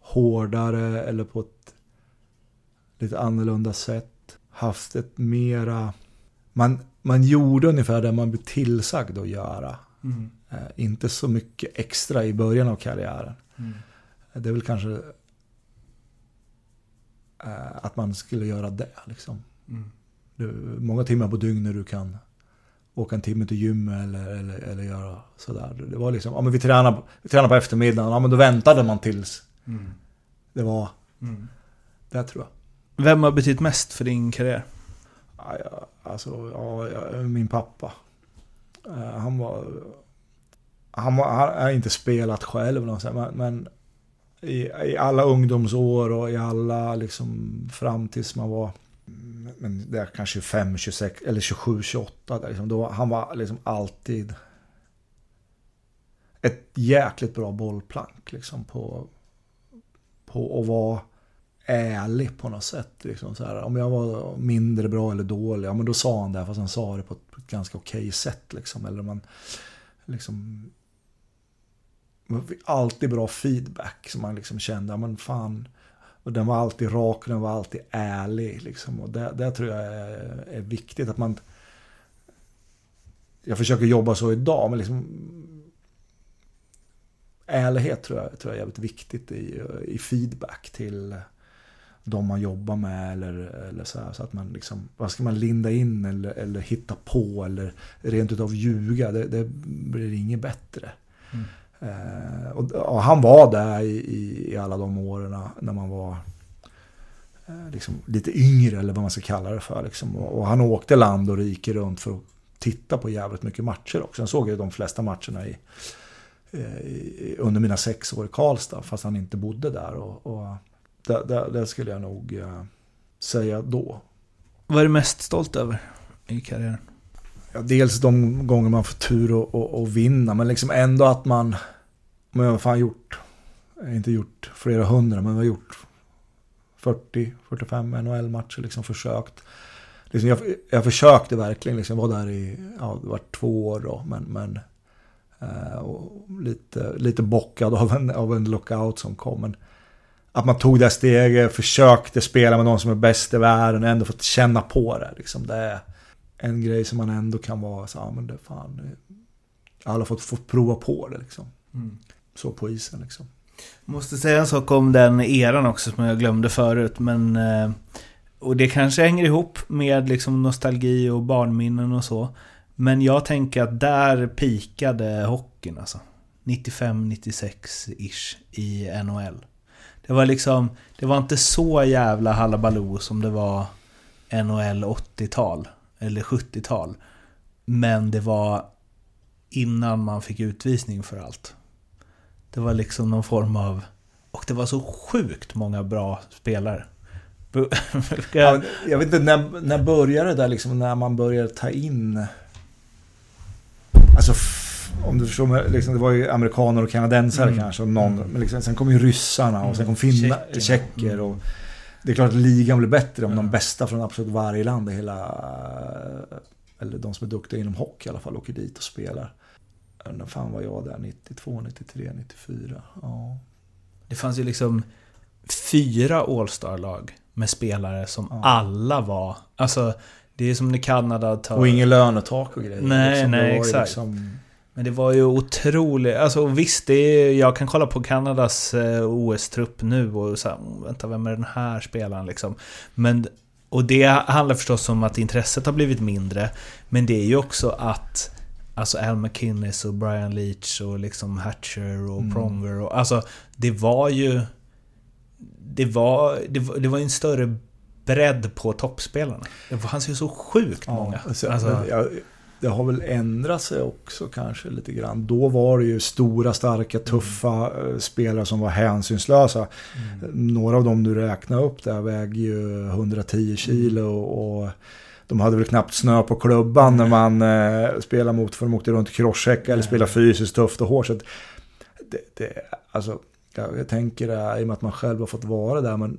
hårdare eller på ett lite annorlunda sätt. Haft ett mera... Man, man gjorde ungefär det man blev tillsagd att göra. Mm. Eh, inte så mycket extra i början av karriären. Mm. Det är väl kanske eh, att man skulle göra det. Liksom. Mm. Du, många timmar på dygnet du kan åka en timme till gymmet eller, eller, eller göra sådär. Det var liksom, ja men vi tränar, vi tränar på eftermiddagen, ja men då väntade man tills Mm. det var Mm. det tror jag. Vem har betytt mest för din karriär? Ja, alltså, ja, min pappa. Eh, han var... Han, var, han har inte spelat själv, men, men i, i alla ungdomsår och i alla, liksom, fram tills man var men det är kanske 25, 26 eller 27, 28. Där, liksom, då, han var liksom alltid ett jäkligt bra bollplank liksom, på, på att vara ärlig på något sätt. Liksom, så här. Om jag var mindre bra eller dålig, ja men då sa han det fast han sa det på ett, på ett ganska okej sätt. Liksom. Eller man liksom... Man fick alltid bra feedback som man liksom kände, ja men fan. Och den var alltid rak och den var alltid ärlig. Liksom. Och det, det tror jag är, är viktigt att man... Jag försöker jobba så idag, men liksom... Ärlighet tror jag, tror jag är jävligt viktigt i, i feedback till de man jobbar med eller, eller så här, Så att man liksom, vad ska man linda in eller, eller hitta på eller rent utav ljuga, det, det blir inget bättre. Mm. Eh, och, och han var där i, i, i alla de åren när man var eh, liksom lite yngre eller vad man ska kalla det för. Liksom. Och, och han åkte land och rike runt för att titta på jävligt mycket matcher också. Han såg ju de flesta matcherna eh, i, i, under mina sex år i Karlstad fast han inte bodde där. Och, och det, det, det skulle jag nog eh, säga då. Vad är du mest stolt över i karriären? Ja, dels de gånger man får tur att och, och vinna, men liksom ändå att man... Men jag har fan gjort... Inte gjort flera hundra, men jag har gjort 40-45 NHL-matcher, liksom försökt. Liksom jag, jag försökte verkligen, liksom, jag var där i, ja, det var två år då, men... men eh, och lite, lite bockad av en, av en lockout som kom. Men att man tog det steget, försökte spela med någon som är bäst i världen och ändå fått känna på det. Liksom, det är en grej som man ändå kan vara så ja men det fan. Jag har alla fått, fått prova på det liksom. Så på isen liksom. Måste säga en sak om den eran också som jag glömde förut, men... eh, Och det kanske hänger ihop med liksom nostalgi och barnminnen och så. Men jag tänker att där pikade hockeyn alltså. 95-96-ish i NHL. Det var liksom... Det var inte så jävla halabaloo som det var NHL 80-tal. Eller 70-tal. Men det var innan man fick utvisning för allt. Det var liksom någon form av... Och det var så sjukt många bra spelare. (laughs) Ja, jag- vet inte, när, när började det där liksom, när man började ta in... Alltså, om du förstår mig, liksom, det var ju amerikaner och kanadensare Mm. kanske, och någon, Mm. men liksom, sen kom ju ryssarna och sen kom Mm. finna, Tjecker. och. Det är klart att ligan blir bättre om Ja. de bästa från absolut varje land i hela... Eller de som är duktiga inom hockey i alla fall åker dit och spelar. När fan var jag där? 92, 93, 94? Ja. Det fanns ju liksom fyra All-star-lag med spelare som Ja. alla var... Alltså, det är som när Kanada tar... Och ingen lönetak och grejer. Nej, liksom. Nej, exakt. Liksom, Men det var ju otroligt... Alltså visst, det är, jag kan kolla på Kanadas eh, OS-trupp nu och så här, "Mm, vänta, vem är den här spelaren liksom? Men och det handlar förstås om att intresset har blivit mindre. Men det är ju också att Alltså Al McInnes och Brian Leach och liksom Hatcher och mm. Pronger och alltså Det var ju Det var, det var, det var en större bredd på toppspelarna. Det fanns ju så sjukt ja, många. Alltså, alltså, jag, det har väl ändrat sig också kanske lite grann. Då var det ju stora, starka, tuffa mm. spelare som var hänsynslösa. Mm. Några av dem du räknar upp där väger ju 110 kilo och de hade väl knappt snö på klubban när man eh, spelar mot, för de åkte runt i crosscheck eller spelar fysiskt tufft och hårt. Så det, det, alltså, jag, jag tänker det, i och med att man själv har fått vara där, men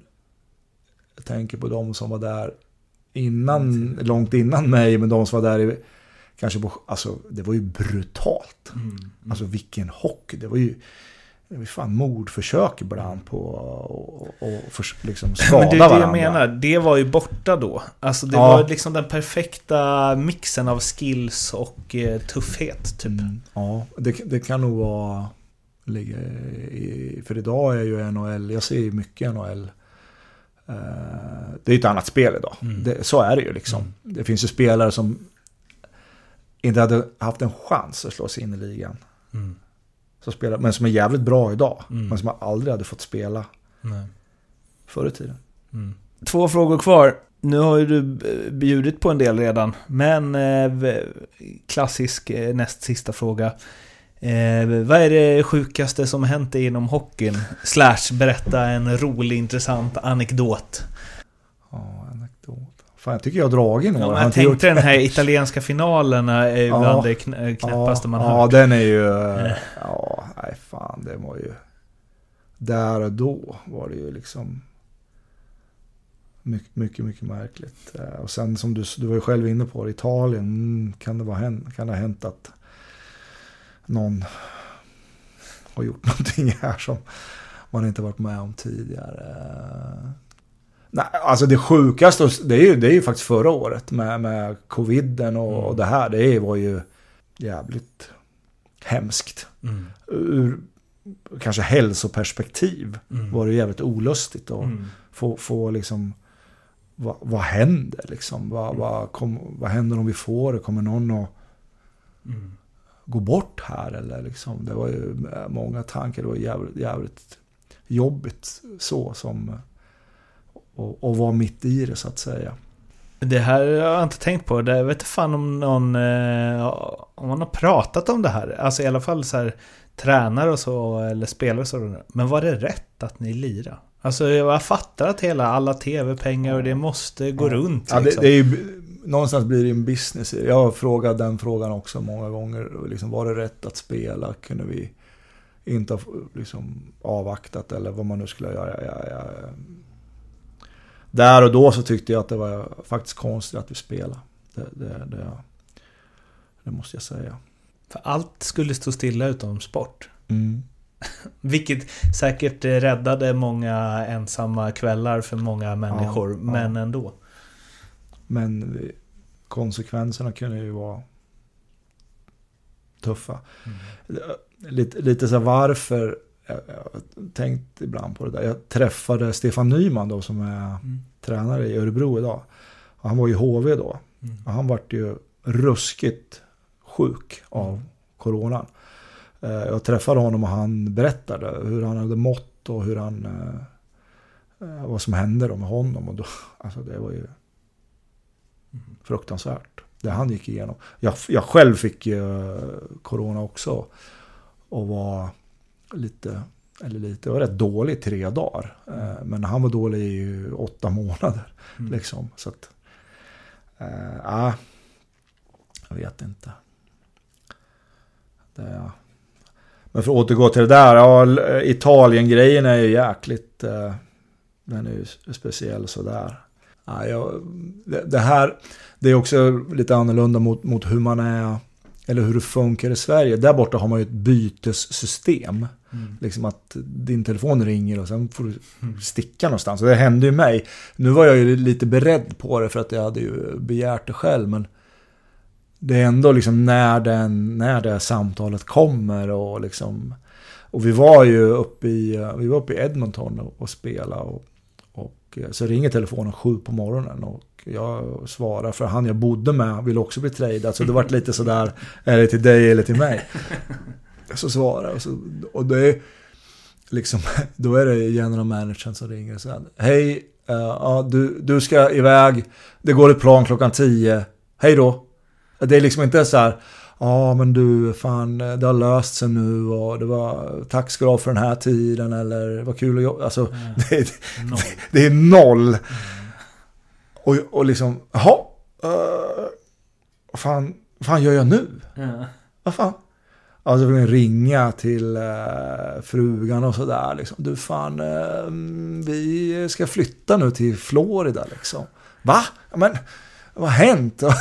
jag tänker på de som var där innan, mm. långt innan mig, men de som var där i kanske på, alltså det var ju brutalt. Mm. Mm. Alltså vilken hockey, det var ju det var fan mordförsök ibland på att liksom skada (laughs) Men det är det jag varandra. menar, det var ju borta då. Alltså det ja. var liksom den perfekta mixen av skills och eh, tuffhet typ. Mm. Ja, det, det kan nog vara ligga i, för idag är ju NHL, jag ser ju mycket NHL. Eh, det är ju ett annat spel idag. Mm. Det, så är det ju liksom. Mm. Det finns ju spelare som inte hade haft en chans att slå sig in i ligan. Mm. Så spelar, men som är jävligt bra idag. Mm. Men som aldrig hade fått spela Nej. förr i tiden. Mm. Två frågor kvar. Nu har ju du bjudit på en del redan. Men eh, klassisk eh, näst sista fråga. Eh, vad är det sjukaste som hänt inom hockeyn? Slash berätta en rolig intressant anekdot. Ja, anekdot. Fan, jag tycker jag har dragit några. Ja, jag tänkte gjort... den här italienska finalen är ju bland det knäppaste ja, man har Ja, hört. den är ju... (laughs) Ja, nej fan, det var ju... Där och då var det ju liksom... Mycket, mycket, mycket märkligt. Eh, och sen som du, du var ju själv inne på, Italien, mm, kan det, vara, kan det ha hänt att någon har gjort (laughs) någonting här som man inte varit med om tidigare. Nej, alltså det sjukaste, det är ju, det är ju faktiskt förra året med, med coviden och, mm. och det här. Det var ju jävligt hemskt. Mm. Ur kanske hälsoperspektiv mm. var det jävligt olustigt att mm. få, få liksom vad, vad händer liksom? Vad, mm. vad, kom, vad händer om vi får det? Kommer någon att mm. gå bort här? Eller liksom, det var ju många tankar. Det var jävligt, jävligt jobbigt så som och, och vara mitt i det så att säga. Det här har jag inte tänkt på. Det, jag vet inte fan om någon... Eh, om man har pratat om det här. Alltså i alla fall så här tränare och så, eller spelare och så. Men var det rätt att ni lirade? Alltså jag fattar att hela, alla tv-pengar och det måste gå ja. runt. Liksom. Ja, det, liksom. det är ju, någonstans blir det en business. Jag har frågat den frågan också många gånger. Liksom, var det rätt att spela? Kunde vi inte ha liksom, avvaktat eller vad man nu skulle göra? Jag, jag, där och då så tyckte jag att det var faktiskt konstigt att vi spelade. Det, det, det, det måste jag säga. För allt skulle stå stilla utom sport. Mm. (laughs) Vilket säkert räddade många ensamma kvällar för många människor, ja, men ja. ändå. Men konsekvenserna kunde ju vara tuffa. Mm. Lite, lite så varför jag, har tänkt ibland på det där. Jag träffade Stefan Nyman då som är mm. tränare i Örebro idag. Han var i HV då. Mm. Och han vart ju ruskigt sjuk av mm. coronan. Eh, jag träffade honom och han berättade hur han hade mått och hur han... Eh, eh, vad som hände då med honom. Och då, (laughs) alltså det var ju mm. fruktansvärt. Det han gick igenom. Jag, jag själv fick ju corona också. Och var lite, eller lite, var rätt dålig i tre dagar. Mm. Men han var dålig i åtta månader. Mm. Liksom. Så att, äh, jag vet inte. Det, men för att återgå till det där, ja, Italien-grejen är ju jäkligt, äh, den är ju speciell sådär. Ja, jag, det, det här, det är också lite annorlunda mot, mot hur man är eller hur det funkar i Sverige. Där borta har man ju ett bytessystem. Mm. Liksom att din telefon ringer och sen får du mm. sticka någonstans. Och det hände ju mig. Nu var jag ju lite beredd på det för att jag hade ju begärt det själv. Men det är ändå liksom när, den, när det samtalet kommer och liksom... Och vi var ju uppe i, vi var uppe i Edmonton och, och spelade. Och, Och eh, så ringer telefonen sju på morgonen och jag svarar för han jag bodde med vill också bli tradad. Så det vart lite sådär, är det till dig eller till mig? (laughs) Så svarar och, så, och det är liksom, (laughs) då är det general managern som ringer och säger Hej, uh, ja, du, du ska iväg, det går ett plan klockan tio, hej då. Det är liksom inte så här, ja men du, fan det har löst sig nu och det var tack ska du ha för den här tiden eller vad kul att jobba. Alltså, mm. (laughs) det, noll. det, är noll. Mm. Och, och liksom, jaha, uh, vad fan, vad fan gör jag nu? Mm. Vad fan? Alltså vill ringa till uh, frugan och sådär liksom. Du fan, uh, vi ska flytta nu till Florida liksom. Va? Men vad har hänt? Mm.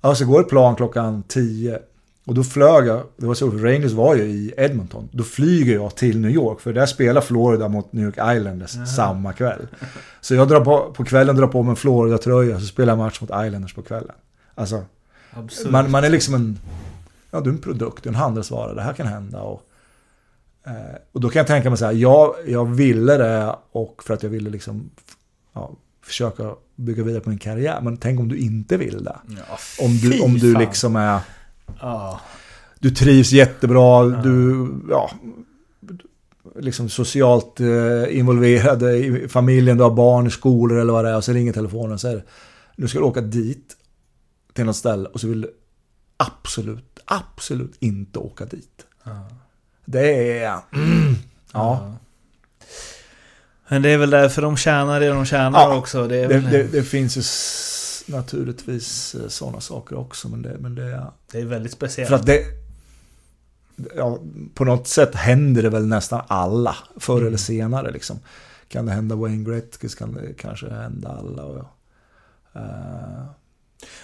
Ja, (laughs) så går ett plan klockan 10. Och då flög jag, det var så, Rangers var ju i Edmonton. Då flyger jag till New York, för där spelar Florida mot New York Islanders Jaha. samma kväll. Så jag drar på, på kvällen drar på mig en Florida-tröja, så spelar jag match mot Islanders på kvällen. Alltså, man, man, är liksom en, ja du är en produkt, en handelsvara, det här kan hända. Och, eh, och då kan jag tänka mig så här, jag, jag ville det och för att jag ville liksom ja, försöka bygga vidare på min karriär. Men tänk om du inte vill det. Ja, om, du, om du liksom är... Ah. Du trivs jättebra, ah. du... Ja, liksom socialt eh, involverad i familjen, du har barn i skolor eller vad det är. Och så ringer telefonen och säger nu ska du åka dit till något ställe och så vill du absolut, absolut inte åka dit. Ah. Det är... Mm, ja. Men det är väl därför de tjänar det de tjänar ja, också. Det, det, det, det, finns ju naturligtvis eh, sådana saker också. Men det, men det, det är väldigt speciellt. För att det... Ja, på något sätt händer det väl nästan alla förr mm. eller senare. Liksom. Kan det hända Wayne Gretzky kan det kanske hända alla. Och, uh,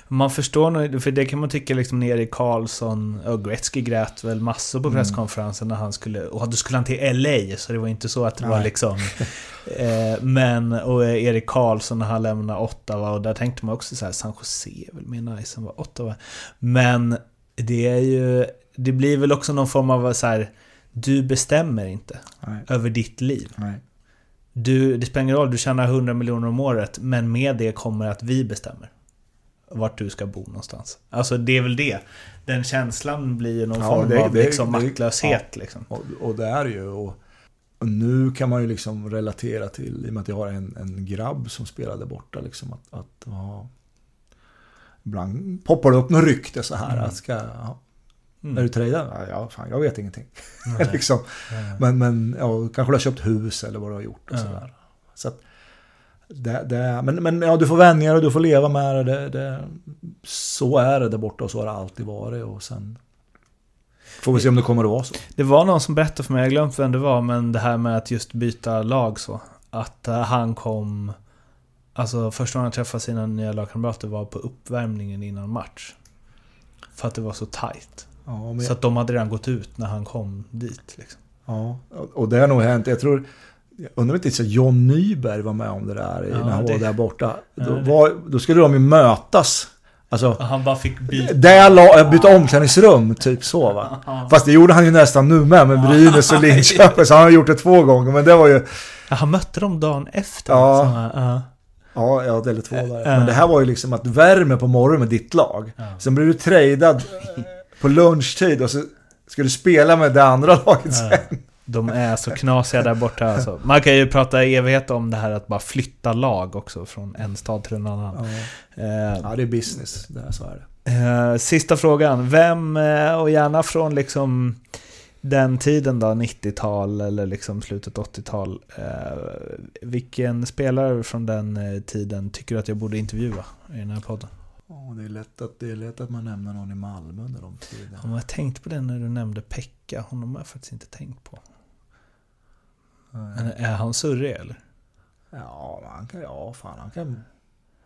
man förstår nog, för det kan man tycka liksom Erik Karlsson och Gretzky grät väl massor på mm. presskonferensen när han skulle, och då skulle han till LA, så det var inte så att det Nej. var liksom... (laughs) eh, men, och Erik Karlsson när han lämnade Ottawa, och där tänkte man också så här, San Jose är väl mer nice än vad Ottawa Men det är ju, det blir väl också någon form av så här, du bestämmer inte Nej. över ditt liv. Nej. Du, det spelar ingen roll, du tjänar 100 miljoner om året, men med det kommer att vi bestämmer vart du ska bo någonstans. Alltså det är väl det. Den känslan blir ju någon ja, form det, av det, liksom, det, maktlöshet. Ja, liksom. och, och, det är ju. Och, och, nu kan man ju liksom relatera till, i och med att jag har en, en grabb som spelade borta, liksom att, att ja, ibland poppar det upp något rykte så här. Mm. Att ska, ja, Mm. Är du tradad? Ja, fan, jag vet ingenting. (laughs) liksom. Men, men ja, kanske du har köpt hus eller vad du har gjort. Och så där. Så att, det, det, men, men ja, du får vänja dig och du får leva med det. det, det. Så är det där borta och så har det alltid varit. Och sen får vi se om det kommer att vara så. Det var någon som berättade för mig, jag har glömt vem det var, men det här med att just byta lag så. Att uh, han kom... Alltså första gången han träffade sina nya lagkamrater var på uppvärmningen innan match. För att det var så tight. Ja, men... Så att de hade redan gått ut när han kom dit. Liksom. Ja, och det har nog hänt. Jag tror jag undrar inte John Nyberg var med om det där ja, när han det, var där borta. Då, var, då, skulle de ju mötas. Alltså, han bara fick byta. Där byta omklädningsrum, typ så va. Fast det gjorde han ju nästan nu med, med Brynäs och (laughs) Linköping. Så han har gjort det två gånger, men det var ju... Ja, han mötte dem dagen efter. Ja, uh. ja, ja eller två dagar. Men det här var ju liksom att du värmer på morgonen med ditt lag. Sen blir du tradad på lunchtid och så ska du spela med det andra laget sen. De är så knasiga där borta alltså. Man kan ju prata evighet om det här att bara flytta lag också från en stad till en annan. Ja, eh, ja det är business. Det är så är det. Eh, sista frågan. Vem, eh, och gärna från liksom den tiden då, 90-tal eller liksom slutet 80-tal. Eh, vilken spelare från den tiden tycker du att jag borde intervjua i den här podden? Oh, det, är lätt att, det är lätt att man nämner någon i Malmö under de tiderna. jag har tänkt på det när du nämnde Pekka. Honom har jag faktiskt inte tänkt på. Men är han surrig eller? Ja, han kan, ja fan han kan,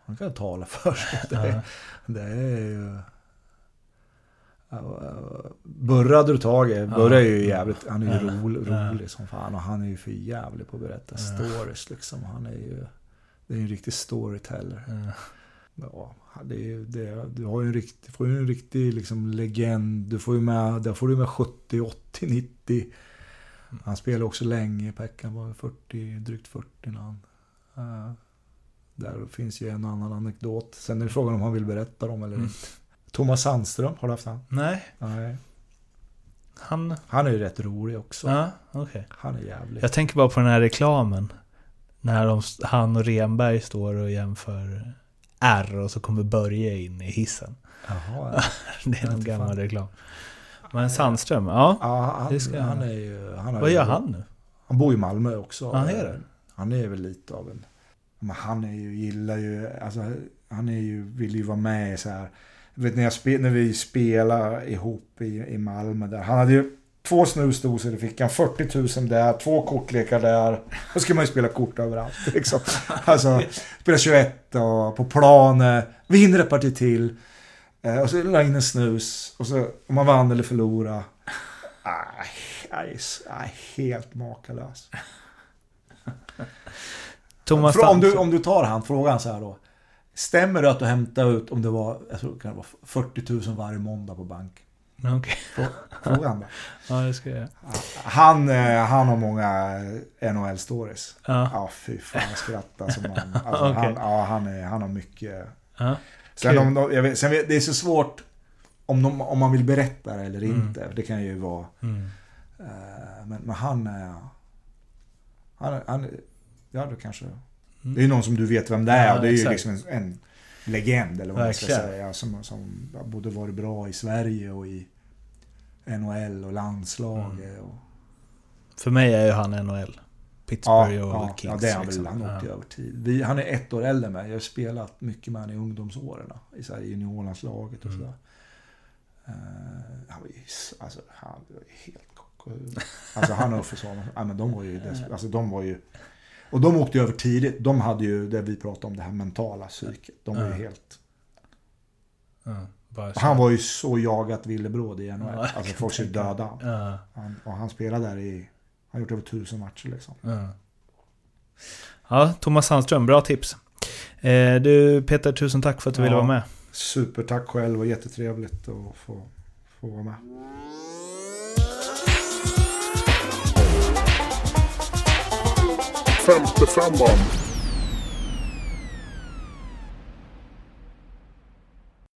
han kan tala (laughs) för sig. Det, det är ju... Burra du tag i. Burra är ju jävligt, han är ju rolig, rolig som fan och han är ju för jävlig på att berätta stories liksom. Han är ju, det är ju en riktig storyteller. Ja, det är, det, du har ju en riktig, får ju en riktig liksom legend. Du får ju med, där får du med 70, 80, 90 Han spelade också länge, Pekka var 40, drygt 40 när han... Uh, där finns ju en annan anekdot. Sen är det frågan om han vill berätta dem eller Mm. inte. Thomas Sandström, har du haft han? Nej, Nej. han... Han är ju rätt rolig också. Ja, okej. Han är jävlig. Jag tänker bara på den här reklamen. När de, han och Renberg står och jämför R och så kommer Börje in i hissen. Jaha, (laughs) Det är någon gammal fan. reklam. Men Sandström, ja. ja, han, han. är ju... Han Vad ju- gör han nu? Han bor i Malmö också. Han är det? Han är väl lite av en... Men han är ju, gillar ju, alltså han är ju, vill ju vara med så här. Jag vet när, jag spe, när vi spelade ihop i, i Malmö där. Han hade ju två snusdosor i fickan, 40 000 där, två kortlekar där. Då ska man ju spela kort överallt liksom. (laughs) Alltså, spela 21 och på plan, vinner ett parti till. Eh, Och så la in en snus. Och så om man vann eller förlorade. Aj, aj, helt makalös. Thomas Frå- om, du, om du tar han, frågan så här då. Stämmer det att du hämtade ut, om det var, jag tror det vara 40 000 varje måndag på bank? Okej, Fråga han då. (laughs) ja det ska jag. Han, eh, han har många NHL-stories. Ja, Ja, fy fan jag skrattar som (laughs) man. Alltså, Okej. han, ja, han, är, han har mycket. ja. Sen, om de, vet, sen det är så svårt om, de, om man vill berätta det eller Mm. inte. Det kan ju vara. Mm. eh, men, men han är... Han, han, ja, det kanske... Mm. Det är ju någon som du vet vem det är. Ja, och det är ju exakt. liksom en, en legend eller vad man ska säga. Som, som både varit bra i Sverige och i NHL och landslaget. Mm. Och, För mig är ju han NHL. Ja, Pittsburgh och ja, Kings. ja, det är han väl. liksom. Han åkte ju ja. över tid. Vi, han är ett år äldre än mig. Jag har spelat mycket med honom i ungdomsåren. I så här juniorlandslaget och Mm. sådär. Eh, han var ju alltså, han var ju helt kock. och- Alltså han och Uffe Svan, ja, men de var ju, (laughs) alltså de var ju och de åkte ju över tidigt. De hade ju det vi pratade om, det här mentala psyket. De var ju Ja. helt... Ja. Han var ju så jagat villebråd i NHL. Ja, alltså folk skulle döda han. Ja, han. Och han spelade där i... Har gjort över tusen matcher liksom. ja. ja, Thomas Sandström, bra tips. Eh, du Peter, tusen tack för att du ville Ja. vara med. Supertack själv och jättetrevligt att få, få vara med. Femte femman.